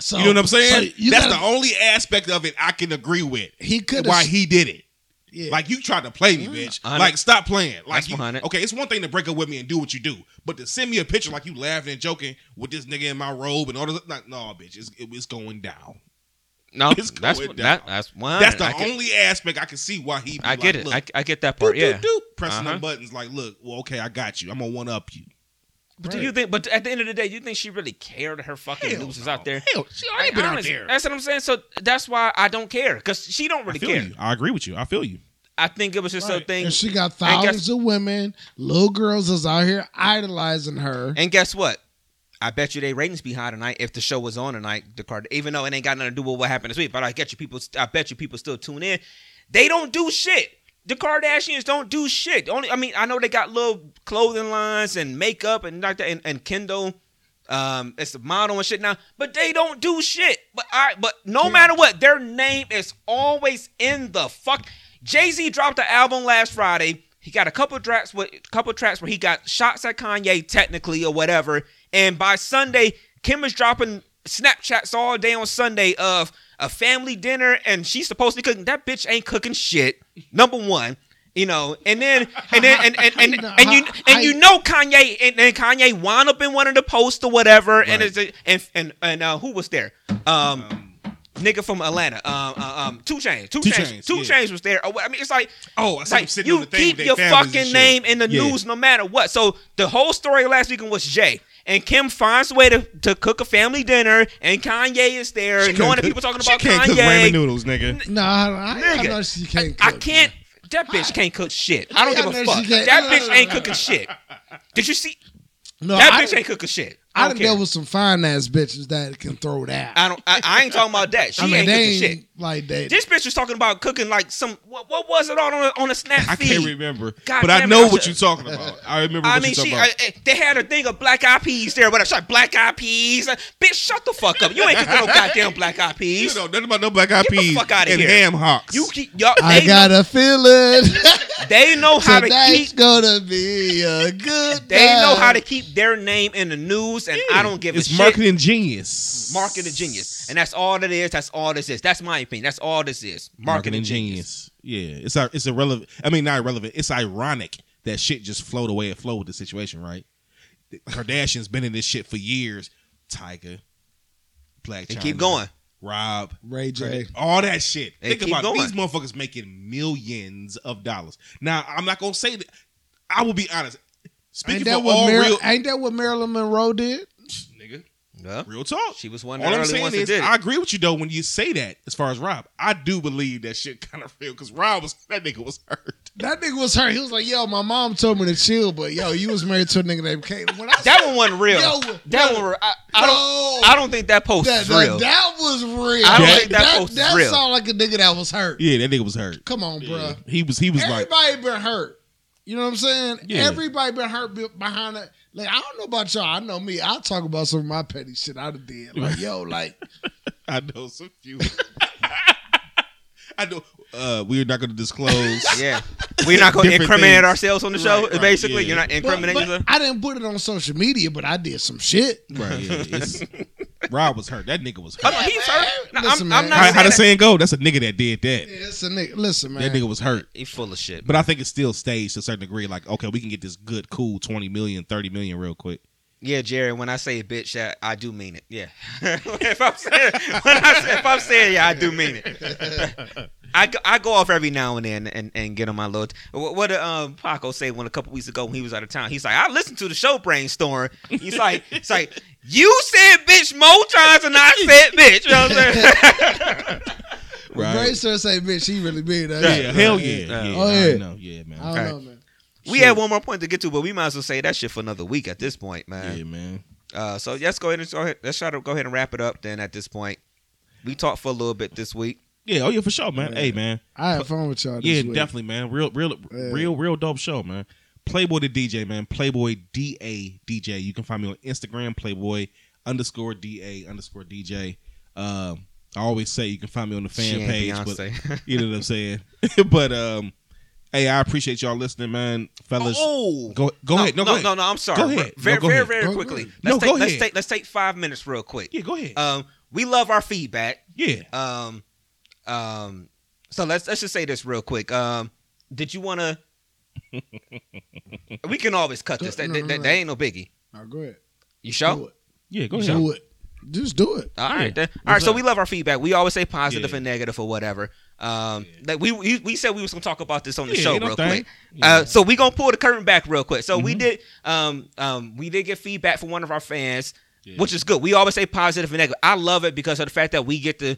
So, You know what I'm saying? so That's gotta- the only aspect of it I can agree with. He could Why he did it. Yeah. Like you tried to play me, bitch. I know. Like stop playing. Like That's you, behind it. okay, it's one thing to break up with me and do what you do, but to send me a picture like you laughing and joking with this nigga in my robe and all this, like, no, bitch, it's, it, it's going down. no, [LAUGHS] it's that's going that, down. that's one. That's the I get, only aspect I can see why he. Be I get like, it. Look, I, I get that part. doop, Yeah. doop, doop, pressing Uh-huh. the buttons. Like, look, well, okay, I got you. I'm gonna one up you. But do you think? But at the end of the day, you think she really cared her fucking Hell losers no. out there? Hell, she Like, already been out there. That's what I'm saying. So that's why I don't care because she don't I really feel care. you. I agree with you. I feel you. I think it was just a Right. thing. And she got And guess- thousands of women, little girls is out here idolizing her. And guess what? I bet you they ratings be high tonight if the show was on tonight. The card, even though it ain't got nothing to do with what happened this week, but I get you people. I bet you people still tune in. They don't do shit. The Kardashians don't do shit. Only, I mean, I know they got little clothing lines and makeup and like that, and, and Kendall, um, it's a model and shit now, but they don't do shit. But I, but no matter what, their name is always in the fuck. Jay Z dropped the album last Friday. He got a couple tracks with couple tracks where he got shots at Kanye technically or whatever. And by Sunday, Kim is dropping Snapchats all day on Sunday of a family dinner, and she's supposed to be cooking. That bitch ain't cooking shit. Number one. You know, and then and then and and, and, [LAUGHS] and you and you know Kanye and, and Kanye wound up in one of the posts or whatever, and it's a, and and and uh, who was there? Um, nigga from Atlanta, um, uh, um, Two Chainz, Two Two Chains, Chainz, Two yeah. Chainz was there. I mean, it's like Oh, I it's like sitting you the thing keep your their families and fucking name in the Yeah. news no matter what. So the whole story last weekend was Jay. And Kim finds a way to, to cook a family dinner, and Kanye is there, She knowing can't that people talking she about can't cook ramen noodles, nigga. No, I, I, I Nigga, know she can't. I cook, can't. That bitch can't cook shit. I don't I give a she fuck. That no, no, bitch ain't cooking shit. Did you see? No, that I, bitch ain't cooking shit. I I done don't care. dealt with some fine ass bitches that can throw that. I don't. I, I ain't talking about that. [LAUGHS] She I mean, ain't they cooking ain't shit. like that. This bitch was talking about cooking like some. What, what was it on a, on a snap I feed? can't remember, God but I damn it, know what you're talking about. I remember I what mean, you're she talking about. uh, they had a thing of black eyed peas there, but I like black eyed peas. Bitch, shut the fuck up. You ain't cooking no [LAUGHS] goddamn black eyed you peas. know nothing about no black eyed Get the peas fuck outta and here. ham hocks. You keep y'all. I got know, a feeling [LAUGHS] they know how to tonight's keep. gonna be a good. They know how to keep their name in the news, and I don't give a shit. it's marketing genius. Marketing genius, and that's all that is. That's all this is. That's my opinion. That's all this is. Marketing, genius. Yeah, it's it's irrelevant. I mean, not irrelevant. It's ironic that shit just flowed away it flowed with the situation, right? The Kardashians been in this shit for years. Tyga, Blac And Chyna, keep going. Rob, Ray J. all that shit. They Think keep about it. going. these motherfuckers making millions of dollars. Now, I'm not gonna say that. I will be honest. Speaking Ain't that for what all Mar- real, ain't that what Marilyn Monroe did? nigga, Yeah. real talk. She was one of All I'm early saying ones that is, did it. I agree with you though when you say that. As far as Rob, I do believe that shit kind of real because Rob was that nigga was hurt. That nigga was hurt. He was like, "Yo, my mom told me to chill, but yo, you was married to a nigga named Kate." When I That one wasn't real. Yo, that no, one, I, I don't. I don't think that post that, is that, real. that was real. I don't That- think that post is that real. sound like a nigga that was hurt. Yeah, that nigga was hurt. Come on, Yeah. bro. He was he was like Everybody been hurt. You know what I'm saying? Yeah. Everybody been hurt behind it. Like I don't know about y'all. I know me. I'll talk about some of my petty shit I done did. Like yo, like [LAUGHS] I know some few. [LAUGHS] I know uh we're not gonna disclose. [LAUGHS] yeah, we're not going to incriminate things. ourselves on the show. Right, right, basically, yeah. you're not incriminating but yourself. I didn't put it on social media, but I did some shit. Right, yeah. [LAUGHS] Rob was hurt. That nigga was Oh, hurt. no, he's hurt. No, Listen, I'm, I'm not How, saying how the that. saying go? That's a nigga that did that. Yeah, it's a nigga. Listen, man. That nigga was hurt. He's full of shit. But I think it's still staged to a certain degree. Like, okay, we can get this good, cool 20 million, 30 million real quick. Yeah, Jerry. When I say bitch, I, I do mean it. Yeah. [LAUGHS] if I'm saying when I say, if I'm saying yeah, I do mean it. I, go- I go off every now and then and, and get on my little. What, what did um Paco say when a couple weeks ago when he was out of town? He's like, I listened to the show brainstorm. He's like, it's like you said bitch more times than I said bitch. You know what I'm saying? When Grace started say bitch, she really mean that. Yeah, shit. hell yeah. yeah. Oh, I yeah. know. Yeah, man. I don't Okay. know, man. We had one more point to get to, but we might as well say that shit for another week at this point, man. Yeah, man. Uh, so let's go ahead and go ahead. Let's try to go ahead and wrap it up. Then at this point, we talked for a little bit this week. Yeah, oh yeah, for sure, man. Hey, man. I had fun with y'all. This Yeah, week. definitely, man. Real, real, Yeah. real, real dope show, man. Playboy the DJ, man. Playboy D A DJ. You can find me on Instagram, Playboy underscore D A underscore DJ. Um, I always say you can find me on the fan ain't page, Beyonce. but you know what I'm [LAUGHS] saying. [LAUGHS] but um, hey, I appreciate y'all listening, man, fellas. Oh, Go, go no, ahead. No, no, go ahead. no, no. I'm sorry. Go ahead. Very, No, go very, ahead. very Go quickly. ahead. Let's No, take, go let's ahead. take let's take five minutes real quick. Yeah, go ahead. Um, we love our feedback. yeah. Um, um, so let's let's just say this real quick. Um, did you want to? [LAUGHS] we can always cut this. That, No, that, no, that, no. that ain't no biggie. Now, go ahead. You Do sure? it. Yeah, go ahead. Do it. Just do it. All right, Yeah. then. all right. What's So up? we love our feedback. We always say positive Yeah. and negative or whatever. Um, that we, we we said we was gonna talk about this on the Yeah, show real thing. quick. Yeah. Uh, so we gonna pull the curtain back real quick. So we Mhm. did um um we did get feedback from one of our fans, Yeah. which is good. We always say positive and negative. I love it because of the fact that we get to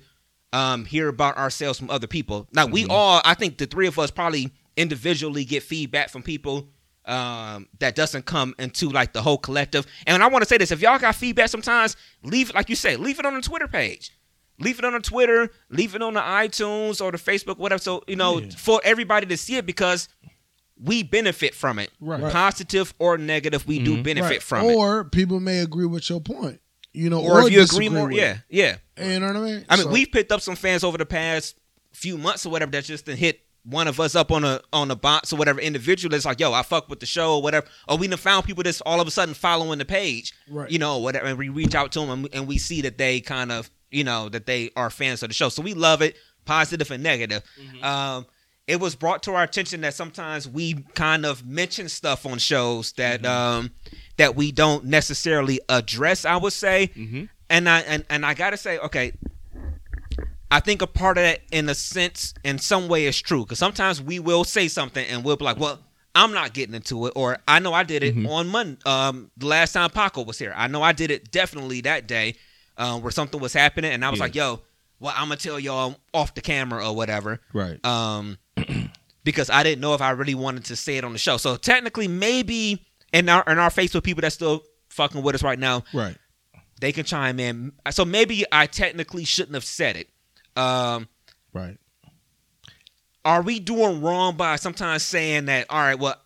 um hear about ourselves from other people. Now we Mhm. all, I think the three of us probably individually get feedback from people um that doesn't come into like the whole collective. And I want to say this: if y'all got feedback, sometimes leave it like you say, leave it on the Twitter page. Leave it on the Twitter, leave it on the iTunes or the Facebook, whatever. So you know, Yeah. for everybody to see it because we benefit from it, Right. Right. positive or negative. We do Mhm. benefit Right. from it. or people may agree with your point. You know, Or, if you agree more, with yeah, yeah. You know what I mean? I mean, So- we've picked up some fans over the past few months or whatever that just done hit one of us up on a on a box or whatever individual that's like, yo, I fuck with the show or whatever. Or we done found people that's all of a sudden following the page, Right. you know, whatever. And we reach out to them and we, and we see that they kind of, you know, that they are fans of the show. So we love it, positive and negative. Um, it was brought to our attention that sometimes we kind of mention stuff on shows that um that we don't necessarily address. I would say Mm-hmm. and I and, and I gotta say, okay, I think a part of that, in a sense, in some way, is true because sometimes we will say something and we'll be like, "Well, I'm not getting into it," or "I know I did it on Monday, um, the last time Paco was here. I know I did it definitely that day, um, where something was happening, and I was Yeah. like, "Yo, well, I'm gonna tell y'all off the camera or whatever." Right. um, [CLEARS THROAT] because I didn't know if I really wanted to say it on the show. So technically, maybe in our in our Facebook people that still fucking with us right now, Right. they can chime in. So maybe I technically shouldn't have said it. Um, Right. are we doing wrong by sometimes saying that all right well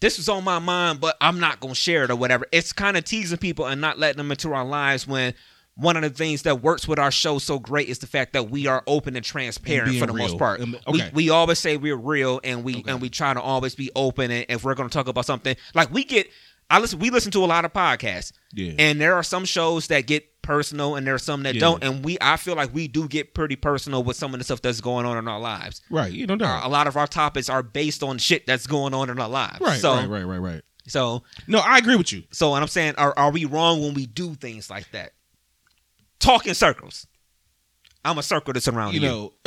this was on my mind but i'm not to share it or whatever it's kind of teasing people and not letting them into our lives when one of the things that works with our show so great is the fact that we are open and transparent being for the real. most part. Um, we, okay. we always say we're real and we Okay. and we try to always be open and if we're going to talk about something like we get I listen we listen to a lot of podcasts Yeah. and there are some shows that get personal and there are some that Yeah. don't and we I feel like we do get pretty personal with some of the stuff that's going on in our lives right. You don't uh, doubt. a lot of our topics are based on shit that's going on in our lives. Right. So, right. Right. Right. Right. so, No, I agree with you. so, and I'm saying, are are we wrong when we do things like that? Talk in circles. I'm a circle that's around you you. know. [LAUGHS]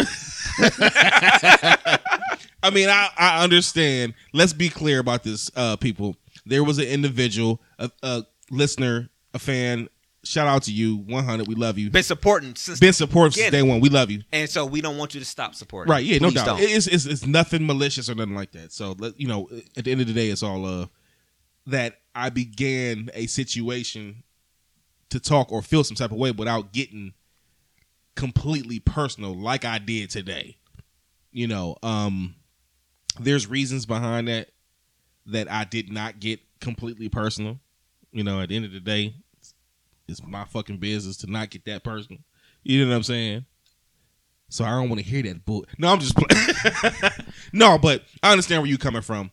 I mean I, I understand. Let's be clear about this uh people. There was an individual a, a listener a fan. Shout out to you 100 we love you. Been supporting since, been supportive since day one. We love you. And so we don't want you to stop supporting. right. Yeah no doubt. it's, it's it's nothing malicious or nothing like that. So let you know at the end of the day it's all love. That i began a situation to talk or feel some type of way without getting completely personal like I did today. You know, um there's reasons behind that that I did not get completely personal. You know, at the end of the day, it's, my fucking business to not get that personal. You know what I'm saying? So I don't want to hear that bull. No, I'm just playing. [LAUGHS] no, but I understand where you coming from.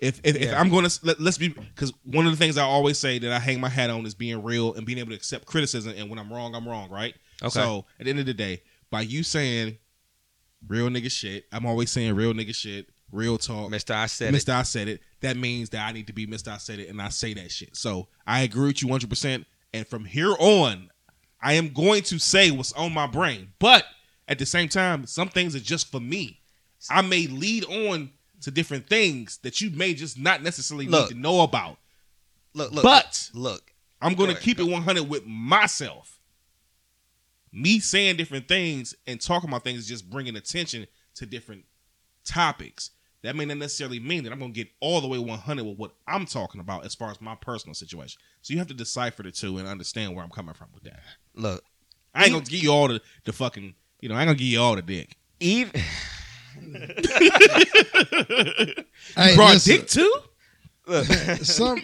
If if, if I'm going to let, let's be because one of the things I always say that I hang my hat on is being real and being able to accept criticism. And when I'm wrong, I'm wrong, right? Okay. So at the end of the day, by you saying real nigga shit, I'm always saying real nigga shit, real talk. Mister, I said it. Mr. I said it. That means that I need to be Mr. I said it, and I say that shit. So I agree with you 100. percent And from here on, I am going to say what's on my brain. But at the same time, some things are just for me. I may lead on to different things that you may just not necessarily Look. need to know about. Look, look, But look. I'm going to keep it 100 with myself. Me saying different things and talking about things is just bringing attention to different topics. That may not necessarily mean that I'm going to get all the way 100 with what I'm talking about as far as my personal situation. So you have to decipher the two and understand where I'm coming from with that. Look. I ain't going to give you all the, the fucking, you know, I ain't going to give you all the dick. Even Hey, Brought listen, dick too? [LAUGHS] some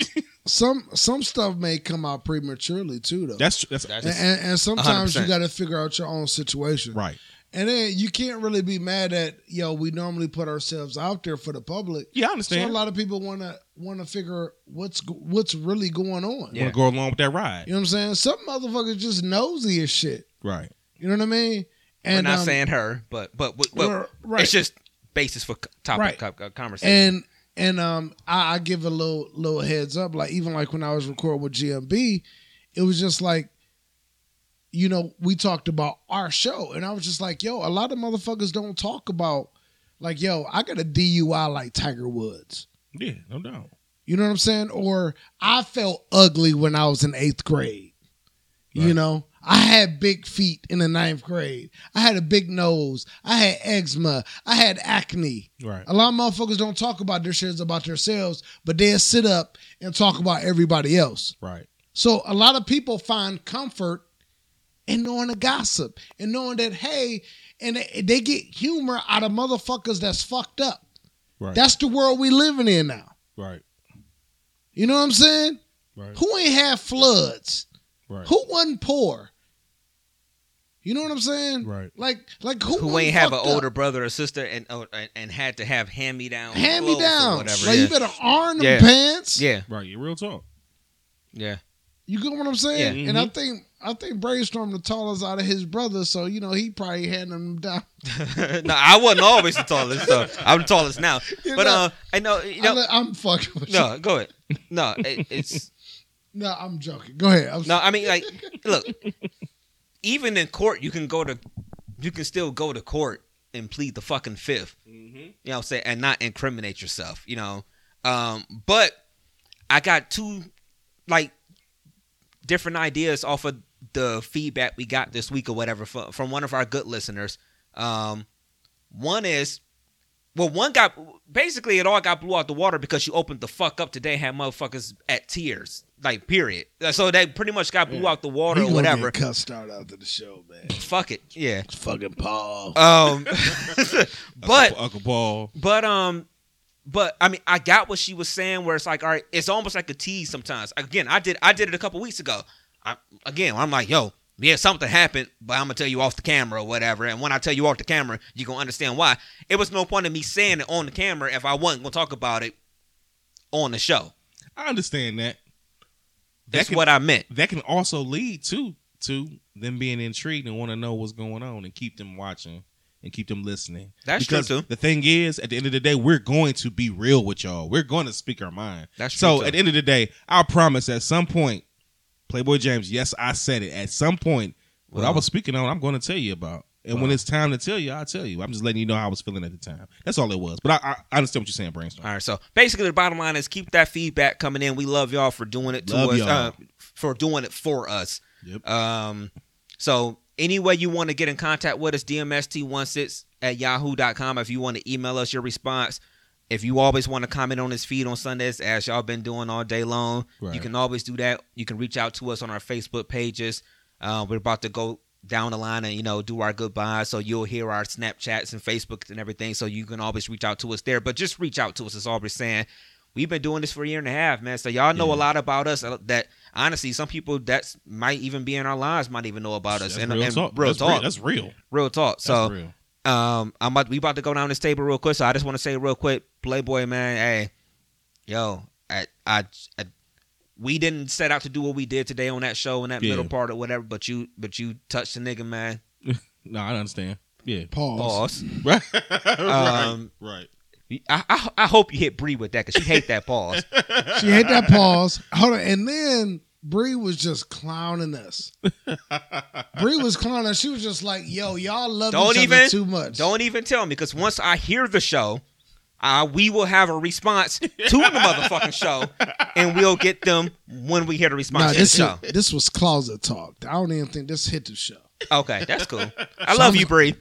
some some stuff may come out prematurely too, though. That's, that's, That's- and, and, and sometimes you 100%. got to figure out your own situation. right. And then you can't really be mad at yo. We normally put ourselves out there for the public. Yeah, I So a lot of people want to want to figure what's what's really going on. Yeah. Want to go along with that ride. You know what I'm saying? Some motherfuckers just nosy as shit. Right. You know what I mean? We're not um, saying her, but but, but, we're- right. it's just basis for topic Right. co- co- conversation. and and um I, I give a little little heads up like even like when i was recording with gmb it was just like you know we talked about our show and i was just like yo a lot of motherfuckers don't talk about like yo i got a dui like tiger woods Yeah, no doubt. you know what i'm saying or i felt ugly when i was in eighth grade you know I had big feet in the ninth grade. I had a big nose. I had eczema. I had acne. Right. A lot of motherfuckers don't talk about their shit about themselves, but they'll sit up and talk about everybody else. Right. So a lot of people find comfort in knowing the gossip and knowing that, hey, and they, get humor out of motherfuckers that's fucked up. Right. That's the world we living in now. right. You know what I'm saying? Right. Who ain't had floods? Right. Who wasn't poor? You know what I'm saying? Right. Like, like who, who ain't have an up? older brother or sister and oh, and, and had to have hand me down, hand me down? whatever. Like yeah. you better iron them Yeah. pants. yeah, Right. You real talk. yeah. You get what I'm saying? Yeah. And I think I think Brainstorm the tallest out of his brothers, so you know he probably handing them down. [LAUGHS] no, I wasn't always the tallest. So I'm the tallest now. [LAUGHS] You're But not- uh, I know you know. I'm, I'm fucking with you. No, go ahead. No, it, it's [LAUGHS] No, I'm joking. Go ahead. I'm no. I mean, like, look. Even in court, you can go to, you can still go to court and plead the fucking 5th Mm-hmm. You know, what I'm saying, and not incriminate yourself. You know, um, but I got two, like, different ideas off of the feedback we got this week or whatever from, from one of our good listeners. Um, one is well, one got basically it all got blew out the water because she opened the fuck up today. Had motherfuckers at tears, like period. So they pretty much got blew out the water He or whatever. Get cussed out after the show, man. Fuck it, yeah. Fucking Paul. Um, [LAUGHS] [LAUGHS] but Uncle, Uncle Paul. But um, but I mean, I got what she was saying. Where it's like, all right, it's almost like a tease sometimes. Again, I did I did it a couple weeks ago. I, again, I'm like, yo, yeah, something happened, but I'm gonna tell you off the camera or whatever. And when I tell you off the camera, you gonna understand why. It was no point in me saying it on the camera if I wasn't gonna talk about it on the show. I understand that. That That's can, what I meant. that can also lead to to them being intrigued and want to know what's going on and keep them watching and keep them listening. That's true, too. The thing is, at the end of the day, we're going to be real with y'all. We're going to speak our mind. That's true, so too. at the end of the day, I promise at some point, Playboy James, yes, I said it. At some point, what I was speaking on, I'm going to tell you about. And when it's time to tell you, I'll tell you. I'm just letting you know how I was feeling at the time. That's all it was. But I, I, I understand what you're saying, Brainstorm. All right, so basically the bottom line is keep that feedback coming in. We love y'all for doing it to Love us, uh, for doing it for us. Yep. Um, so any way you want to get in contact with us, DMST16 at yahoo.com. If you want to email us your response, if you always want to comment on this feed on Sundays, as y'all been doing all day long, Right. you can always do that. You can reach out to us on our Facebook pages. Uh, we're about to go down the line and you know do our goodbyes, so you'll hear our Snapchats and Facebook and everything. So you can always reach out to us there. But just reach out to us. Is all we're saying. We've been doing this for a year and a half, man. So y'all know a lot about us. uh, That honestly, some people that might even be in our lives might even know about us. That's and real and talk. real That's talk, real. That's real. real talk. That's So real. Um, I'm about we about to go down this table real quick. So I just want to say real quick, Playboy man, hey, yo, I, I, I, we didn't set out to do what we did today on that show in that Yeah. middle part or whatever, but you, but you touched the nigga, man. [LAUGHS] No, I don't understand. Yeah. Pause. Pause. [LAUGHS] Right. Um, right. I, I, I hope you hit Bree with that because she hate that pause. [LAUGHS] She hate that pause. Hold on. And then Bree was just clowning us. [LAUGHS] Bree was clowning us. She was just like, yo, y'all love Don't each even other too much. Don't even tell me because once I hear the show, uh, we will have a response to the motherfucking show, and we'll get them when we hear the No, response to the this, show. this was closet talk. I don't even think this hit the show. Okay, that's cool. I love you, Bree.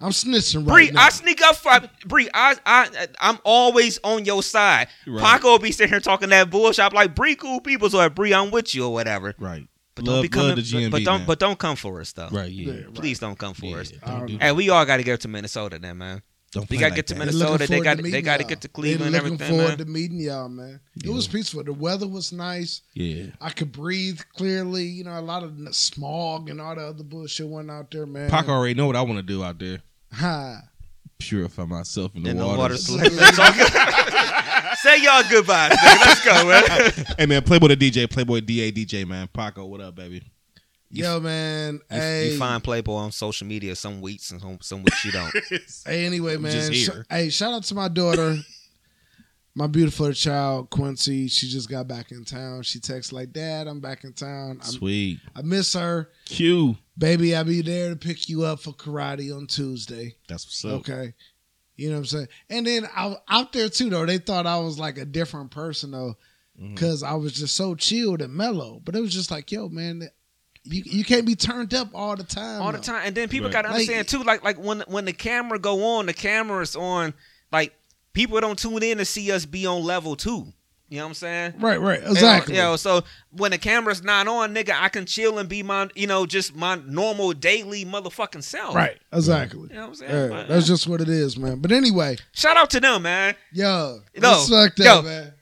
I'm snitching Bree, right now. Bree, I sneak up for Bree. I, I, I'm always on your side. Right. Paco will be sitting here talking that bullshit. I'm like Bree, cool people. So like, Bree, I'm with you or whatever. Right. But love, don't be coming. love the GMB, but don't, man. but don't come for us though. right. Yeah. Yeah, right. Please don't come for Yeah, us. don't do Hey, we all got to get to Minnesota then, man. Don't We gotta get to that. They're Minnesota. They got to they got to get to They're Cleveland and looking everything, forward man. to meeting y'all, man. It was peaceful. The weather was nice. Yeah. I could breathe clearly. You know, a lot of smog and all the other bullshit went out there, man. Pac already know what I want to do out there. Ha. Purify myself in the In the water. waters. Let's all go- Say y'all goodbyes. nigga. Let's go, man. hey man, Playboy the DJ, Playboy DA DJ man. Paco, what up, baby? Yo, man. You, hey, you find Playboy on social media some weeks and some, some weeks you don't. [LAUGHS] Hey, anyway, man. just sh- hey, shout out to my daughter, my beautiful child Quincy. She just got back in town. She texts like, "Dad, I'm back in town. I'm, Sweet. I miss her, Q. baby. I'll be there to pick you up for karate on Tuesday." That's what's up. Okay. You know what I'm saying? And then I, out there too, though, they thought I was like a different person, though, mm-hmm. because I was just so chilled and mellow. But it was just like, yo, man, you, you can't be turned up all the time. all the time. And then people Right. gotta Like- understand too, like like when when the camera go on, the camera's on. Like people don't tune in to see us be on level two. You know what I'm saying? Right, right. Exactly. You know, so when the camera's not on, nigga, I can chill and be my, you know, just my normal daily motherfucking self. Right. Exactly. You know what I'm saying? Yeah, But, that's just what it is, man. But anyway, Shout out to them, man. yo, No, respect that, yo. man.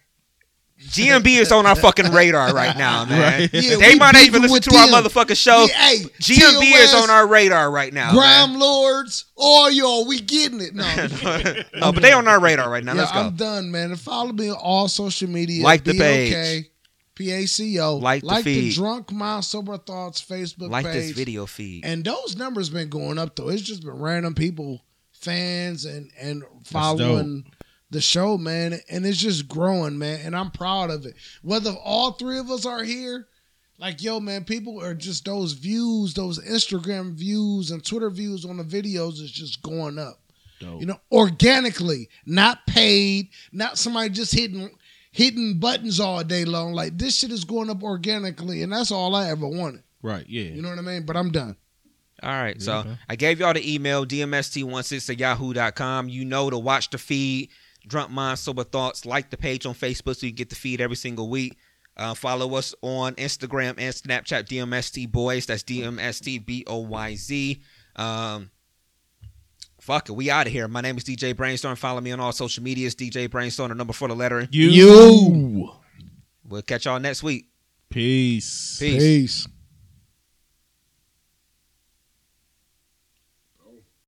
GMB is on our fucking radar right now, [LAUGHS] man. Right. Yeah, they might not even beefing listen with to our them. motherfucking show. We- hey, GMB is on our radar right now. Grime man. Lords, all y'all, we getting it. No, [LAUGHS] no, but they on our radar right now. yeah, Let's go. I'm done, man. Follow me on all social media. Like the BOK, page. P-A-C-O. Like the like the feed. Drunk Mind Sober Thoughts Facebook like page. this video feed. And those numbers been going up though. It's just been random people, fans, and and following the show, man. And it's just growing, man. And I'm proud of it. Whether all three of us are here, like yo, man, people are just those views, those Instagram views and Twitter views on the videos is just going up. Dope. You know, organically, not paid, not somebody just hitting hitting buttons all day long. Like this shit is going up organically, and that's all I ever wanted. right. Yeah. You know what I mean? But I'm done. All right. So Okay. I gave y'all the email, dmst16 at yahoo.com. You know to watch the feed, Drunk Mind Sober Thoughts. Like the page on Facebook so you get the feed every single week. Uh, follow us on Instagram and Snapchat, DMST Boys. That's DMST B O Y Z. Um, fuck it. We out of here. My name is DJ Brainstorm. Follow me on all social medias, DJ Brainstorm, the number for the letter. You. You. We'll catch y'all next week. Peace. Peace. Peace.